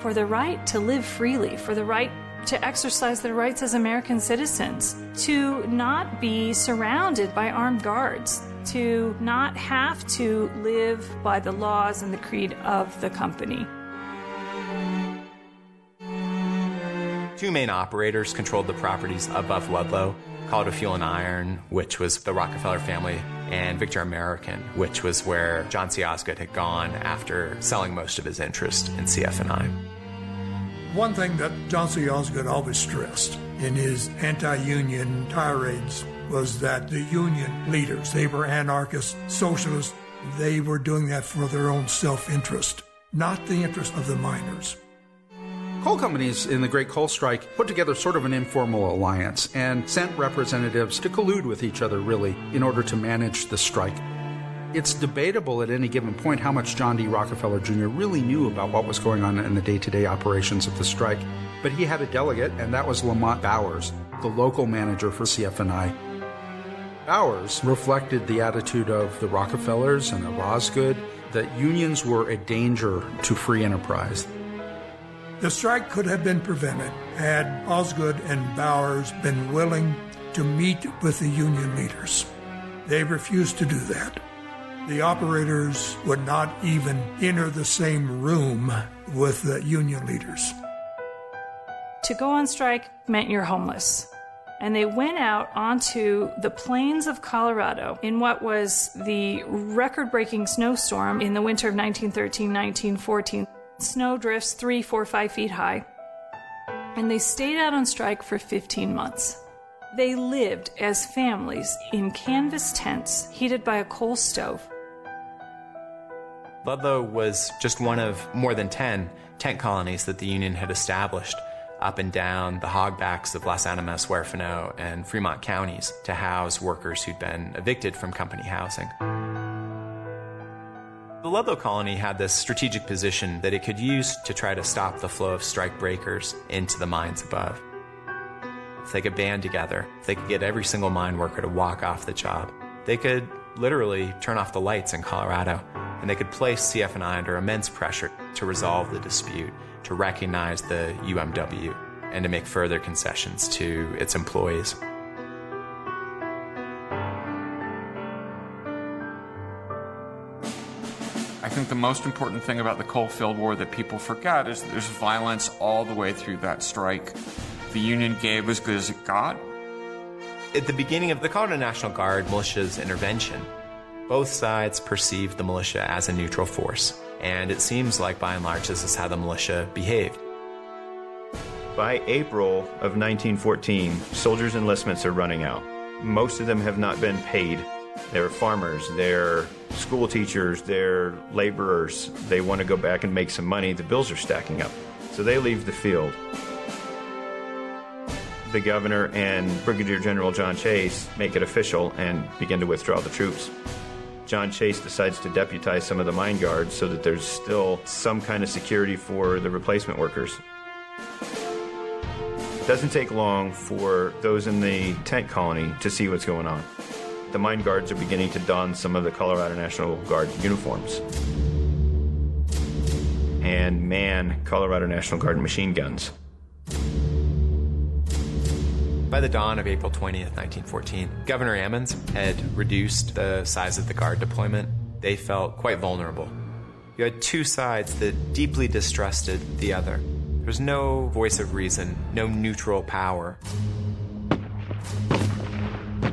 for the right to live freely, for the right to exercise their rights as American citizens, to not be surrounded by armed guards, to not have to live by the laws and the creed of the company. Two main operators controlled the properties above Ludlow Colorado Fuel and Iron, which was the Rockefeller family, and Victor American, which was where John C. Osgood had gone after selling most of his interest in CF&I. One thing that John C. Osgood always stressed in his anti-union tirades was that the union leaders, they were anarchists, socialists, they were doing that for their own self-interest, not the interest of the miners. Coal companies in the Great Coal Strike put together sort of an informal alliance and sent representatives to collude with each other, really, in order to manage the strike. It's debatable at any given point how much John D. Rockefeller Jr. really knew about what was going on in the day to day operations of the strike, but he had a delegate, and that was Lamont Bowers, the local manager for CF&I. Bowers reflected the attitude of the Rockefellers and of Osgood that unions were a danger to free enterprise. The strike could have been prevented had Osgood and Bowers been willing to meet with the union leaders. They refused to do that. The operators would not even enter the same room with the union leaders. To go on strike meant you're homeless. And they went out onto the plains of Colorado in what was the record breaking snowstorm in the winter of 1913 1914. Snow drifts three, four, five feet high. And they stayed out on strike for 15 months. They lived as families in canvas tents heated by a coal stove. Ludlow was just one of more than 10 tent colonies that the Union had established up and down the hogbacks of Las Animas, Huerfano, and Fremont counties to house workers who'd been evicted from company housing. The Ludlow colony had this strategic position that it could use to try to stop the flow of strike breakers into the mines above. If they could band together, if they could get every single mine worker to walk off the job, they could literally turn off the lights in Colorado, and they could place CF&I under immense pressure to resolve the dispute, to recognize the UMW, and to make further concessions to its employees. I think the most important thing about the Coalfield War that people forget is that there's violence all the way through that strike. The Union gave as good as it got. At the beginning of the Colorado National Guard militia's intervention, both sides perceived the militia as a neutral force, and it seems like by and large this is how the militia behaved. By April of 1914, soldiers' enlistments are running out. Most of them have not been paid. They're farmers, they're school teachers, they're laborers. They want to go back and make some money. The bills are stacking up. So they leave the field. The governor and Brigadier General John Chase make it official and begin to withdraw the troops. John Chase decides to deputize some of the mine guards so that there's still some kind of security for the replacement workers. It doesn't take long for those in the tent colony to see what's going on. The mine guards are beginning to don some of the Colorado National Guard uniforms and man Colorado National Guard machine guns. By the dawn of April 20th, 1914, Governor Ammons had reduced the size of the Guard deployment. They felt quite vulnerable. You had two sides that deeply distrusted the other. There was no voice of reason, no neutral power.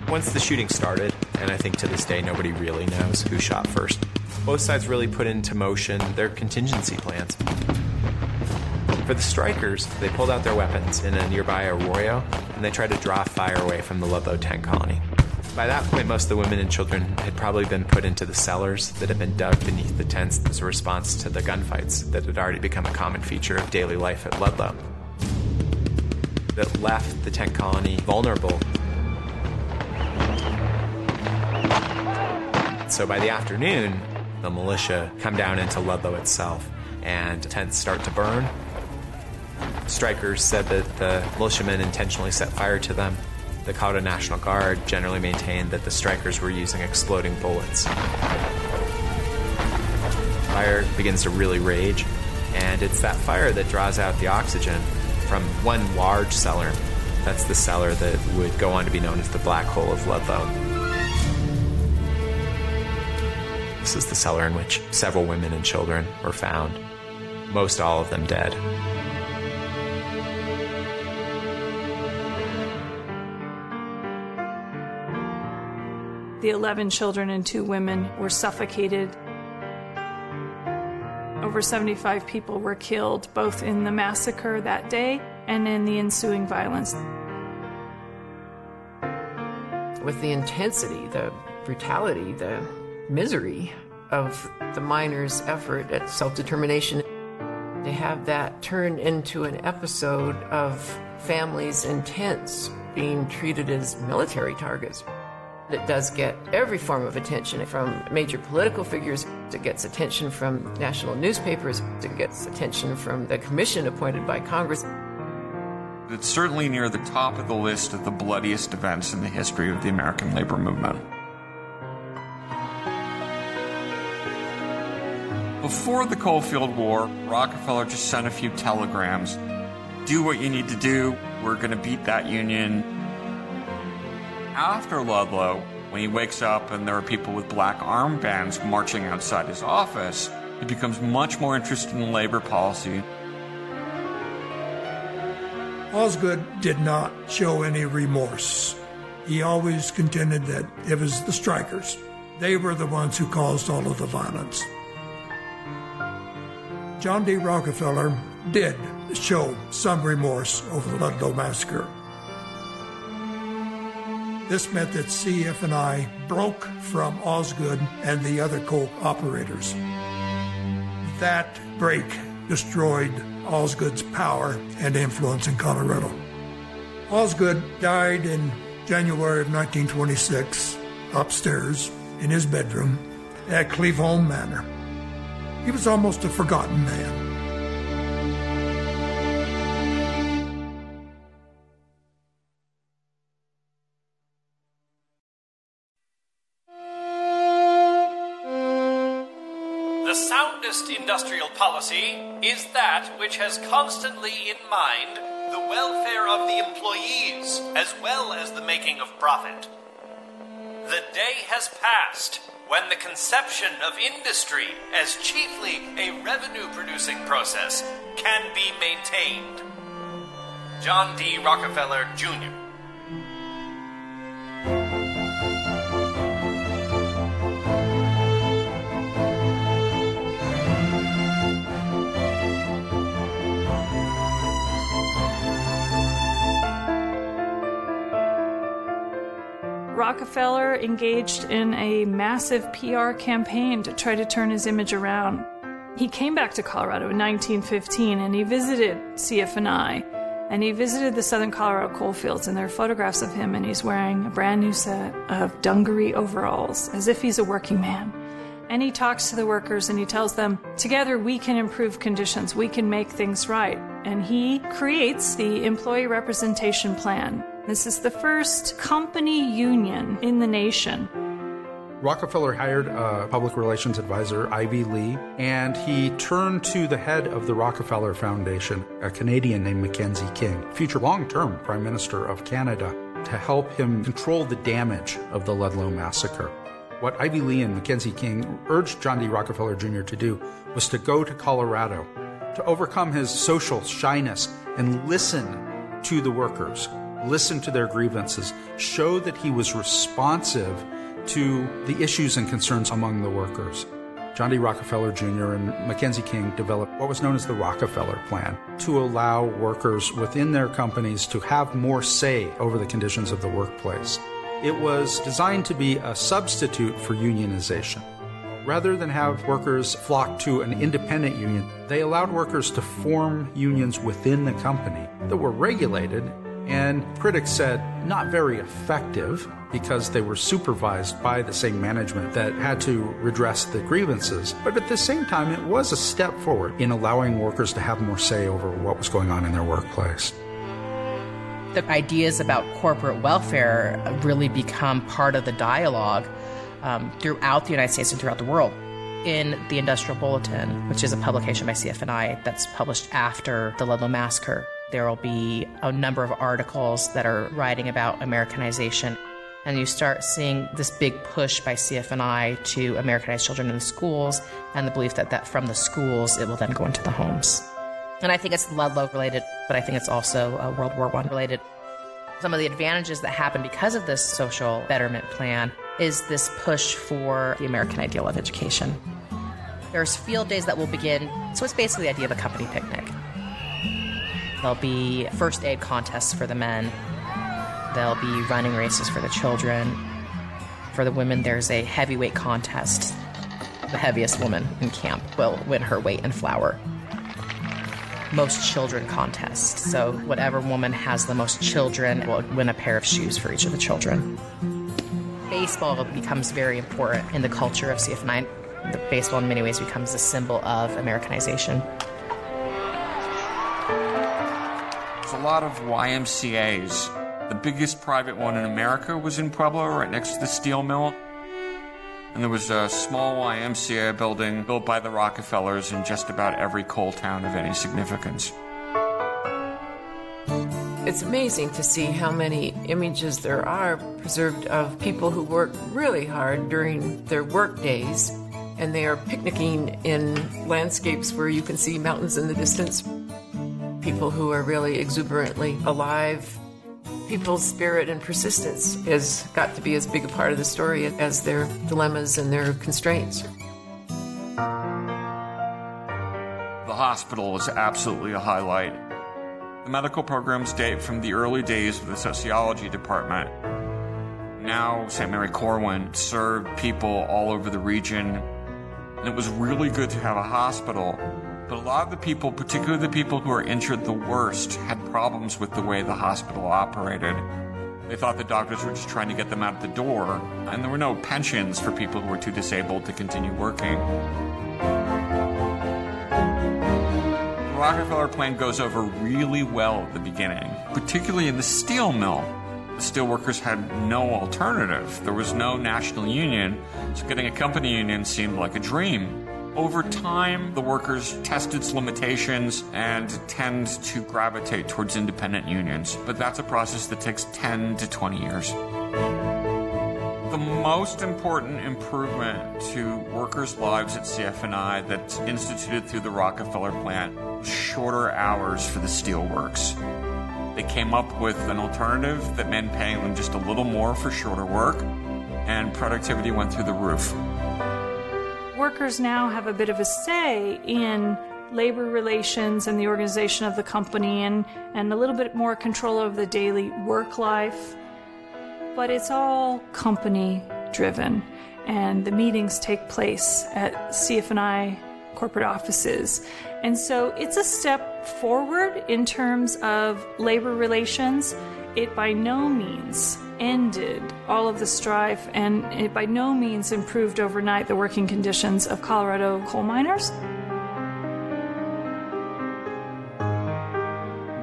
Once the shooting started, and I think to this day nobody really knows who shot first, both sides really put into motion their contingency plans. For the strikers, they pulled out their weapons in a nearby arroyo and they tried to draw fire away from the Ludlow tent colony. By that point, most of the women and children had probably been put into the cellars that had been dug beneath the tents as a response to the gunfights that had already become a common feature of daily life at Ludlow. That left the tent colony vulnerable. So by the afternoon, the militia come down into Ludlow itself and tents start to burn. Strikers said that the militiamen intentionally set fire to them. The Colorado National Guard generally maintained that the strikers were using exploding bullets. Fire begins to really rage, and it's that fire that draws out the oxygen from one large cellar. That's the cellar that would go on to be known as the Black Hole of Ludlow. This is the cellar in which several women and children were found, most all of them dead. The 11 children and two women were suffocated. Over 75 people were killed, both in the massacre that day and in the ensuing violence. With the intensity, the brutality, the misery of the miners' effort at self determination, to have that turn into an episode of families in tents being treated as military targets. It does get every form of attention from major political figures. It gets attention from national newspapers. It gets attention from the commission appointed by Congress. It's certainly near the top of the list of the bloodiest events in the history of the American labor movement. Before the Coalfield War, Rockefeller just sent a few telegrams. Do what you need to do. We're going to beat that union. After Ludlow, when he wakes up and there are people with black armbands marching outside his office, he becomes much more interested in labor policy. Osgood did not show any remorse. He always contended that it was the strikers. They were the ones who caused all of the violence. John D. Rockefeller did show some remorse over the Ludlow massacre. This meant that CF&I broke from Osgood and the other coal operators. That break destroyed Osgood's power and influence in Colorado. Osgood died in January of 1926 upstairs in his bedroom at Cleveholm Manor. He was almost a forgotten man. Soundest industrial policy is that which has constantly in mind the welfare of the employees as well as the making of profit. The day has passed when the conception of industry as chiefly a revenue producing process can be maintained. John D. Rockefeller, Jr. Rockefeller engaged in a massive PR campaign to try to turn his image around. He came back to Colorado in 1915 and he visited CF&I and he visited the Southern Colorado coalfields and there are photographs of him and he's wearing a brand new set of dungaree overalls as if he's a working man. And he talks to the workers and he tells them, together we can improve conditions, we can make things right. And he creates the employee representation plan. This is the first company union in the nation. Rockefeller hired a public relations advisor, Ivy Lee, and he turned to the head of the Rockefeller Foundation, a Canadian named Mackenzie King, future long term Prime Minister of Canada, to help him control the damage of the Ludlow Massacre. What Ivy Lee and Mackenzie King urged John D. Rockefeller Jr. to do was to go to Colorado, to overcome his social shyness and listen to the workers, listen to their grievances, show that he was responsive to the issues and concerns among the workers. John D. Rockefeller Jr. and Mackenzie King developed what was known as the Rockefeller Plan to allow workers within their companies to have more say over the conditions of the workplace. It was designed to be a substitute for unionization. Rather than have workers flock to an independent union, they allowed workers to form unions within the company that were regulated and critics said not very effective because they were supervised by the same management that had to redress the grievances. But at the same time, it was a step forward in allowing workers to have more say over what was going on in their workplace. The ideas about corporate welfare really become part of the dialogue um, throughout the United States and throughout the world. In the Industrial Bulletin, which is a publication by CF&I that's published after the Ludlow Massacre, there will be a number of articles that are writing about Americanization. And you start seeing this big push by CF&I to Americanize children in schools and the belief that, that from the schools it will then go into the homes. And I think it's Ludlow related, but I think it's also uh, World War I related. Some of the advantages that happen because of this social betterment plan is this push for the American ideal of education. There's field days that will begin, so it's basically the idea of a company picnic. There'll be first aid contests for the men. There'll be running races for the children. For the women, there's a heavyweight contest. The heaviest woman in camp will win her weight in flour. Most children contest. So, whatever woman has the most children will win a pair of shoes for each of the children. Baseball becomes very important in the culture of CF&I. The baseball, in many ways, becomes a symbol of Americanization. There's a lot of YMCA's. The biggest private one in America was in Pueblo, right next to the steel mill. And there was a small YMCA building built by the Rockefellers in just about every coal town of any significance. It's amazing to see how many images there are preserved of people who work really hard during their work days and they are picnicking in landscapes where you can see mountains in the distance people who are really exuberantly alive. People's spirit and persistence has got to be as big a part of the story as their dilemmas and their constraints. The hospital is absolutely a highlight. The medical programs date from the early days of the sociology department. Now, St. Mary Corwin served people all over the region, and it was really good to have a hospital but a lot of the people, particularly the people who were injured the worst, had problems with the way the hospital operated. They thought the doctors were just trying to get them out the door, and there were no pensions for people who were too disabled to continue working. The Rockefeller plan goes over really well at the beginning, particularly in the steel mill. The steelworkers had no alternative. There was no national union, so getting a company union seemed like a dream. Over time, the workers test its limitations and tend to gravitate towards independent unions, but that's a process that takes 10 to 20 years. The most important improvement to workers' lives at CF&I that's instituted through the Rockefeller plan was shorter hours for the steelworks. They came up with an alternative that meant paying them just a little more for shorter work, and productivity went through the roof. Workers now have a bit of a say in labor relations and the organization of the company and, and a little bit more control over the daily work life. But it's all company driven, and the meetings take place at CF&I corporate offices. And so it's a step forward in terms of labor relations. It by no means ended all of the strife, and it by no means improved overnight the working conditions of Colorado coal miners.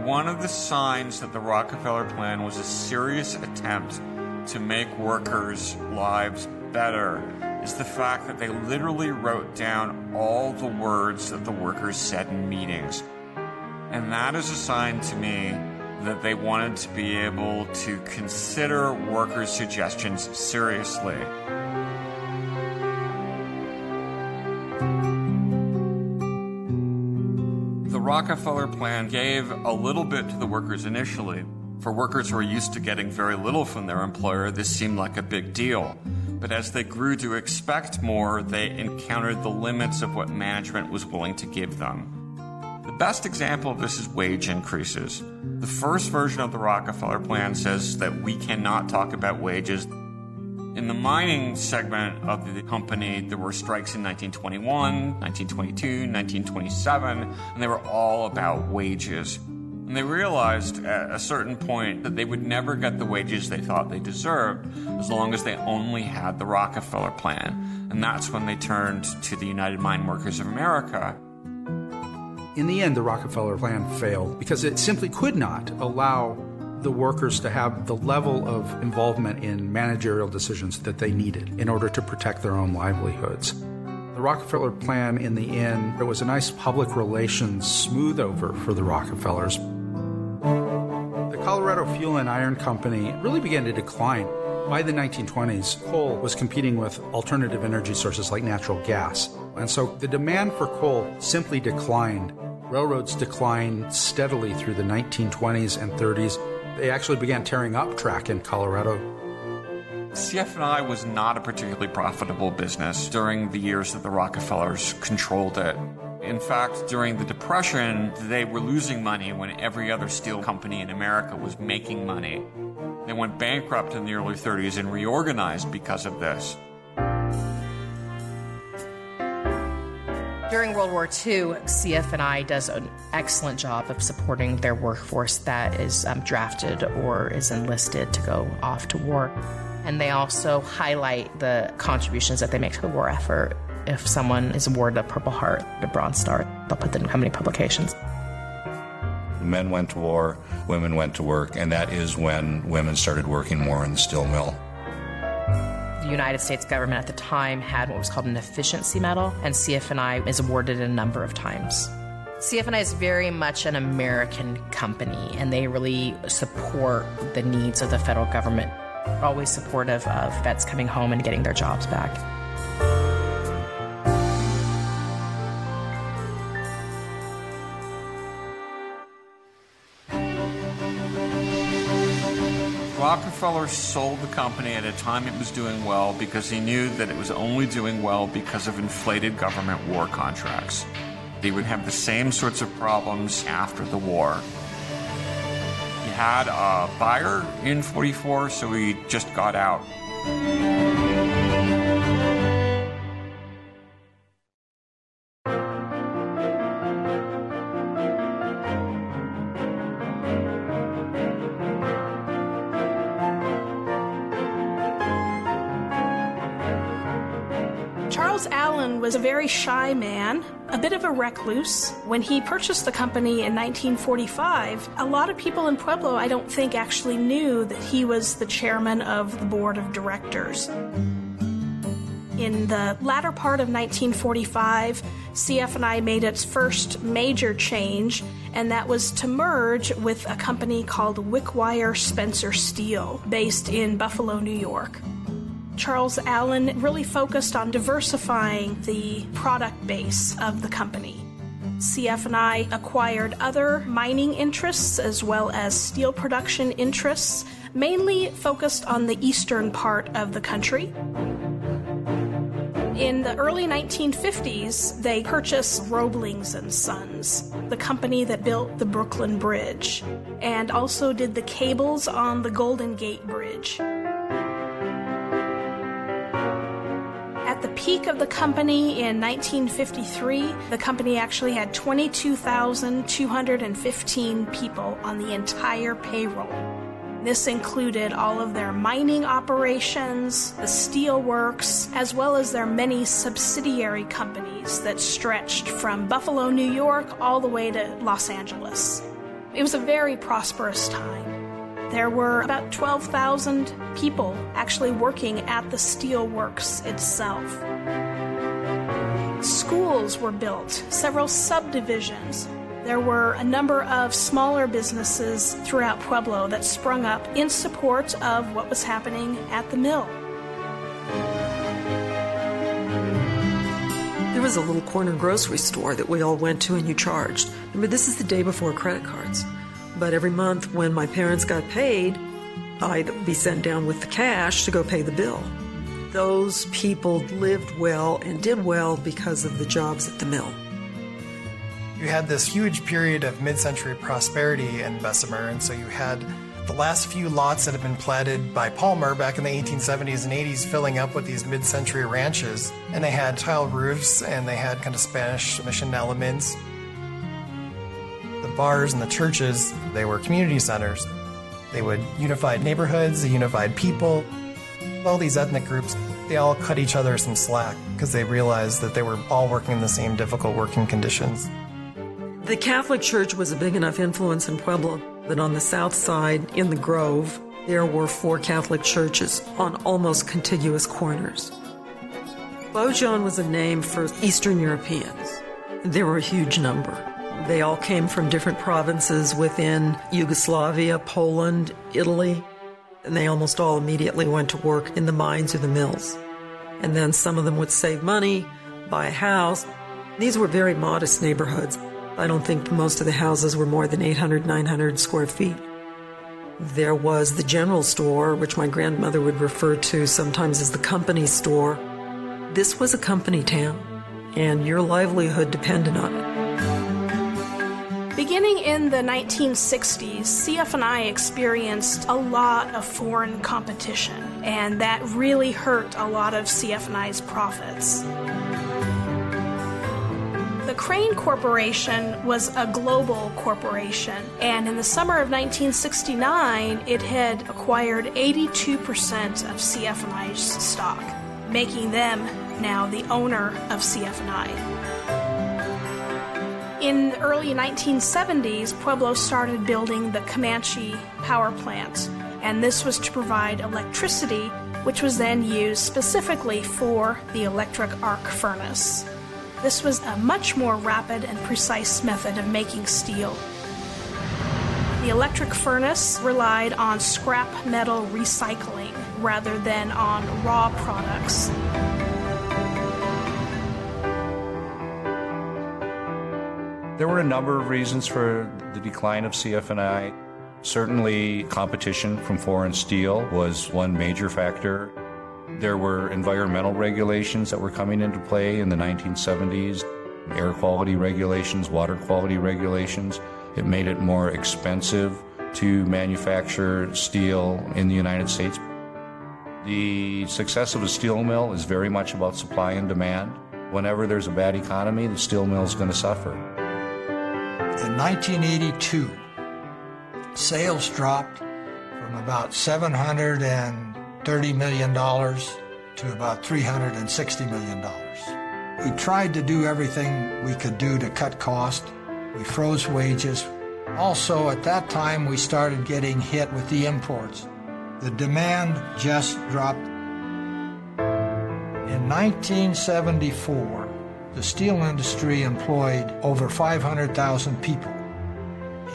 One of the signs that the Rockefeller Plan was a serious attempt to make workers' lives better is the fact that they literally wrote down all the words that the workers said in meetings. And that is a sign to me that they wanted to be able to consider workers' suggestions seriously. The Rockefeller plan gave a little bit to the workers initially. For workers who are used to getting very little from their employer, this seemed like a big deal. But as they grew to expect more, they encountered the limits of what management was willing to give them. The best example of this is wage increases. The first version of the Rockefeller plan says that we cannot talk about wages. In the mining segment of the company, there were strikes in 1921, 1922, 1927, and they were all about wages. And they realized at a certain point that they would never get the wages they thought they deserved as long as they only had the Rockefeller plan. And that's when they turned to the United Mine Workers of America. In the end, the Rockefeller plan failed because it simply could not allow the workers to have the level of involvement in managerial decisions that they needed in order to protect their own livelihoods. The Rockefeller plan, in the end, it was a nice public relations smooth over for the Rockefellers. The Colorado Fuel and Iron Company really began to decline. By the 1920s, coal was competing with alternative energy sources like natural gas. And so the demand for coal simply declined. Railroads declined steadily through the 1920s and 30s. They actually began tearing up track in Colorado. CF&I was not a particularly profitable business during the years that the Rockefellers controlled it. In fact, during the Depression, they were losing money when every other steel company in America was making money. They went bankrupt in the early 30s and reorganized because of this. During World War II, CF&I does an excellent job of supporting their workforce that is um, drafted or is enlisted to go off to war. And they also highlight the contributions that they make to the war effort. If someone is awarded a Purple Heart, a Bronze Star, they'll put that in company publications. Men went to war, women went to work, and that is when women started working more in the steel mill. The United States government at the time had what was called an efficiency medal, and CF&I is awarded a number of times. CF&I is very much an American company, and they really support the needs of the federal government. Always supportive of vets coming home and getting their jobs back. Rockefeller sold the company at a time it was doing well because he knew that it was only doing well because of inflated government war contracts. They would have the same sorts of problems after the war. He had a buyer in 44, so he just got out. Was a very shy man, a bit of a recluse. When he purchased the company in 1945, a lot of people in Pueblo, I don't think, actually knew that he was the chairman of the board of directors. In the latter part of 1945, CF&I made its first major change, and that was to merge with a company called Wickwire Spencer Steel, based in Buffalo, New York. Charles Allen really focused on diversifying the product base of the company. CF&I acquired other mining interests as well as steel production interests, mainly focused on the eastern part of the country. In the early 1950s, they purchased Roeblings and Sons, the company that built the Brooklyn Bridge, and also did the cables on the Golden Gate Bridge. At the peak of the company in 1953, the company actually had 22,215 people on the entire payroll. This included all of their mining operations, the steel works, as well as their many subsidiary companies that stretched from Buffalo, New York, all the way to Los Angeles. It was a very prosperous time. There were about 12,000 people actually working at the steel works itself. Schools were built, several subdivisions, there were a number of smaller businesses throughout Pueblo that sprung up in support of what was happening at the mill. There was a little corner grocery store that we all went to and you charged. Remember, this is the day before credit cards. But every month when my parents got paid, I'd be sent down with the cash to go pay the bill. Those people lived well and did well because of the jobs at the mill. You had this huge period of mid century prosperity in Bessemer, and so you had the last few lots that had been platted by Palmer back in the 1870s and 80s filling up with these mid century ranches. And they had tile roofs and they had kind of Spanish mission elements. Bars and the churches, they were community centers. They would unify neighborhoods, they unified people. All these ethnic groups, they all cut each other some slack because they realized that they were all working in the same difficult working conditions. The Catholic Church was a big enough influence in Pueblo that on the south side, in the Grove, there were four Catholic churches on almost contiguous corners. Bojan was a name for Eastern Europeans. There were a huge number. They all came from different provinces within Yugoslavia, Poland, Italy, and they almost all immediately went to work in the mines or the mills. And then some of them would save money, buy a house. These were very modest neighborhoods. I don't think most of the houses were more than 800, 900 square feet. There was the general store, which my grandmother would refer to sometimes as the company store. This was a company town, and your livelihood depended on it. Beginning in the 1960s, CF&I experienced a lot of foreign competition, and that really hurt a lot of CF&I's profits. The Crane Corporation was a global corporation, and in the summer of 1969, it had acquired 82% of CF&I's stock, making them now the owner of CF&I. In the early 1970s, Pueblo started building the Comanche power plant, and this was to provide electricity, which was then used specifically for the electric arc furnace. This was a much more rapid and precise method of making steel. The electric furnace relied on scrap metal recycling rather than on raw products. There were a number of reasons for the decline of CF&I. Certainly, competition from foreign steel was one major factor. There were environmental regulations that were coming into play in the 1970s air quality regulations, water quality regulations. It made it more expensive to manufacture steel in the United States. The success of a steel mill is very much about supply and demand. Whenever there's a bad economy, the steel mill is going to suffer. In 1982, sales dropped from about $730 million to about $360 million. We tried to do everything we could do to cut costs. We froze wages. Also, at that time, we started getting hit with the imports. The demand just dropped. In 1974, the steel industry employed over 500,000 people.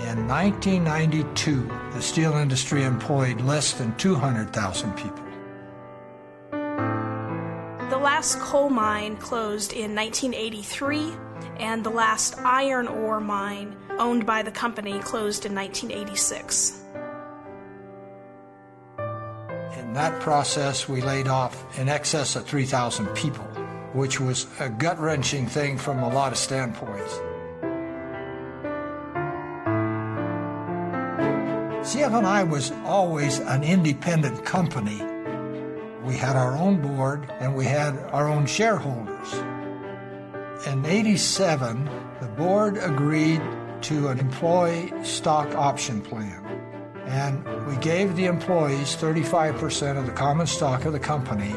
In 1992, the steel industry employed less than 200,000 people. The last coal mine closed in 1983, and the last iron ore mine owned by the company closed in 1986. In that process, we laid off in excess of 3,000 people, which was a gut wrenching thing from a lot of standpoints. CF&I was always an independent company. We had our own board and we had our own shareholders. In 87, the board agreed to an employee stock option plan. And we gave the employees 35% of the common stock of the company.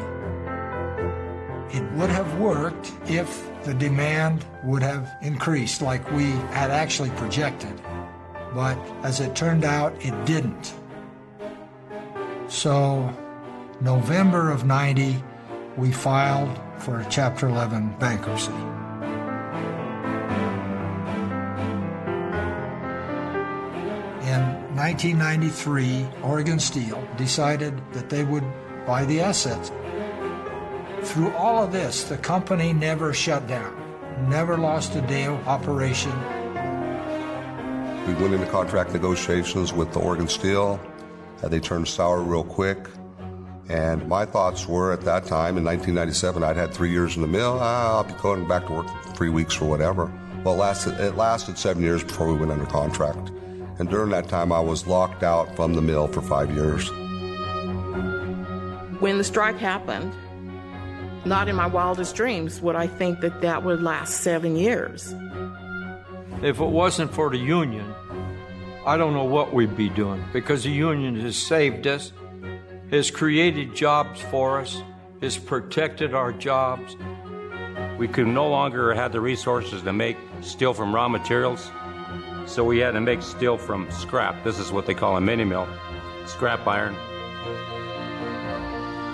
It would have worked if the demand would have increased like we had actually projected. But as it turned out, it didn't. So, November of 90, we filed for a Chapter 11 bankruptcy. In 1993, Oregon Steel decided that they would buy the assets. Through all of this, the company never shut down, never lost a day of operation. We went into contract negotiations with the Oregon Steel. Uh, they turned sour real quick. And my thoughts were at that time in 1997, I'd had three years in the mill. Ah, I'll be going back to work for three weeks or whatever. Well, it lasted, it lasted seven years before we went under contract. And during that time, I was locked out from the mill for five years. When the strike happened, not in my wildest dreams would I think that that would last seven years. If it wasn't for the union, I don't know what we'd be doing because the union has saved us, has created jobs for us, has protected our jobs. We could no longer have the resources to make steel from raw materials, so we had to make steel from scrap. This is what they call a mini mill, scrap iron.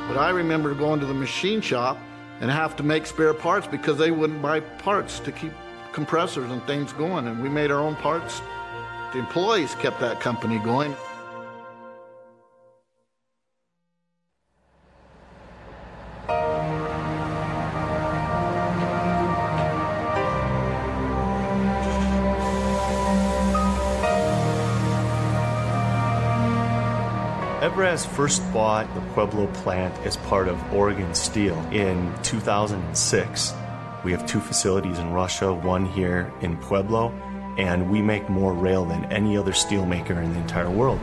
But I remember going to the machine shop and have to make spare parts because they wouldn't buy parts to keep compressors and things going. And we made our own parts. The employees kept that company going. Evraz first bought the Pueblo plant as part of Oregon Steel in 2006. We have two facilities in Russia, one here in Pueblo, and we make more rail than any other steelmaker in the entire world.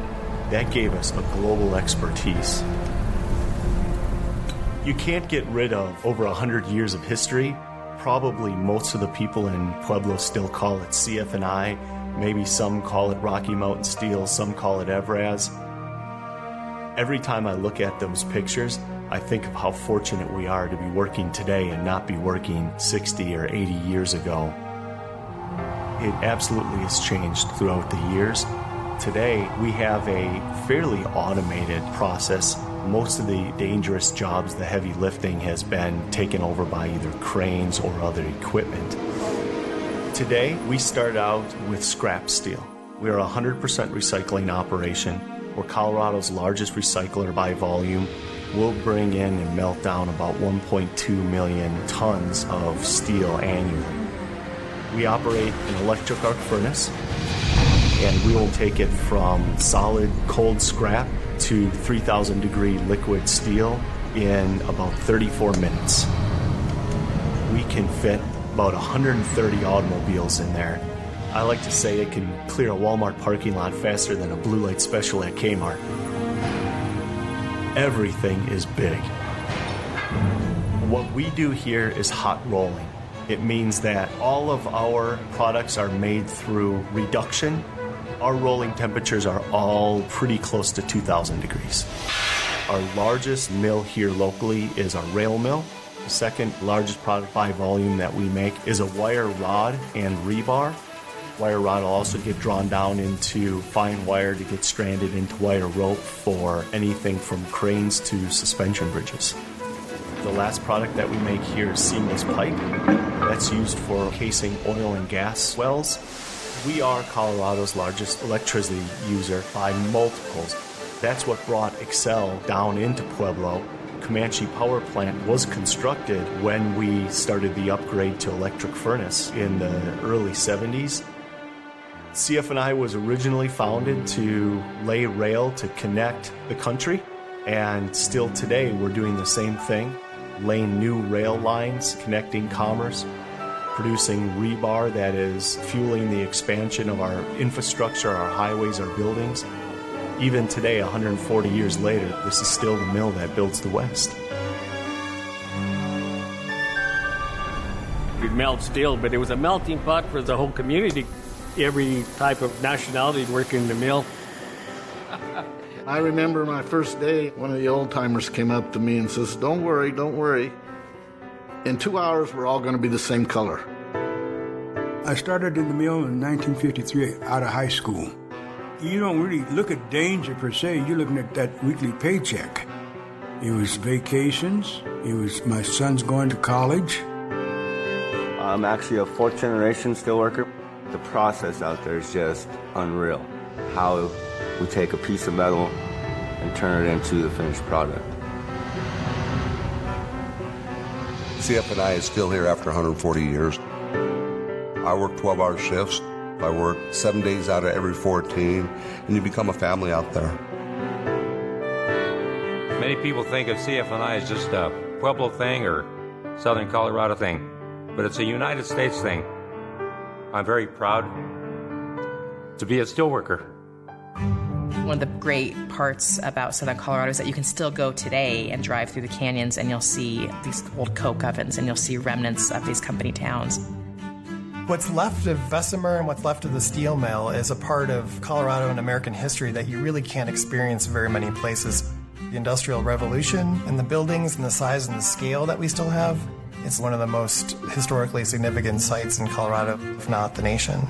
That gave us a global expertise. You can't get rid of over 100 years of history. Probably most of the people in Pueblo still call it CF&I. Maybe some call it Rocky Mountain Steel, some call it Evraz. Every time I look at those pictures, I think of how fortunate we are to be working today and not be working 60 or 80 years ago. It absolutely has changed throughout the years. Today, we have a fairly automated process. Most of the dangerous jobs, the heavy lifting, has been taken over by either cranes or other equipment. Today, we start out with scrap steel. We are a 100% recycling operation. We're Colorado's largest recycler by volume. We'll bring in and melt down about 1.2 million tons of steel annually. We operate an electric arc furnace, and we will take it from solid cold scrap to 3,000 degree liquid steel in about 34 minutes. We can fit about 130 automobiles in there. I like to say it can clear a Walmart parking lot faster than a blue light special at Kmart. Everything is big. What we do here is hot rolling. It means that all of our products are made through reduction. Our rolling temperatures are all pretty close to 2,000 degrees. Our largest mill here locally is our rail mill. The second largest product by volume that we make is a wire rod and rebar. Wire rod will also get drawn down into fine wire to get stranded into wire rope for anything from cranes to suspension bridges. The last product that we make here is seamless pipe. That's used for casing oil and gas wells. We are Colorado's largest electricity user by multiples. That's what brought Xcel down into Pueblo. Comanche Power Plant was constructed when we started the upgrade to electric furnace in the early 70s. CF&I was originally founded to lay rail to connect the country, and still today we're doing the same thing, laying new rail lines, connecting commerce, producing rebar that is fueling the expansion of our infrastructure, our highways, our buildings. Even today, 140 years later, this is still the mill that builds the West. We melt steel, but it was a melting pot for the whole community every type of nationality working the mill. I remember my first day, one of the old timers came up to me and says, Don't worry, don't worry. In two hours, we're all going to be the same color. I started in the mill in 1953 out of high school. You don't really look at danger per se, you're looking at that weekly paycheck. It was vacations, it was my son's going to college. I'm actually a fourth generation steelworker. The process out there is just unreal. How we take a piece of metal and turn it into the finished product. CF&I is still here after 140 years. I work 12 hour shifts. I work seven days out of every 14, and you become a family out there. Many people think of CF&I as just a Pueblo thing or Southern Colorado thing, but it's a United States thing. I'm very proud to be a steelworker. One of the great parts about Southern Colorado is that you can still go today and drive through the canyons and you'll see these old coke ovens and you'll see remnants of these company towns. What's left of Bessemer and what's left of the steel mill is a part of Colorado and American history that you really can't experience in very many places. The Industrial Revolution and the buildings and the size and the scale that we still have it's one of the most historically significant sites in Colorado, if not the nation.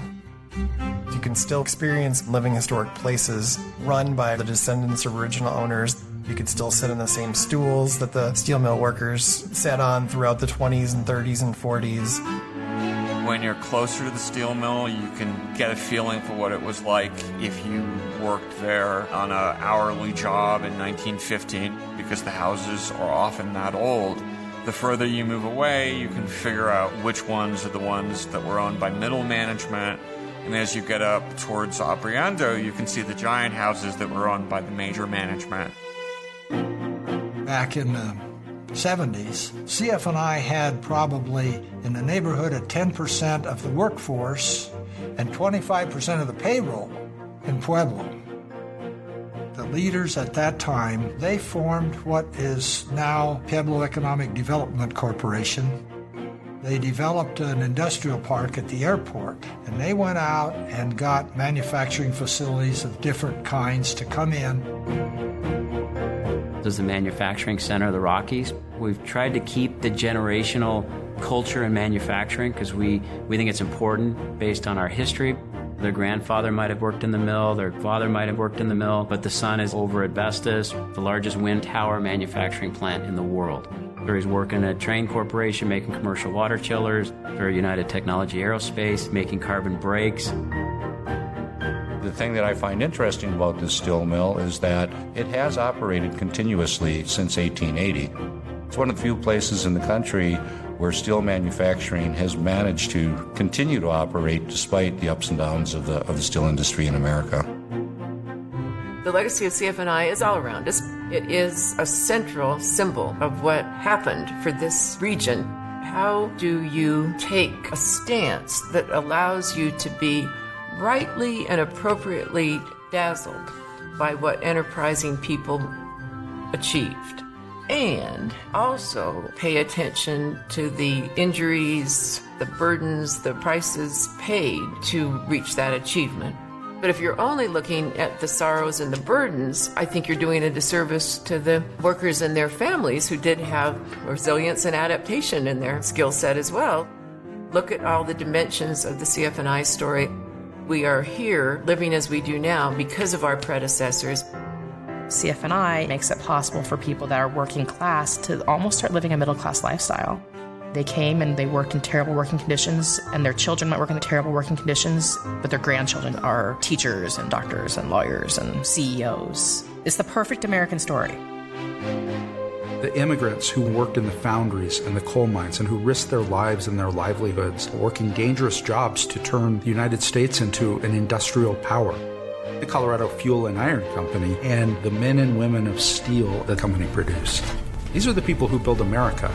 You can still experience living historic places run by the descendants of original owners. You can still sit in the same stools that the steel mill workers sat on throughout the 20s and 30s and 40s. When you're closer to the steel mill, you can get a feeling for what it was like if you worked there on an hourly job in 1915 because the houses are often that old the further you move away, you can figure out which ones are the ones that were owned by middle management. And as you get up towards Abriendo, you can see the giant houses that were owned by the major management. Back in the 70s, CF&I had probably in the neighborhood of 10% of the workforce and 25% of the payroll in Pueblo leaders at that time, they formed what is now Pueblo Economic Development Corporation. They developed an industrial park at the airport, and they went out and got manufacturing facilities of different kinds to come in. This is the manufacturing center of the Rockies. We've tried to keep the generational culture in manufacturing because we, we think it's important based on our history. Their grandfather might have worked in the mill, their father might have worked in the mill, but the son is over at Vestas, the largest wind tower manufacturing plant in the world. Or he's working at Trane Corporation making commercial water chillers, or United Technology Aerospace making carbon brakes. The thing that I find interesting about this steel mill is that it has operated continuously since 1880. It's one of the few places in the country where steel manufacturing has managed to continue to operate despite the ups and downs of the, of the steel industry in America. The legacy of CF&I is all around us. It is a central symbol of what happened for this region. How do you take a stance that allows you to be rightly and appropriately dazzled by what enterprising people achieved? And also pay attention to the injuries, the burdens, the prices paid to reach that achievement. But if you're only looking at the sorrows and the burdens, I think you're doing a disservice to the workers and their families who did have resilience and adaptation in their skill set as well. Look at all the dimensions of the CF&I story. We are here living as we do now because of our predecessors CF&I makes it possible for people that are working class to almost start living a middle class lifestyle. They came and they worked in terrible working conditions, and their children might work in terrible working conditions, but their grandchildren are teachers and doctors and lawyers and CEOs. It's the perfect American story. The immigrants who worked in the foundries and the coal mines and who risked their lives and their livelihoods working dangerous jobs to turn the United States into an industrial power. The Colorado Fuel and Iron Company and the men and women of steel the company produced. These are the people who build America.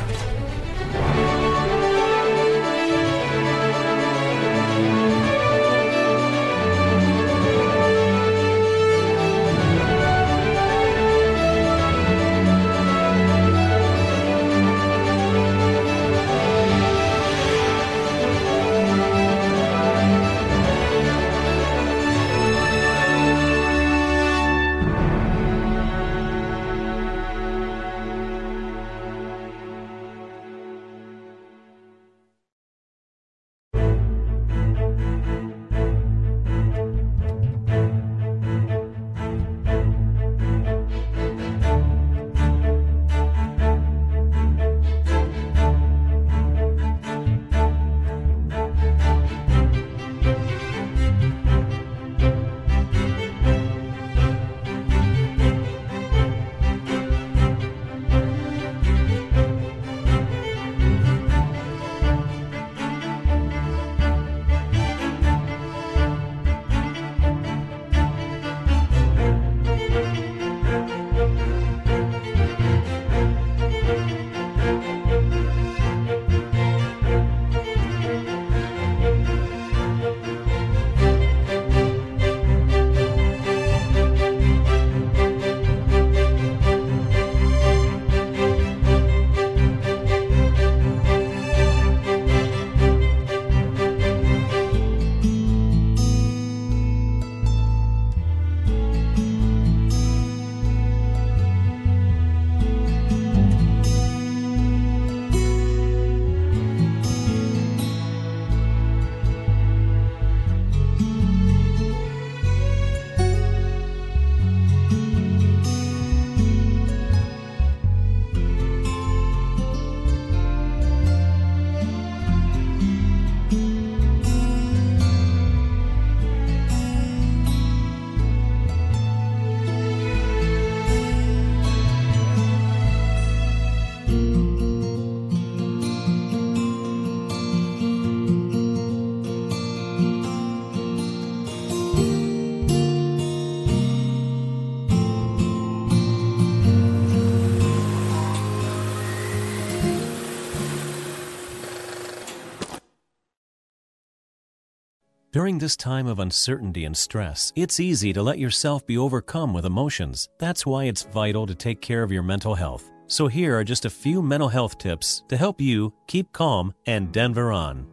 During this time of uncertainty and stress, it's easy to let yourself be overcome with emotions. That's why it's vital to take care of your mental health. So, here are just a few mental health tips to help you keep calm and Denver on.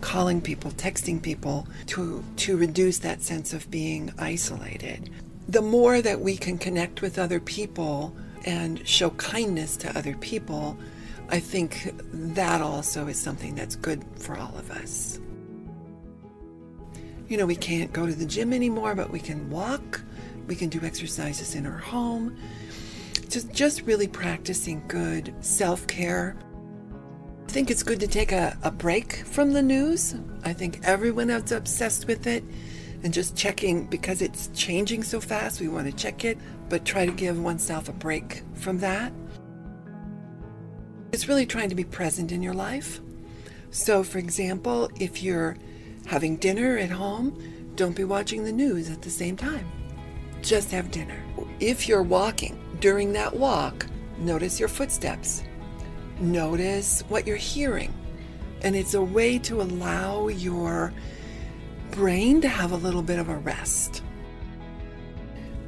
Calling people, texting people to, to reduce that sense of being isolated. The more that we can connect with other people and show kindness to other people, I think that also is something that's good for all of us. You know, we can't go to the gym anymore, but we can walk, we can do exercises in our home. Just, just really practicing good self care. I think it's good to take a, a break from the news. I think everyone is obsessed with it and just checking because it's changing so fast. We want to check it, but try to give oneself a break from that. It's really trying to be present in your life. So, for example, if you're having dinner at home, don't be watching the news at the same time. Just have dinner. If you're walking, during that walk, notice your footsteps. Notice what you're hearing. And it's a way to allow your brain to have a little bit of a rest.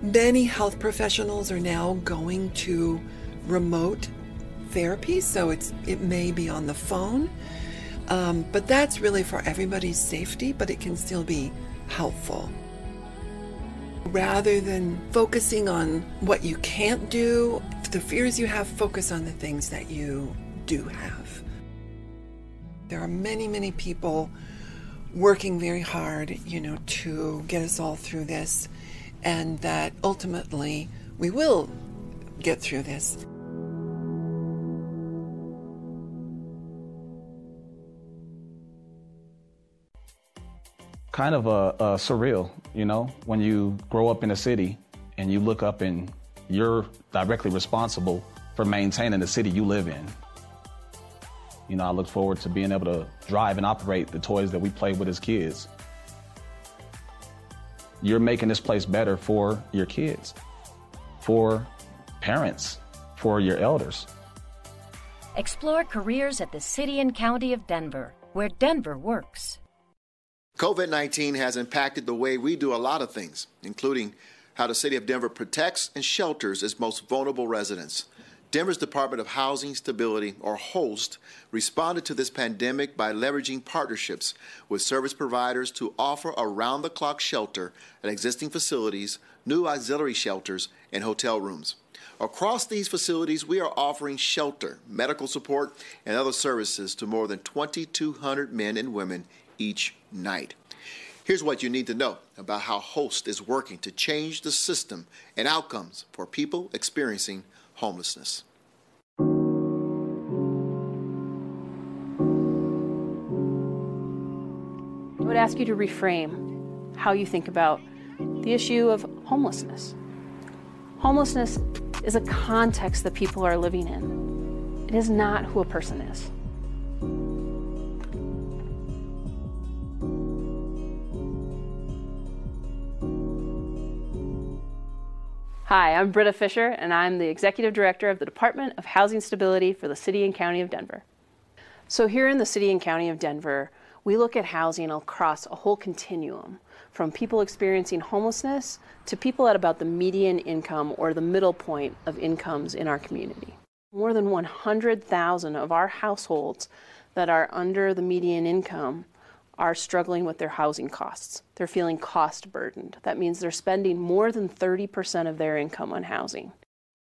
Many health professionals are now going to remote therapy, so it's it may be on the phone, um, but that's really for everybody's safety, but it can still be helpful. Rather than focusing on what you can't do, the fears you have, focus on the things that you do have. There are many, many people working very hard, you know, to get us all through this. and that ultimately we will get through this. Kind of a, a surreal, you know, when you grow up in a city and you look up and you're directly responsible for maintaining the city you live in. You know, I look forward to being able to drive and operate the toys that we played with as kids. You're making this place better for your kids, for parents, for your elders. Explore careers at the City and County of Denver, where Denver works. COVID 19 has impacted the way we do a lot of things, including how the City of Denver protects and shelters its most vulnerable residents. Denver's Department of Housing Stability, or HOST, responded to this pandemic by leveraging partnerships with service providers to offer around the clock shelter at existing facilities, new auxiliary shelters, and hotel rooms. Across these facilities, we are offering shelter, medical support, and other services to more than 2,200 men and women each night. Here's what you need to know about how HOST is working to change the system and outcomes for people experiencing homelessness. I would ask you to reframe how you think about the issue of homelessness. Homelessness is a context that people are living in, it is not who a person is. Hi, I'm Britta Fisher, and I'm the Executive Director of the Department of Housing Stability for the City and County of Denver. So, here in the City and County of Denver, we look at housing across a whole continuum from people experiencing homelessness to people at about the median income or the middle point of incomes in our community. More than 100,000 of our households that are under the median income are struggling with their housing costs. They're feeling cost burdened. That means they're spending more than 30% of their income on housing.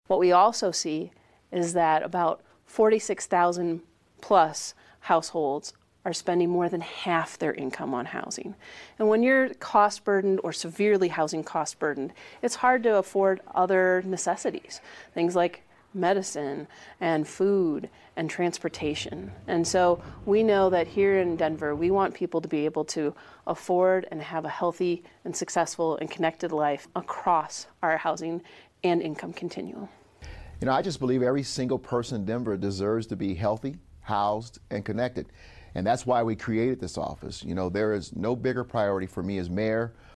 What we also see is that about 46,000 plus households are spending more than half their income on housing. And when you're cost burdened or severely housing cost burdened, it's hard to afford other necessities, things like medicine and food and transportation. And so we know that here in Denver, we want people to be able to afford and have a healthy and successful and connected life across our housing and income continuum. You know, I just believe every single person in Denver deserves to be healthy, housed, and connected. And that's why we created this office. You know, there is no bigger priority for me as mayor